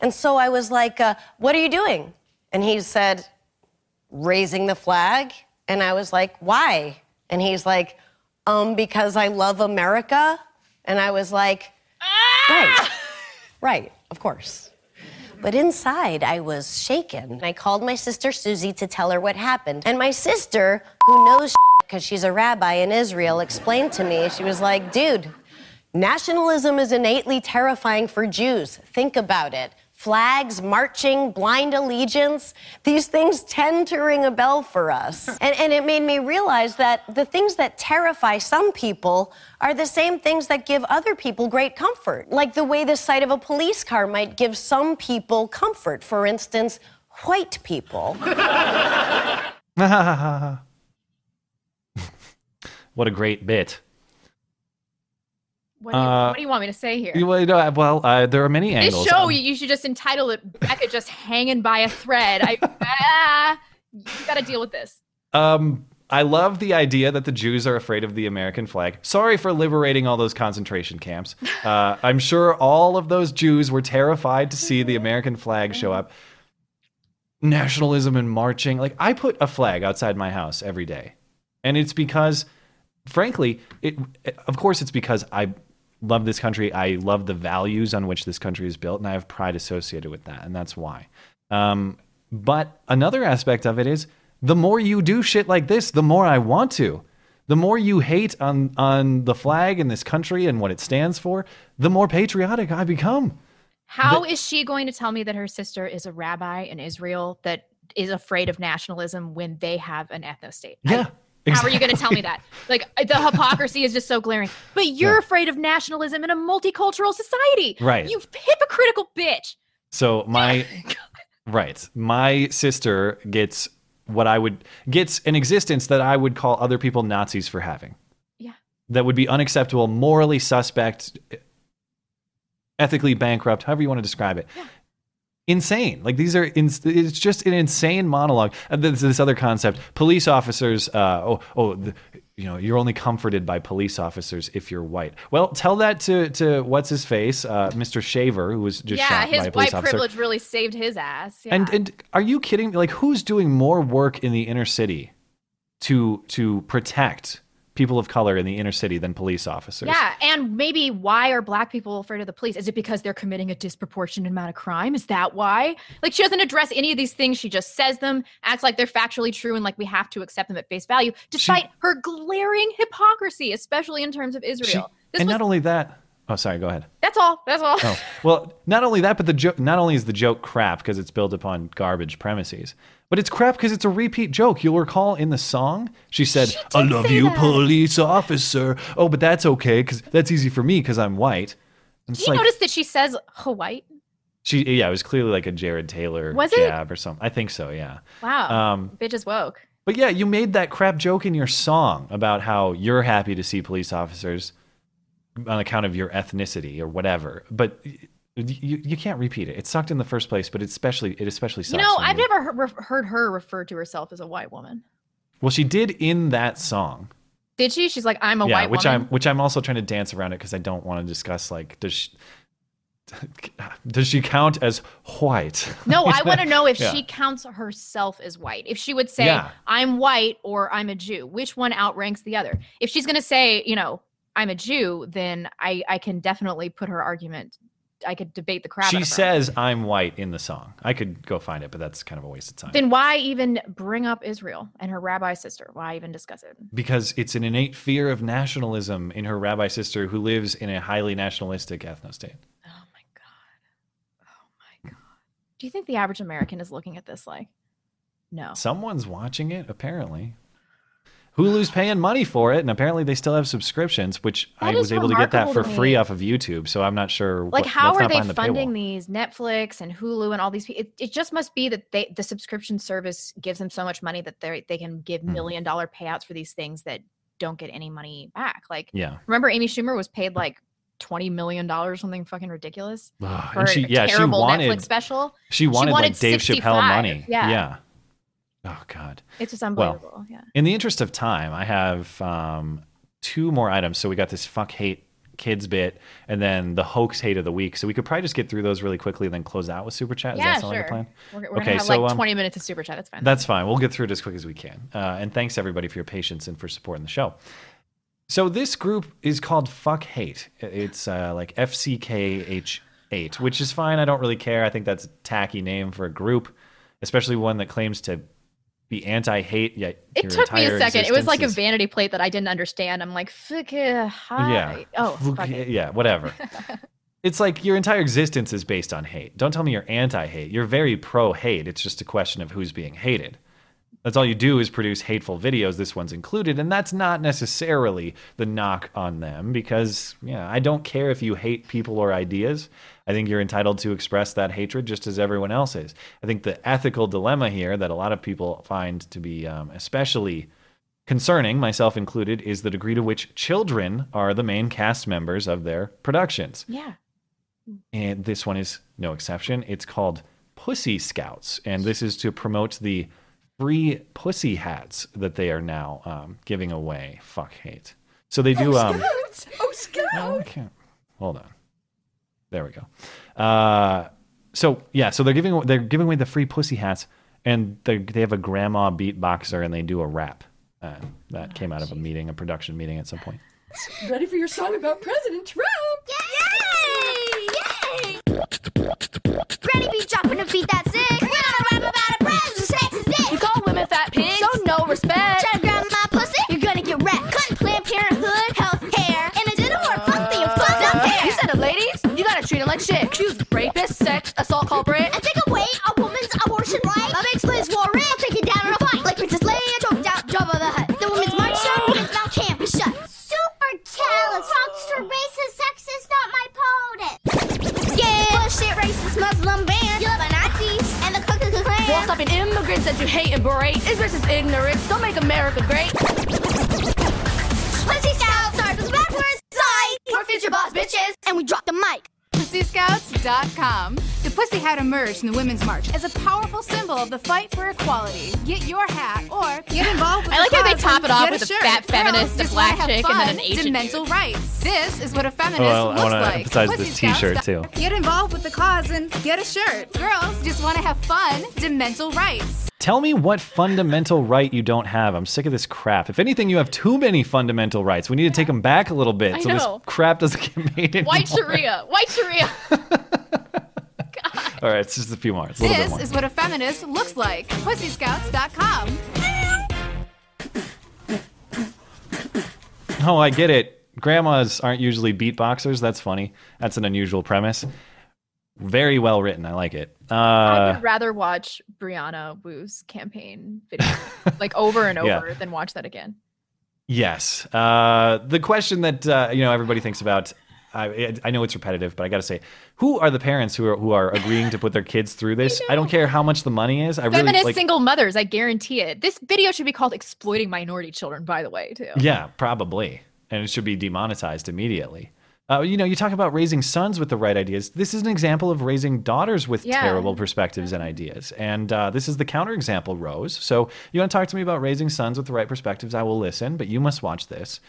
And so I was like, uh, What are you doing? And he said, raising the flag. And I was like, why? And he's like, um, because I love America. And I was like, right, right, of course. But inside, I was shaken. I called my sister Susie to tell her what happened. And my sister, who knows because she's a rabbi in Israel, explained to me, she was like, dude, nationalism is innately terrifying for Jews. Think about it. Flags, marching, blind allegiance, these things tend to ring a bell for us. And, and it made me realize that the things that terrify some people are the same things that give other people great comfort. Like the way the sight of a police car might give some people comfort. For instance, white people. what a great bit. What do, you, Uh, what do you want me to say here? You- Well, you know, well, uh, there are many this angles. show, Um, you should just entitle it "Becca just hanging by a thread." I, you got to deal with this. Um, I love the idea that the Jews are afraid of the American flag. Sorry for liberating all those concentration camps. Uh, I'm sure all of those Jews were terrified to see the American flag show up. Nationalism and marching. Like, I put a flag outside my house every day. And it's because, frankly, it, of course, it's because I love this country. I love the values on which this country is built, and I have pride associated with that. And that's why. Um, but another aspect of it is the more you do shit like this, the more I want to. The more you hate on on the flag and this country and what it stands for, the more patriotic I become. How is she going to tell me that her sister is a rabbi in Israel that is afraid of nationalism when they have an ethno state? Yeah. How are you going to tell me that? Like uh, the hypocrisy is just so glaring. But you're Yeah. afraid of nationalism in a multicultural society. Right. You hypocritical bitch. So oh my right, my sister gets what I would gets an existence that I would call other people Nazis for having. Yeah. That would be unacceptable, morally suspect, ethically bankrupt, however you want to describe it. Insane. Like these are, in, it's just an insane monologue. And there's this other concept: police officers. Uh, oh, oh, the, you know, you're only comforted by police officers if you're white. Well, tell that to to what's his face, uh, Mr. Shaver, who was just yeah, shot by his a police white officer. privilege really saved his ass. Yeah. And and are you kidding? me? Like, who's doing more work in the inner city to to protect people of color in the inner city than police officers? Yeah, and maybe why are black people afraid of the police? Is it because they're committing a disproportionate amount of crime? Is that why? Like she doesn't address any of these things. She just says them, acts like they're factually true, and like we have to accept them at face value, despite her glaring hypocrisy, especially in terms of She- Israel. this and was, not only that. Oh, sorry. Go ahead. that's all. That's all. Oh, well, not only that, but the joke. Not only is the joke crap because it's built upon garbage premises, but it's crap because it's a repeat joke. You'll recall in the song, she said, "I love you, that. police officer." Oh, but that's okay because that's easy for me because I'm white. And Do you like notice that she says Hawaii? she, yeah, it was clearly like a Jared Taylor Was it? jab or something. I think so. Yeah. Wow. Um, Bitch is woke. But yeah, you made that crap joke in your song about how you're happy to see police officers on account of your ethnicity or whatever. But you, you can't repeat it. It sucked in the first place, but it especially it especially sucks. You know, I've never heard, heard her refer to herself as a white woman. Well, she did in that song. Did she? She's like, I'm a yeah, white which woman. I'm which I'm also trying to dance around it because I don't want to discuss like does she, does she count as white? No, I want to know if Yeah. she counts herself as white. If she would say, Yeah. I'm white or I'm a Jew, which one outranks the other? If she's going to say, you know, I'm a Jew, then I, I can definitely put her argument. I could debate the crap out She says I'm white in the song. I could go find it, but that's kind of a waste of time. Then why even bring up Israel and her rabbi sister? Why even discuss it? because it's an innate fear of nationalism in her rabbi sister who lives in a highly nationalistic ethno state. Oh my god. Oh my god. Do you think the average American is looking at this like, no? Someone's watching it, apparently. Hulu's paying money for it, and apparently they still have subscriptions, which I was able to get that for free off of YouTube. So I'm not sure. Like, what, how are they the funding paywall. these Netflix and Hulu and all these people? It, it just must be that they the subscription service gives them so much money that they they can give Hmm. million dollar payouts for these things that don't get any money back. Like, Yeah. remember Amy Schumer was paid like twenty million dollars, something fucking ridiculous. Ugh, for and she- a yeah, she terrible wanted- Netflix special. She wanted, like Dave Chappelle money. Yeah, yeah. Oh God. it's just Well, unbelievable. yeah. In the interest of time, I have um, two more items. So we got this fuck hate kids bit, and then the hoax hate of the week. So we could probably just get through those really quickly, and then close out with super chat. Does yeah, that sound sure. like a plan? We're, we're Okay, gonna have so, like um, twenty minutes of super chat. That's fine. That's fine. We'll get through it as quick as we can. Uh, and thanks everybody for your patience and for supporting the show. So this group is called Fuck Hate. It's uh, like FCKH8, which is fine. I don't really care. I think that's a tacky name for a group, especially one that claims to be anti-hate. Yet It took me a second. It was like a vanity plate that I didn't understand. I'm like, fuck uh, hi. Yeah. Oh, Fuck fuck it. it. Yeah, whatever. it's like your entire existence is based on hate. Don't tell me you're anti-hate. You're very pro-hate. It's just a question of who's being hated. That's all you do is produce hateful videos. This one's included, and that's not necessarily the knock on them because, yeah, I don't care if you hate people or ideas. I think you're entitled to express that hatred just as everyone else is. I think the ethical dilemma here that a lot of people find to be um, especially concerning, myself included, is the degree to which children are the main cast members of their productions. Yeah. And this one is no exception. It's called Pussy Scouts, and this is to promote the free pussy hats that they are now um, giving away. Fuck hate. So they do. Um, Oh, Scout! Oh, okay. Hold on. There we go. Uh, so yeah, so they're giving they're giving away the free pussy hats, and they they have a grandma beatboxer, and they do a rap. Uh, that came out of a meeting, a production meeting at some point. Ready for your song about President Trump? Yay! Granny be dropping a beat that's sick. Pigs? Show no respect. Try to grab my pussy, you're gonna get wrecked. Cutting Planned Parenthood, health care, and it didn't work. Fuck the uh, fucked up hair. You said it, ladies. You gotta treat them like shit. Choose rapist, sex, assault culprit. And take away a woman's abortion right. My split is warring. I'll take it down in a fight. Like Princess Leia, choked out Jabba the Hutt. The women's march show, women's mouth can't be shut. Super callous, fraudster, racist, sexist, not my POTUS. Yeah, bullshit, racist, Muslim You And immigrants that you hate and berate is racist ignorance. Don't make America great. Pussy Scout starts with backwards side. We're future boss bitches, and we drop the mic. PussyScouts.com. The Pussy Hat emerged in the Women's March as a powerful symbol of the fight for equality. Get your hat or get involved with I like how they top it off with a shirt. fat feminist, Girls a black wanna have chick, and then an Asian to mental rights. This is what a Oh, feminist I, I looks want to like. emphasize Pussy this T-shirt too. Get involved with the cause and get a shirt. Girls just want to have fun to mental rights. Tell me what fundamental right you don't have. I'm sick of this crap. If anything, you have too many fundamental rights. We need to take them back a little bit I so know. this crap doesn't get made anymore. White Sharia. White Sharia. All right, it's just a few more. A This more. is what a feminist looks like. PussyScouts.com. Oh, I get it. Grandmas aren't usually beatboxers. That's funny. That's an unusual premise. Very well written. I like it. I Uh, would rather watch Brianna Wu's campaign video like over and Yeah. over than watch that again. yes. Uh, the question that uh, you know everybody thinks about. I, I know it's repetitive, but I got to say, who are the parents who are who are agreeing to put their kids through this? I, don't care how much the money is. I really Feminist like. single mothers, I guarantee it. This video should be called "Exploiting Minority Children," by the way, too. Yeah, probably. And it should be demonetized immediately. Uh, you know, you talk about raising sons with the right ideas. This is an example of raising daughters with Yeah. terrible perspectives and ideas. And uh, this is the counterexample, Rose. So you want to talk to me about raising sons with the right perspectives? I will listen, but you must watch this.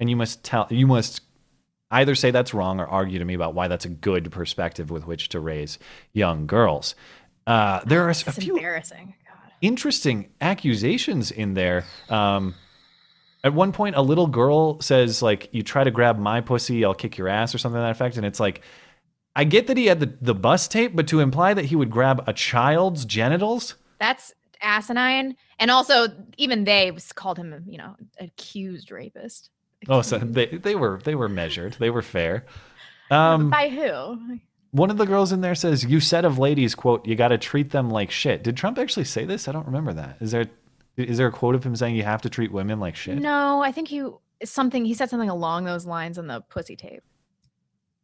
And you must tell, you must either say that's wrong or argue to me about why that's a good perspective with which to raise young girls. Uh, there are a few interesting accusations in there. Um, at one point, a little girl says, like, you try to grab my pussy, I'll kick your ass, or something to that effect. And it's like, I get that he had the, the bus tape, but to imply that he would grab a child's genitals? That's asinine. And also, even they called him, you know, accused rapist. Oh, so they, they were they were measured. They were fair. Um, By who? one of the girls in there says, "You said of ladies, quote, you got to treat them like shit." Did Trump actually say this? I don't remember that. Is there is there a quote of him saying you have to treat women like shit? No, I think he something he said something along those lines on the pussy tape.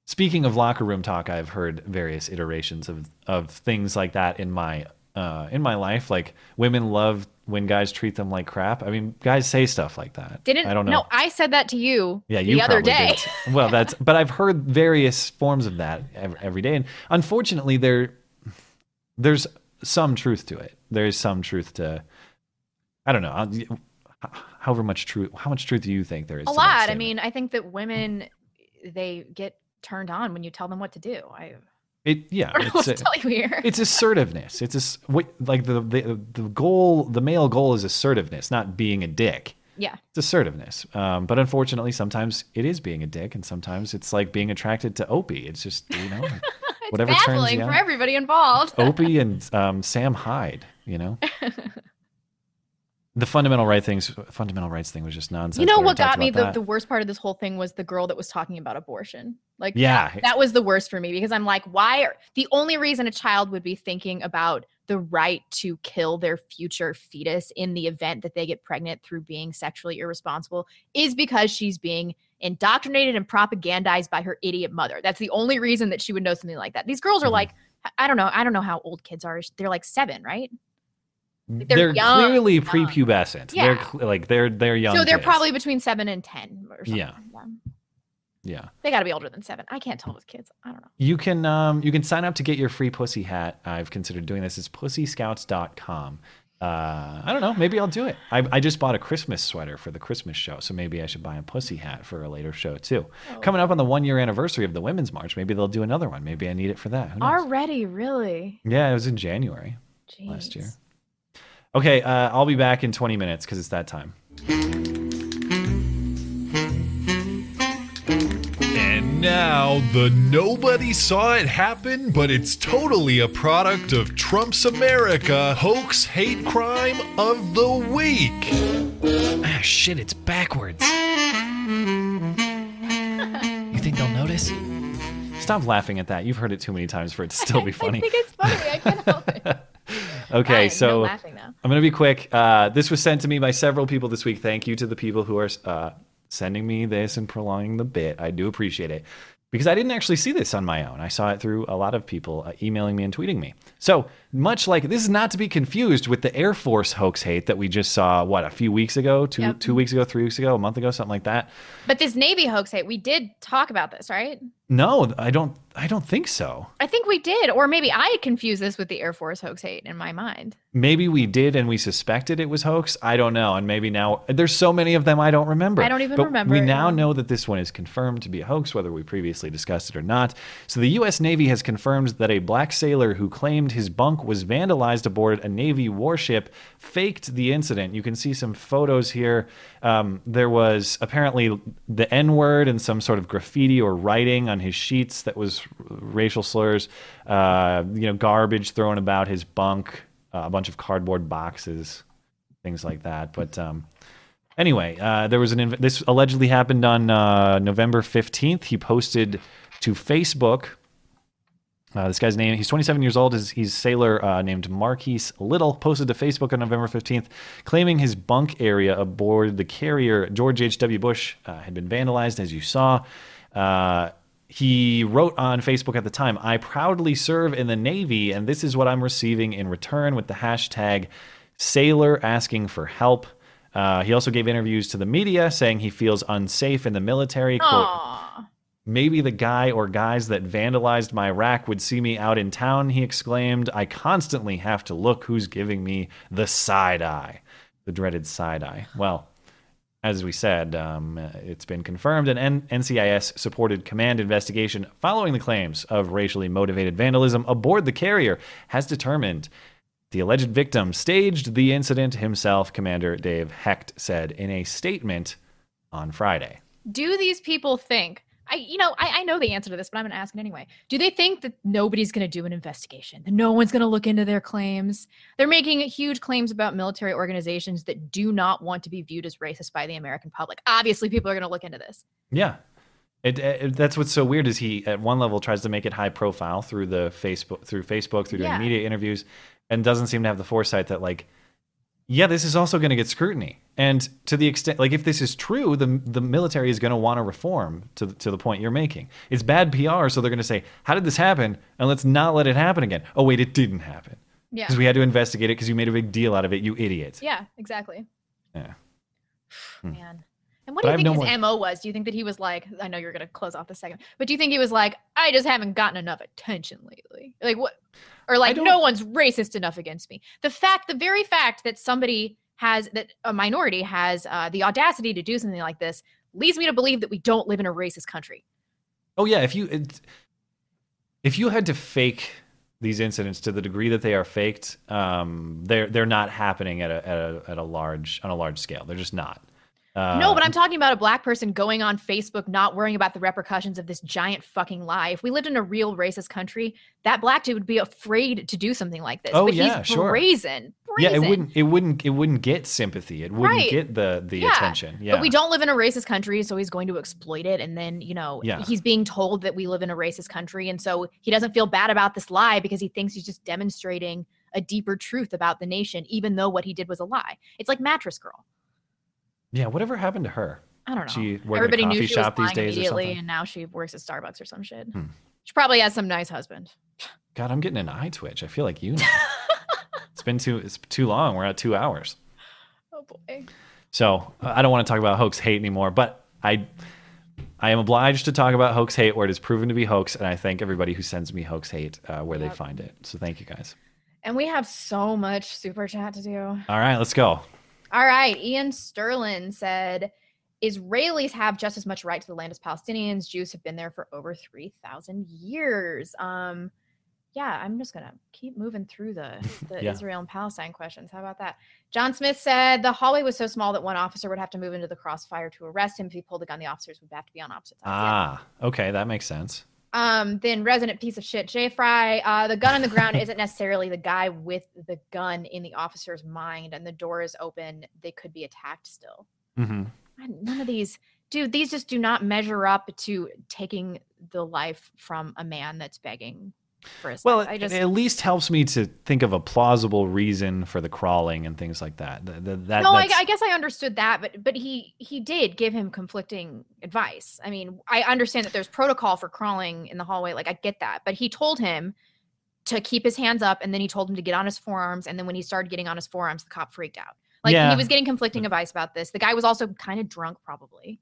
Speaking of locker room talk, I've heard various iterations of of things like that in my uh, in my life. Like women love when guys treat them like crap. I mean, guys say stuff like that. Didn't I don't know. No, I said that to you yeah, you the other day. did. Well, that's but I've heard various forms of that every, every day, and unfortunately, there there's some truth to it. There's some truth to. I don't know. However much truth, how much truth do you think there is? a lot. I mean, I think that women they get turned on when you tell them what to do. I It yeah, I don't know what it's to tell you here. It's assertiveness. It's a what like the, the the goal. The male goal is assertiveness, not being a dick. Yeah. It's assertiveness. Um, but unfortunately, sometimes it is being a dick, and sometimes it's like being attracted to Opie. It's just you know whatever turns baffling you for everybody involved. Opie and um, Sam Hyde. You know. The fundamental right things, fundamental rights thing was just nonsense. You know what got me? The, the worst part of this whole thing was the girl that was talking about abortion. Like, Yeah. that, that was the worst for me because I'm like, why are the only reason a child would be thinking about the right to kill their future fetus in the event that they get pregnant through being sexually irresponsible is because she's being indoctrinated and propagandized by her idiot mother. That's the only reason that she would know something like that. These girls are Mm-hmm. like, I don't know, I don't know how old kids are. They're like seven, right? They're they're, young, clearly young. prepubescent. They're Yeah. cl- like they're they're young. so they're kids. probably between seven and ten or something. yeah, yeah. They got to be older than seven. I can't tell with kids. I don't know. You can um, you can sign up to get your free pussy hat. I've considered doing this. It's pussyscouts.com. Uh, I don't know. Maybe I'll do it. I, I just bought a Christmas sweater for the Christmas show, so maybe I should buy a pussy hat for a later show too. Oh. Coming up on the one year anniversary of the Women's March, maybe they'll do another one. Maybe I need it for that. Already, really? Yeah, it was in January last year. Okay, uh, I'll be back in 20 minutes because it's that time. And now the nobody saw it happen, but it's totally a product of Trump's America hoax hate crime of the week. Ah, shit, it's backwards. You think they'll notice? Stop laughing at that. You've heard it too many times for it to still be funny. I think it's funny. I can't help it. Okay, Fine, so. I'm going to be quick. Uh, this was sent to me by several people this week. Thank you to the people who are uh, sending me this and prolonging the bit. I do appreciate it. because I didn't actually see this on my own. I saw it through a lot of people uh, emailing me and tweeting me. So, much like this is not to be confused with the Air Force hoax hate that we just saw, what, a few weeks ago, two, Yep. two weeks ago, three weeks ago, a month ago, something like that. But this Navy hoax hate, we did talk about this, right? No, I don't. I don't think so. I think we did, or maybe I confused this with the Air Force hoax hate in my mind. Maybe we did and we suspected it was hoax. I don't know. And maybe now there's so many of them I don't remember. I don't even But remember We now know that this one is confirmed to be a hoax, whether we previously discussed it or not. So the U.S. Navy has confirmed that a black sailor who claimed his bunk was vandalized aboard a Navy warship faked the incident. You can see some photos here. Um, there was apparently the N word and some sort of graffiti or writing on his sheets that was racial slurs. Uh, you know, garbage thrown about his bunk, uh, a bunch of cardboard boxes, things like that. But um, anyway, uh, there was an. Inv- this allegedly happened on uh, November fifteenth. He posted to Facebook. Uh, this guy's name, he's 27 years old. He's, he's sailor uh, named Marquise Little. Posted to Facebook on November 15th, claiming his bunk area aboard the carrier George H.W. Bush uh, had been vandalized, as you saw. Uh, he wrote on Facebook at the time, I proudly serve in the Navy, and this is what I'm receiving in return with the hashtag sailor asking for help. Uh, he also gave interviews to the media saying he feels unsafe in the military. Quote, Maybe the guy or guys that vandalized my rack would see me out in town, he exclaimed. I constantly have to look who's giving me the side eye, the dreaded side eye. Well, as we said, um, it's been confirmed an N- NCIS supported command investigation following the claims of racially motivated vandalism aboard the carrier has determined the alleged victim staged the incident himself, Commander Dave Hecht said in a statement on Friday. Do these people think? I, you know, I, I know the answer to this, but I'm going to ask it anyway. Do they think that nobody's going to do an investigation? That no one's going to look into their claims? They're making huge claims about military organizations that do not want to be viewed as racist by the American public. Obviously, people are going to look into this. Yeah. It, it, that's what's so weird is he at one level tries to make it high profile through the Facebook through Facebook through doing Yeah. media interviews and doesn't seem to have the foresight that like yeah this is also going to get scrutiny and to the extent like if this is true the the military is going to want to reform to the, to the point you're making it's bad PR so they're going to say how did this happen and let's not let it happen again oh wait it didn't happen Yeah. because we had to investigate it because you made a big deal out of it you idiot Yeah, exactly. yeah Hmm. Man. And what But do you think no his more- MO was? Do you think that he was like, I know you're going to close off the second, but do you think he was like, I just haven't gotten enough attention lately? Like what? Or like, no one's racist enough against me. The fact, the very fact that somebody has, that a minority has uh, the audacity to do something like this leads me to believe that we don't live in a racist country. Oh yeah, if you if you had to fake these incidents to the degree that they are faked, um, they're they're not happening at a, at a at a large on a large scale. They're just not. Uh, no, but I'm talking about a black person going on Facebook, not worrying about the repercussions of this giant fucking lie. If we lived in a real racist country, that black dude would be afraid to do something like this. Oh, but yeah, he's sure. brazen. brazen. yeah, it wouldn't it wouldn't it wouldn't get sympathy. It wouldn't Right. get the the Yeah, attention. Yeah, But we don't live in a racist country, so he's going to exploit it. And then, you know, Yeah. he's being told that we live in a racist country. And so he doesn't feel bad about this lie because he thinks he's just demonstrating a deeper truth about the nation, even though what he did was a lie. It's like Mattress Girl. Yeah, whatever happened to her? I don't know. She worked Everybody a knew coffee she shop was these lying days or immediately, something. and now she works at Starbucks or some shit. Hmm. She probably has some nice husband. God, I'm getting an eye twitch. I feel like you. Know. it's been too it's too long. We're at two hours. Oh boy. So uh, I don't want to talk about hoax hate anymore, but I I am obliged to talk about hoax hate where it is proven to be hoax, and I thank everybody who sends me hoax hate uh, where they find it. So thank you guys. And we have so much super chat to do. All right, let's go. All right. Ian Sterlin said Israelis have just as much right to the land as Palestinians. Jews have been there for over 3,000 years. Um, yeah, I'm just going to keep moving through the, the Yeah. Israel and Palestine questions. How about that? John Smith said the hallway was so small that one officer would have to move into the crossfire to arrest him. If he pulled a gun, the officers would have to be on opposite sides. Ah, okay, that makes sense. Um, then resident piece of shit, Jay Fry. Uh, the gun on the ground isn't necessarily the guy with the gun in the officer's mind, and the door is open. They could be attacked still. Mm-hmm. God, None of these, dude. These just do not measure up to taking the life from a man that's begging. For his Well. I it at least helps me to think of a plausible reason for the crawling and things like that. Th- th- that no, I, I guess I understood that, but but he he did give him conflicting advice. I mean, I understand that there's protocol for crawling in the hallway, like I get that, but he told him to keep his hands up, and then he told him to get on his forearms, and then when he started getting on his forearms, the cop freaked out. Like Yeah. he was getting conflicting mm. advice about this. The guy was also kind of drunk, probably.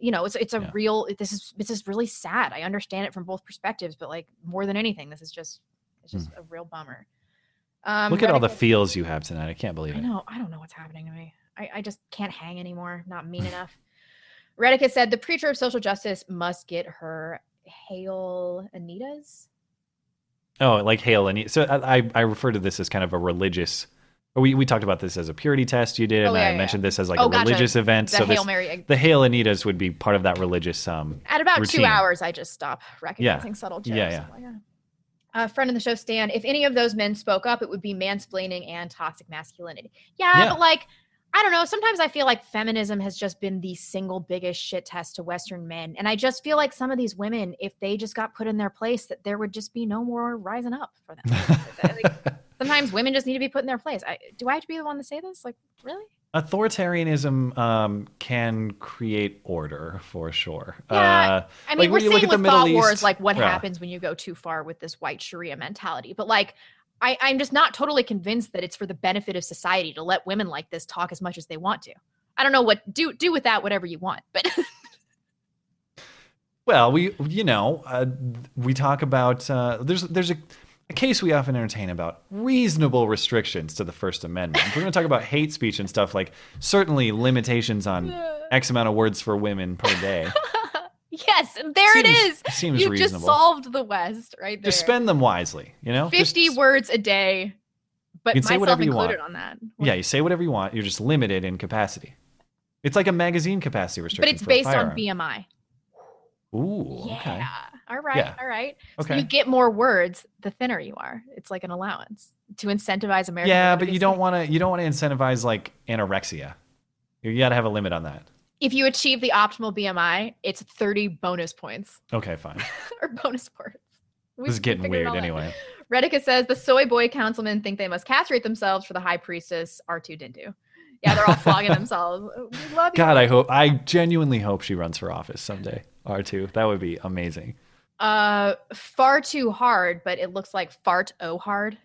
You know, it's it's a real. This is this is really sad. I understand it from both perspectives, but like more than anything, this is just it's just a real bummer. Um, Hmm. Look at all the feels you have tonight. I can't believe I it. know. I don't know what's happening to me. I, I just can't hang anymore. Not mean enough. Redicus said the preacher of social justice must get her hail Anita's. Oh, like hail and so I I- I refer to this as kind of a religious. We we talked about this as a purity test you did, Oh, and yeah, I yeah, mentioned yeah. this as like Oh, a gotcha. religious event. The so Hail this, Mary- the hail Anitas would be part of that religious um At about routine. two hours, I just stop recognizing subtle jokes. Yeah, yeah. like. A friend of the show, Stan. If any of those men spoke up, it would be mansplaining and toxic masculinity. Yeah, Yeah. but like, I don't know. Sometimes I feel like feminism has just been the single biggest shit test to Western men, and I just feel like some of these women, if they just got put in their place, that there would just be no more rising up for them. Sometimes women just need to be put in their place. I, do I have to be the one to say this? Like, really? Authoritarianism um, can create order for sure. Yeah, uh, I mean, like we're seeing with Middle thought wars, East- like what Yeah. happens when you go too far with this white Sharia mentality. But like, I, I'm just not totally convinced that it's for the benefit of society to let women like this talk as much as they want to. I don't know what do do with that whatever you want, but Well, we you know uh, we talk about uh, there's there's a, a case we often entertain about reasonable restrictions to the First Amendment. If we're going to talk about hate speech and stuff like certainly limitations on X amount of words for women per day. yes, there it Seems- is. seems you just solved the West right there. Just spend them wisely, you know. Just- 50 words a day, but You can say myself whatever you included want. on that. yeah, you say whatever you want. You're just limited in capacity. It's like a magazine capacity restriction. But it's based on. BMI. Ooh, okay. All right, Yeah. all right. So Okay. you get more words the thinner you are. It's like an allowance to incentivize American. Yeah, but you don't want to. You don't want to incentivize like anorexia. You got to have a limit on that. if you achieve the optimal BMI, it's 30 bonus points Okay, fine. or bonus points. We- this is getting weird anyway. Redica says the soy boy councilmen think they must castrate themselves for the high priestess R2 didn't do. Yeah, they're all flogging themselves. We love you. God, I hope. I genuinely hope she runs for office someday. R two. That would be amazing. Uh, far too hard, but it looks like fart oh hard.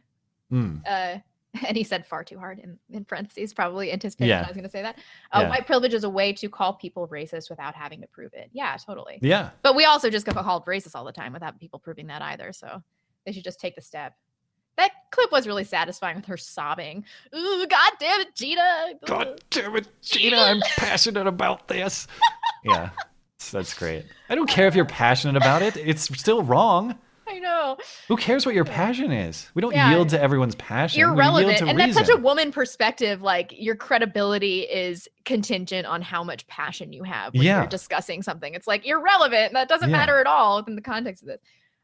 Hmm. Uh, and he said far too hard in, in parentheses, probably anticipating Yeah. I was going to say that. Uh, Yeah. White privilege is a way to call people racist without having to prove it. Yeah, totally. Yeah. But we also just get called racist all the time without people proving that either. So they should just take the step. That clip was really satisfying with her sobbing. Ooh, God damn it, Gina. God damn it, Gina! I'm passionate about this. Yeah, that's- great. I don't care if you're passionate about it. It's still wrong. I know. Who cares what your passion is? We don't Yeah. yield to everyone's passion. Irrelevant to and that's such a woman perspective like your credibility is contingent on how much passion you have when Yeah. you're discussing something it's like irrelevant that doesn't Yeah. matter at all within the context of this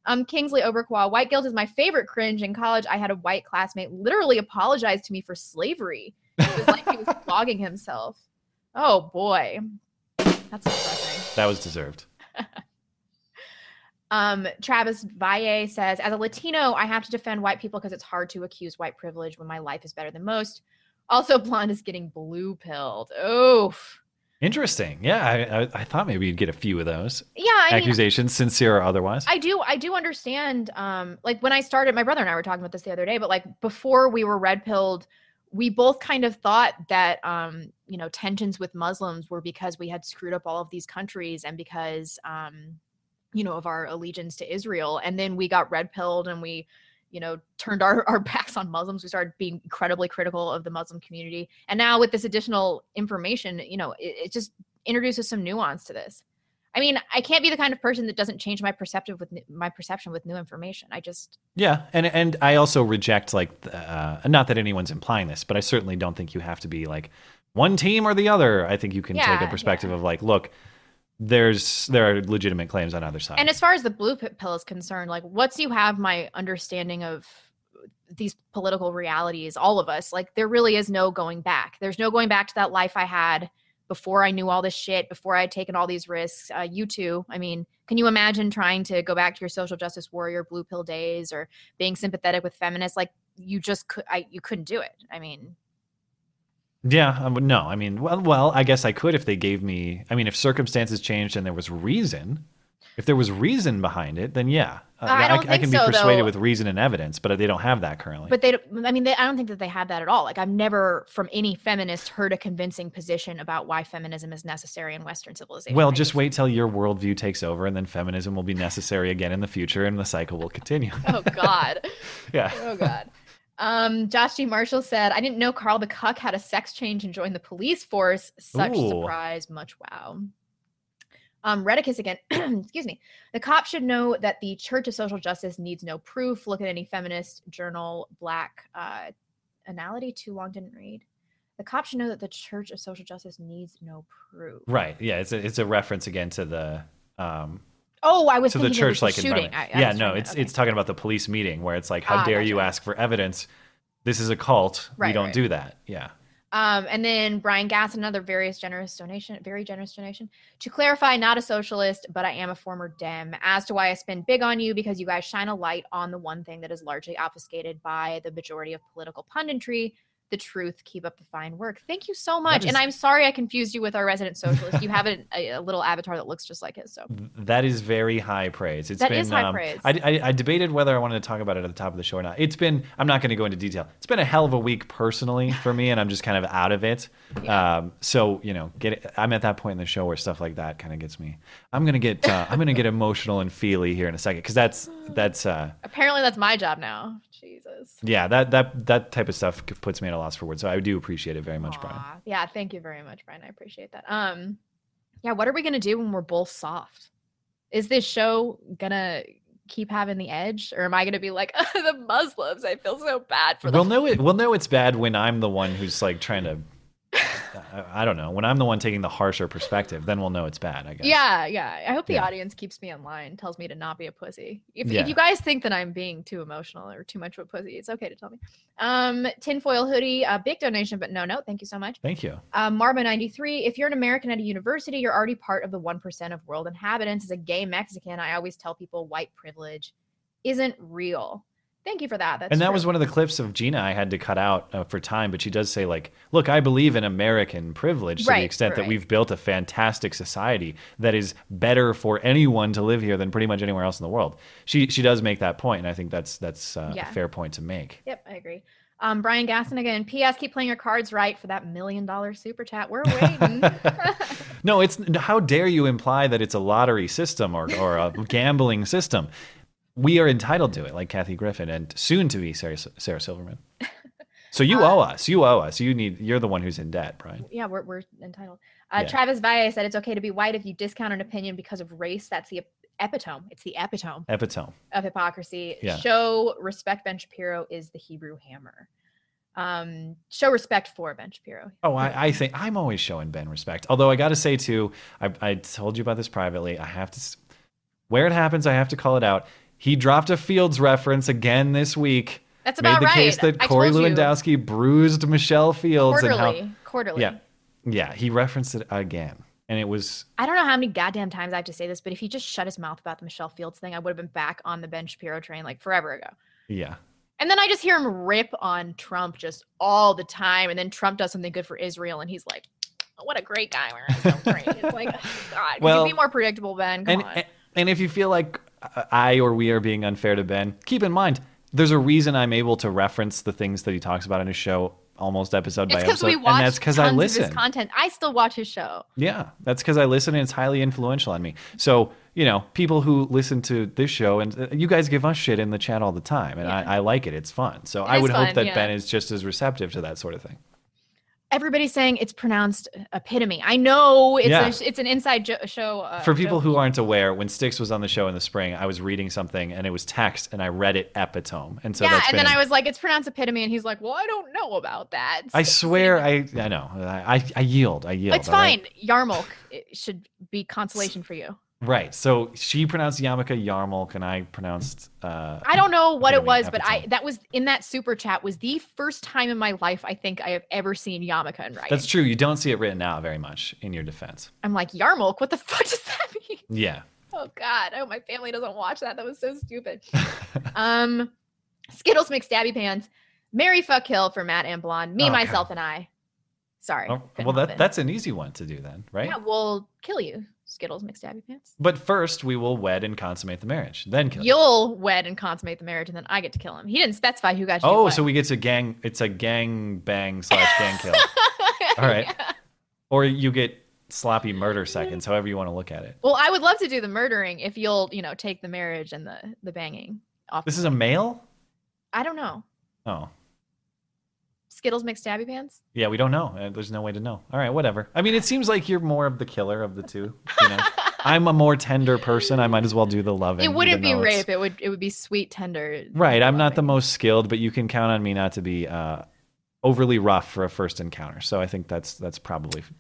um kingsley oberquaw white guilt is my favorite cringe in college i had a white classmate literally apologize to me for slavery it was like he was flogging himself oh boy that's depressing That was deserved. um, Travis Valle says, as a Latino, I have to defend white people because it's hard to accuse white privilege when my life is better than most. Also, blonde is getting blue pilled. Oof. Interesting. Yeah, I, I, I thought maybe you'd get a few of those Yeah, I mean, accusations, sincere or otherwise. I do I do understand um like when I started my brother and I were talking about this the other day but like before we were red pilled we both kind of thought that um you know tensions with Muslims were because we had screwed up all of these countries and because um you know of our allegiance to Israel. And then we got red pilled and we you know turned our, our backs on Muslims. We started being incredibly critical of the Muslim community. And now with this additional information you know it, it just introduces some nuance to this I mean, I can't be the kind of person that doesn't change my perceptive with my perception with new information. I just Yeah, and and I also reject like uh, not that anyone's implying this, but I certainly don't think you have to be like one team or the other. I think you can take a perspective of like, look, there's there are legitimate claims on either side. and as far as the blue pill is concerned, like once you have my understanding of these political realities, all of us, like there really is no going back. There's no going back to that life I had before I knew all this shit, before I had taken all these risks. Uh, you too. I mean, can you imagine trying to go back to your social justice warrior blue pill days or being sympathetic with feminists? Like you just could, I, you couldn't do it. I mean, Yeah, no, I mean, well, well, I guess I could if they gave me. I mean, if circumstances changed and there was reason, if there was reason behind it, then yeah, uh, I don't I think can be persuaded though. with reason and evidence. But they don't have that currently. but they, don't- I mean, they, I don't think that they have that at all. Like I've never from any feminist heard a convincing position about why feminism is necessary in Western civilization. well, just wait till your worldview takes over, and then feminism will be necessary again in the future, and the cycle will continue. oh God. yeah. Oh God. Um, Josh G. Marshall said, I didn't know Carl the Cuck had a sex change and joined the police force. Such Ooh. surprise, much wow. Um, Redicus again, excuse me. The cop should know that the Church of Social Justice needs no proof. Look at any feminist journal, Black uh, Anality, too long didn't read. The cop should know that the Church of Social Justice needs no proof. Right. Yeah. It's a, it's a reference again to the um Oh, I was to the thinking it was church like the shooting. I- I yeah. No. trying to- It's it's talking about the police meeting where it's like, how Ah, dare you ask for evidence? This is a cult. we don't right. do that. Yeah. Um, and then Brian Gass, another various generous donation, very generous donation. To clarify, not a socialist, but I am a former Dem. As to why I spend big on you, because you guys shine a light on the one thing that is largely obfuscated by the majority of political punditry, the truth. Keep up the fine work. Thank you so much. is- And I'm sorry I confused you with our resident socialist. you have a, a, a little avatar that looks just like his. So That is very high praise. It's That been, is high um, praise. I, I, I debated whether I wanted to talk about it at the top of the show or not. It's been, I'm not going to go into detail. It's been a hell of a week personally for me, and I'm just kind of out of it. Um, so, you know, get it, I'm at that point in the show where stuff like that kind of gets me. I'm going to get, uh, I'm going to get emotional and feely here in a second because that's, that's, uh, apparently that's my job now. Jesus. yeah, that, that, that type of stuff puts me at a loss for words. So I do appreciate it very much, Brian. Yeah, thank you very much, Brian. I appreciate that. Um, yeah, what are we gonna do when we're both soft? Is this show gonna keep having the edge, or am I gonna be like the Muslims? I feel so bad for them. We'll know it. We'll know it's bad when I'm the one who's like trying to. I, don't know. When I'm the one taking the harsher perspective, then we'll know it's bad. I guess. Yeah, yeah. I hope the Yeah. audience keeps me in line, tells me to not be a pussy. If, Yeah. if you guys think that I'm being too emotional or too much of a pussy, it's okay to tell me. Um, tinfoil hoodie, a big donation, but no, no, thank you so much. Thank you. Um, Marba93, if you're an American at a university, you're already part of the 1% of world inhabitants. As a gay Mexican, I always tell people white privilege isn't real. Thank you for that. That's and that true. was one of the clips of Gina I had to cut out uh, for time, but she does say like, "Look, I believe in American privilege to Right, the extent that we've built a fantastic society that is better for anyone to live here than pretty much anywhere else in the world." She she does make that point, and I think that's that's uh, Yeah. a fair point to make. Yep, I agree. Um, Brian Gasson again. P.S. Keep playing your cards right for that million dollar super chat. We're waiting. No, it's how dare you imply that it's a lottery system or, or a gambling system? We are entitled to it, like Kathy Griffin and soon to be Sarah, Sarah Silverman. So you owe us. You owe us. You need. You're the one who's in debt, Brian. yeah, we're, we're entitled. Uh, Yeah. Travis Valle said it's okay to be white if you discount an opinion because of race. That's the epitome. It's the epitome Epitome. of hypocrisy. Yeah. Show respect. Ben Shapiro is the Hebrew hammer. Um, show respect for Ben Shapiro. Oh, I, I think I'm always showing Ben respect. Although I got to say too, I, I told you about this privately. I have to, s- where it happens, I have to call it out. He dropped a Fields reference again this week. That's about Made the right. case that I Corey told you. Lewandowski bruised Michelle Fields and Quarterly, how quarterly. Yeah, yeah. He referenced it again, and it was I don't know how many goddamn times I have to say this, but if he just shut his mouth about the Michelle Fields thing, I would have been back on the Ben Shapiro train like forever ago. yeah. And then I just hear him rip on Trump just all the time. And then Trump does something good for Israel, and he's like, oh, "What a great guy! We're so great." It's like, God, Well, you be more predictable, Ben? Come and, on. and and if you feel like I or we are being unfair to Ben, keep in mind there's a reason I'm able to reference the things that he talks about in his show almost episode it's by episode, we watch and that's because I of listen. his content. I still watch his show. Yeah, that's because I listen and it's highly influential on me. So, you know, people who listen to this show and uh, you guys give us shit in the chat all the time, and I, I like it. It's fun. So It I would hope that yeah. Ben is just as receptive to that sort of thing. Everybody's saying it's pronounced epitome. I know it's Yeah. a, it's an inside jo- show. Uh, For people joke. who aren't aware, when Styx was on the show in the spring, I was reading something and it was text, and I read it epitome, and so yeah, and been. then I was like, it's pronounced epitome, and he's like, well, I don't know about that. I swear, I I know, I I, I yield, I yield. it's all right? fine. Yarmulke it should be consolation for you. Right. So she pronounced Yamaka Yarmulke, and I pronounced. Uh, I don't know what it was, but I that was in that super chat was the first time in my life I think I have ever seen Yamaka in writing. That's true. You don't see it written out very much in your defense. I'm like Yarmulke. What the fuck does that mean? Yeah. Oh God! I hope my family doesn't watch that. That was so stupid. um, Skittles McStabby pants. Marry fuck kill for Matt and Blonde. Me, Oh, myself, and I. Sorry. Oh, well, that that's an easy one to do then, right? Yeah, we'll kill you, Skittles mixed McStabby pants. But first, we will wed and consummate the marriage, then kill. you. You'll wed and consummate the marriage, and then I get to kill him. He didn't specify who got to Oh, so we get to gang. It's a gang bang slash gang kill. All right. Or you get sloppy murder seconds, however you want to look at it. Well, I would love to do the murdering if you'll, you know, take the marriage and the the banging off. This is a male. I don't know. Oh, Skittles McStabby pants. yeah. We don't know. Uh, There's no way to know. All right, whatever. I mean, it seems like you're more of the killer of the two. You know, I'm a more tender person. I might as well do the loving. it wouldn't even be though it's- rape. It would it would be sweet tender. Right. I'm not the most skilled, but you can count on me not to be uh, overly rough for a first encounter. So I think that's that's probably.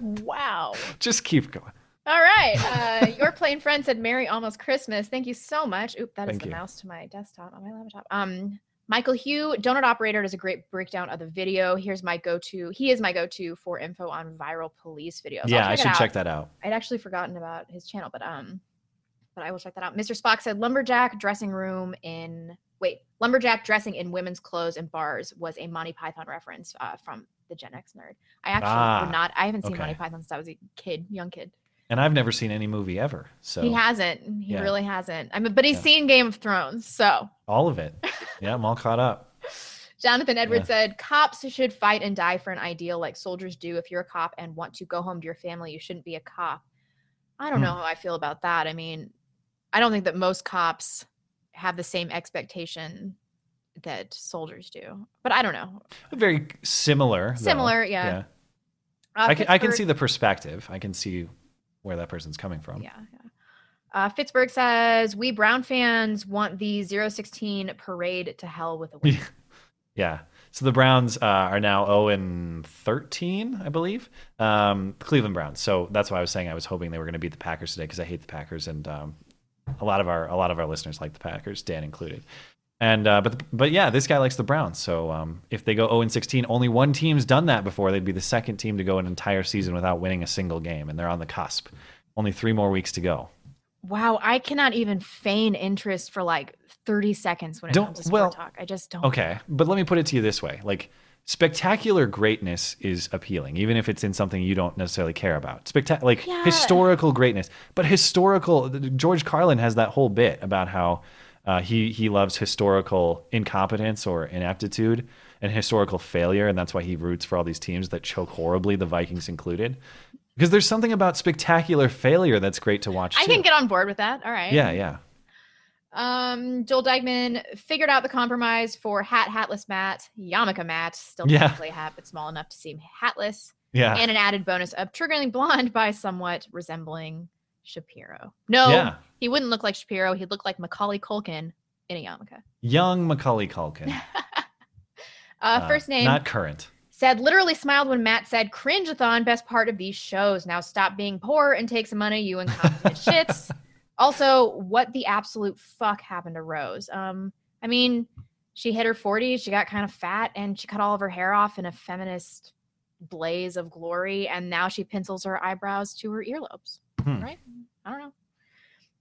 Wow. Just keep going. All right. Uh, your plain friend said Merry Almost Christmas. Thank you so much. Oop, that is Thank the you. mouse to my desktop on my laptop. Um, Michael Hugh, Donut Operator, does a great breakdown of the video. Here's my go-to. He is my go-to for info on viral police videos. Yeah, I should check that out. I'd actually forgotten about his channel, but um, but I will check that out. Mr. Spock said lumberjack dressing room in wait lumberjack dressing in women's clothes in bars was a Monty Python reference uh, from the Gen X nerd. I actually Ah, would not. I haven't seen okay. Monty Python since I was a kid, young kid. And I've never seen any movie ever. So he hasn't. He yeah. really hasn't. I mean, but he's Yeah. seen Game of Thrones, so. all of it. Yeah, I'm all caught up. Jonathan Edwards Yeah. said, "Cops should fight and die for an ideal like soldiers do. If you're a cop and want to go home to your family, you shouldn't be a cop." I don't Hmm. know how I feel about that. I mean, I don't think that most cops have the same expectation that soldiers do. But I don't know. Very similar. though. Similar, yeah. Uh, I can I can see the perspective. I can see where that person's coming from. Yeah. Uh, Pittsburgh says, "We Brown fans want the 016 parade to hell with a win." Yeah. So the Browns uh, are now 0 and 13, I believe. Um, the Cleveland Browns. So that's why I was saying I was hoping they were going to beat the Packers today because I hate the Packers and um, a lot of our a lot of our listeners like the Packers, Dan included. And uh, but but yeah, this guy likes the Browns. So um, if they go 0 and 16, only one team's done that before. They'd be the second team to go an entire season without winning a single game, and they're on the cusp. Only three more weeks to go. Wow, I cannot even feign interest for like 30 seconds when it Don't- comes to sport well, talk. I just don't. Okay, but let me put it to you this way: like spectacular greatness is appealing, even if it's in something you don't necessarily care about. Spectac- like Yeah. historical greatness, but historical. George Carlin has that whole bit about how uh, he he loves historical incompetence or ineptitude and historical failure, and that's why he roots for all these teams that choke horribly, the Vikings included. Because there's something about spectacular failure that's great to watch. I too. can get on board with that. All right. Yeah, yeah. Um, Joel Degman figured out the compromise for hat hatless Matt, Yamaka Matt, still Yeah. technically a hat, but small enough to seem hatless. Yeah. And an added bonus of triggering blonde by somewhat resembling Shapiro. No, Yeah. He wouldn't look like Shapiro. He'd look like Macaulay Culkin in a yarmulke. Young Macaulay Culkin. Uh, first name Not current. said literally smiled when Matt said cringe-a-thon best part of these shows. Now stop being poor and take some money, you incompetent shits. Also, what the absolute fuck happened to Rose? Um, I mean, she hit her 40s, she got kind of fat, and she cut all of her hair off in a feminist blaze of glory, and now she pencils her eyebrows to her earlobes. Hmm. Right? I don't know.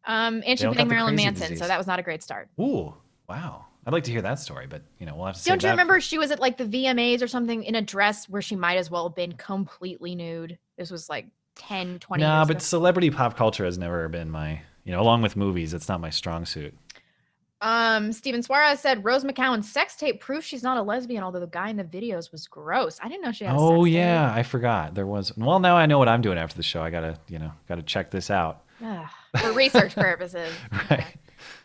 Um, and she don't got banged the Marilyn Manson, disease. so that was not a great start. Ooh, wow. I'd like to hear that story, but you know, we'll have to. Don't you remember she was at like the VMAs or something in a dress where she might as well have been completely nude? This was like 10, 20 Nah, years but ago. celebrity pop culture has never been my, you know, along with movies, it's not my strong suit. Um, Steven Suarez said Rose McGowan's sex tape proves she's not a lesbian, although the guy in the videos was gross. I didn't know she had Oh yeah, I forgot there was. Well, now I know what I'm doing after the show. I gotta, you know, gotta check this out. For research purposes. Right.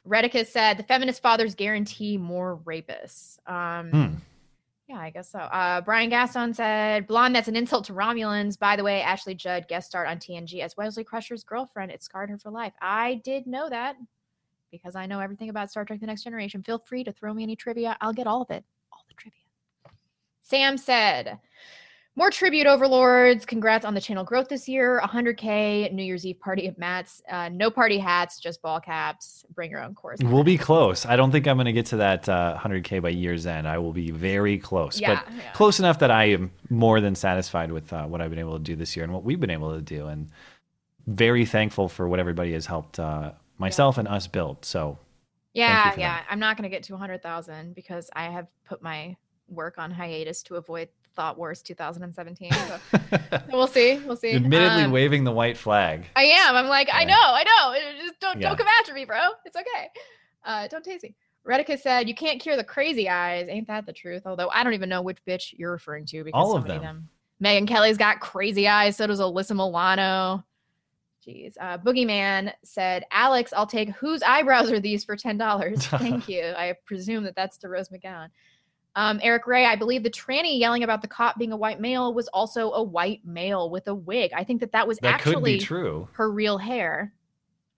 Redicus said the feminist fathers guarantee more rapists. Um, Hmm. Yeah, I guess so. Uh, Brian Gaston said, Blonde, that's an insult to Romulans. By the way, Ashley Judd guest starred on TNG as Wesley Crusher's girlfriend. It scarred her for life. I did know that because I know everything about Star Trek The Next Generation. Feel free to throw me any trivia. I'll get all of it. All the trivia. Sam said, More tribute overlords. Congrats on the channel growth this year. 100K New Year's Eve party at Matt's. Uh, no party hats, just ball caps. Bring your own course. We'll be close. I don't think I'm going to get to that uh, 100K by year's end. I will be very close, Yeah, but close enough that I am more than satisfied with uh, what I've been able to do this year and what we've been able to do. And very thankful for what everybody has helped uh, myself and us build. So Yeah, yeah. I'm not going to get to 100,000 because I have put my work on hiatus to avoid Thought Wars 2017. So we'll see. We'll see. admittedly Um, waving the white flag. I am. I'm like, I know, I know. Just don't Yeah. don't come after me, bro. It's okay. Uh, don't tase me. Redicus said, "You can't cure the crazy eyes." Ain't that the truth? Although I don't even know which bitch you're referring to because All so of many them. Megyn Kelly's got crazy eyes. So does Alyssa Milano. Jeez. Uh, Boogeyman said, "Alex, I'll take whose eyebrows are these for ten dollars? Thank you. I presume that that's to Rose McGowan." Um, Eric Ray, I believe the tranny yelling about the cop being a white male was also a white male with a wig. I think that that was That actually could be true. her real hair.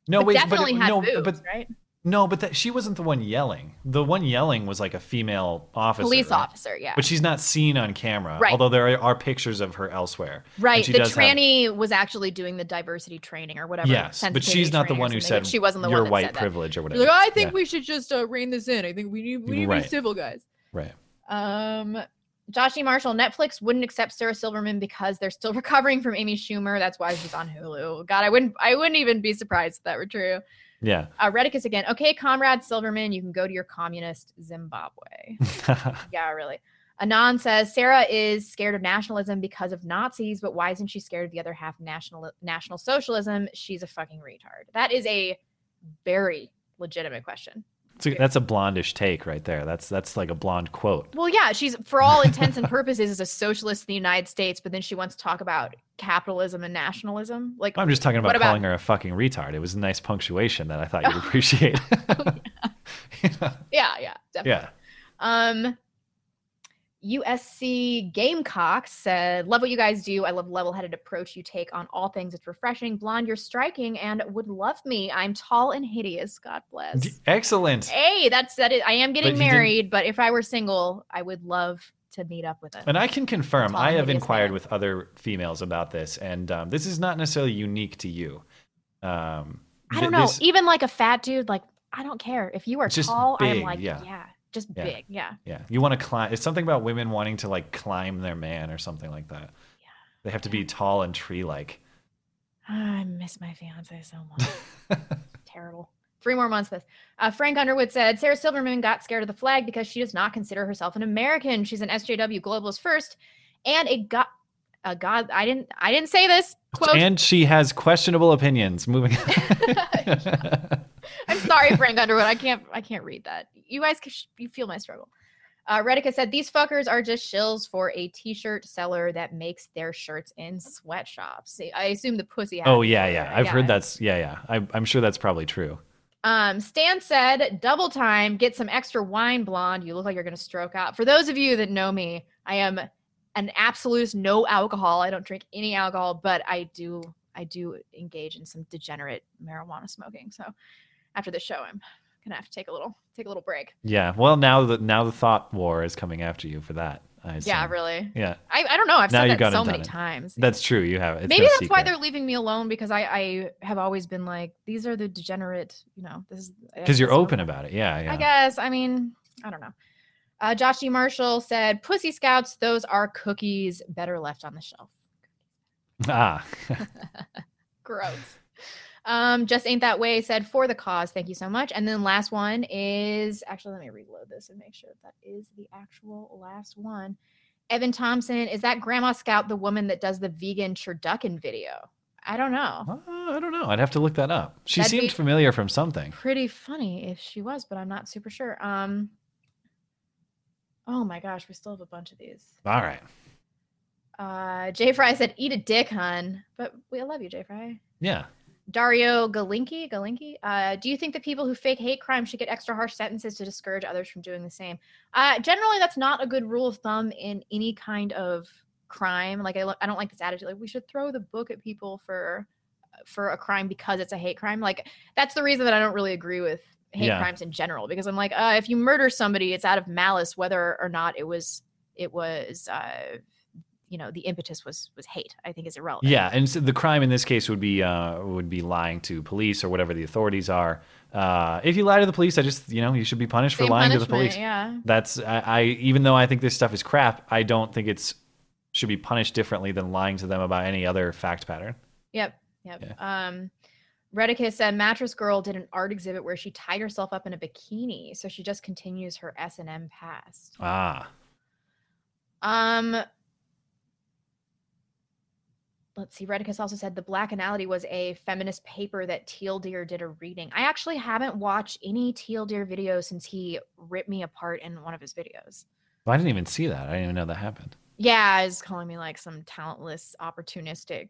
No, But wait, definitely but it- had no, boobs, but right? no, but that, she wasn't the one yelling. The one yelling was like a female officer, Police right? officer, yeah. But she's not seen on camera, Right. although there are pictures of her elsewhere. And Right. The does have- tranny was actually doing the diversity training or whatever. yes, but she's not the one who said she wasn't the your one that white said that. privilege or whatever. Like, I think Yeah. we should just uh, rein this in. I think we need we need to Right. be civil, guys. Right. Um, Josh E. Marshall, Netflix wouldn't accept Sarah Silverman because they're still recovering from Amy Schumer. That's why she's on Hulu. God, I wouldn't I wouldn't even be surprised if that were true. Yeah. Uh, Redicus again. Okay, comrade Silverman, you can go to your communist Zimbabwe. yeah, really. Anon says Sarah is scared of nationalism because of Nazis, but why isn't she scared of the other half of national national socialism? She's a fucking retard. That is a very legitimate question. It's a- that's a blondish take right there. That's that's like a blonde quote. Well, yeah, she's for all intents and purposes is a socialist in the United States, but then she wants to talk about capitalism and nationalism. Like I'm just talking about calling her a fucking retard. It was a nice punctuation that I thought you'd appreciate. Yeah, yeah, definitely. yeah. Um, USC Gamecocks said, "Love what you guys do. I love level-headed approach you take on all things. It's refreshing. Blonde, you're striking, and would love me. I'm tall and hideous. God bless. Excellent. Hey, that's that. Is, I am getting But married, but if I were single, I would love to meet up with him. And I can confirm, Tall I have inquired with other females about this, and um, this is not necessarily unique to you. Um, I don't know. this- Even like a fat dude, like I don't care if you are tall. I'm like, yeah. yeah, just Yeah. big. Yeah. Yeah, you want to climb. It's something about women wanting to like climb their man or something like that. Yeah, they have to be tall and tree-like. I miss my fiance so much. Terrible. Three more months. This. Uh, Frank Underwood said Sarah Silverman got scared of the flag because she does not consider herself an American. She's an SJW globalist first, and a god. A god. I didn't. I didn't say this. Quote. And she has questionable opinions. Moving. I'm sorry, Frank Underwood. I can't. I can't read that. You guys, you feel my struggle. Uh, Reddica said these fuckers are just shills for a t-shirt seller that makes their shirts in sweatshops. I assume the pussy. oh yeah, yeah. I've heard that's yeah, yeah. I, I'm sure that's probably true. Um, Stan said, double time, get some extra wine, blonde. You look like you're going to stroke out. For those of you that know me, I am an absolute no alcohol. I don't drink any alcohol, but I do, I do engage in some degenerate marijuana smoking. So after the show, I'm to have to take a little, take a little break. Yeah. Well, now the now the thought war is coming after you for that. I Yeah, really. Yeah. I, I don't know. I've Now said that so many it. times. That's true. You have. It's Maybe no that's why they're leaving me alone because I, I have always been like, these are the degenerate, you know, this is because you're this is what open about it. Yeah, yeah. I guess. I mean, I don't know. Uh, Josh G. Marshall said, Pussy Scouts, those are cookies better left on the shelf. Ah. Gross. Um, just ain't that way said for the cause. Thank you so much. And then last one is actually let me reload this and make sure that is the actual last one. Evan Thompson, is that Grandma Scout the woman that does the vegan turducken video? I don't know. I don't know. I'd have to look that up. She That'd seemed familiar from something. Pretty funny if she was, but I'm not super sure. Um Oh my gosh, we still have a bunch of these. All right. Uh Jay Fry said, eat a dick, hun. But we love you, Jay Fry. Yeah. Dario Galinki, Galinki, uh, do you think that people who fake hate crime should get extra harsh sentences to discourage others from doing the same? Uh, generally, that's not a good rule of thumb in any kind of crime. Like, I, I don't like this attitude. Like, we should throw the book at people for for a crime because it's a hate crime. Like, that's the reason that I don't really agree with hate Yeah. crimes in general. Because I'm like, uh, if you murder somebody, it's out of malice, whether or not it was it was uh, you know the impetus was was hate. I think is irrelevant. Yeah, and so the crime in this case would be uh, would be lying to police or whatever the authorities are. Uh, if you lie to the police, I just you know you should be punished for lying to the police. yeah. That's I, I even though I think this stuff is crap, I don't think it's should be punished differently than lying to them about any other fact pattern. Yep. Yep. Um, Redicus said Mattress Girl did an art exhibit where she tied herself up in a bikini, so she just continues her S and M past. Ah, Um, let's see. Redicus also said the Black Anality was a feminist paper that Teal Deer did a reading. I actually haven't watched any Teal Deer videos since he ripped me apart in one of his videos. well, I didn't even see that. I didn't even know that happened. Yeah, is calling me like some talentless, opportunistic,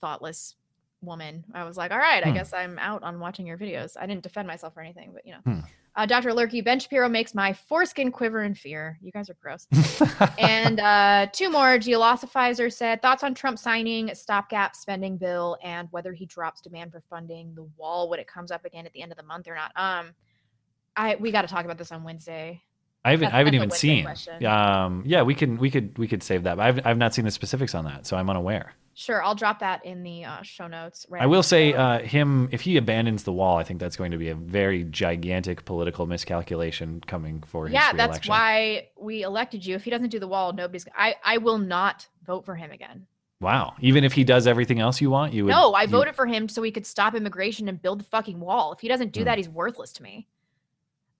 thoughtless woman. I was like, all right, I Hmm. guess I'm out on watching your videos. I didn't defend myself or anything, but you know. Hmm. Uh, Dr. Lurky, Ben Shapiro makes my foreskin quiver in fear. You guys are gross. and uh, two more. Geolosophizer said thoughts on Trump signing stopgap spending bill and whether he drops demand for funding the wall when it comes up again at the end of the month or not. Um, I we got to talk about this on Wednesday. I haven't That's- I haven't even seen. question. Um, yeah, we can we could we could save that. But I've I've not seen the specifics on that, so I'm unaware. Sure, I'll drop that in the uh, show notes. Right I will say, uh, him if he abandons the wall, I think that's going to be a very gigantic political miscalculation coming for his yeah, that's why we elected you. If he doesn't do the wall, nobody's. I I will not vote for him again. Wow. Even if he does everything else you want, you would. no, I you- voted for him so we could stop immigration and build the fucking wall. If he doesn't do Hmm. that, he's worthless to me.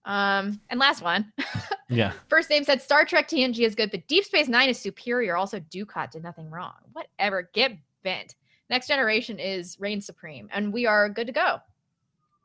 Um, and last one. Yeah. First name said Star Trek TNG is good, but Deep Space Nine is superior. Also, Dukat did nothing wrong. Whatever. Get bent. Next generation is reign supreme, and we are good to go.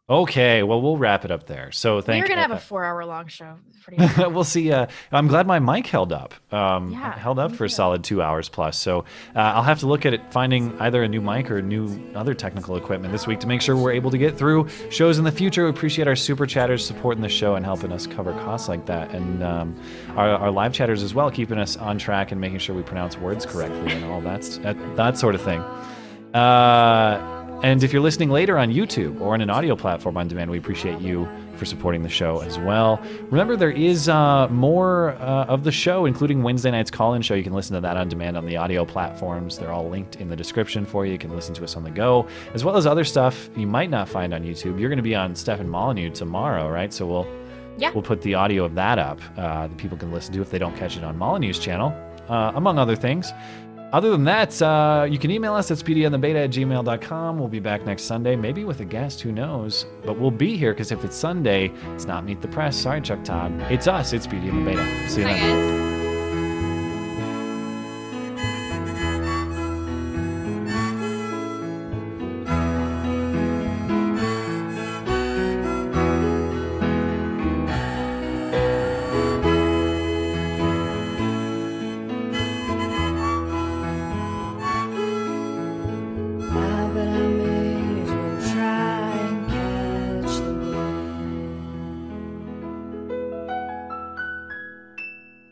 Okay. Well, we'll wrap it up there. So thank. You. We're gonna have uh, a four-hour-long show. Pretty we'll see. Uh, I'm glad my mic held up. Um, Yeah, held up for a solid two hours plus. So uh, I'll have to look at it, finding either a new mic or new other technical equipment this week to make sure we're able to get through shows in the future. We appreciate our super chatters supporting the show and helping us cover costs like that, and um, our, our live chatters as well, keeping us on track and making sure we pronounce words correctly and all that that, that sort of thing. Uh, and if you're listening later on YouTube or on an audio platform on demand, we appreciate you for supporting the show as well. Remember, there is uh, more uh, of the show, including Wednesday night's call in show. You can listen to that on demand on the audio platforms. They're all linked in the description for you. You can listen to us on the go, as well as other stuff you might not find on YouTube. You're going to be on Stefan Molyneux tomorrow, right? So we'll. Yeah. We'll put the audio of that up uh, that people can listen to if they don't catch it on Molyneux's channel, uh, among other things. Other than that, uh, you can email us at beautyandthebeta at gmail.com. We'll be back next Sunday, maybe with a guest, who knows? But we'll be here because if it's Sunday, it's not Meet the Press. Sorry, Chuck Todd. It's us, it's Beauty and the Beta. See you Bye, then. guys.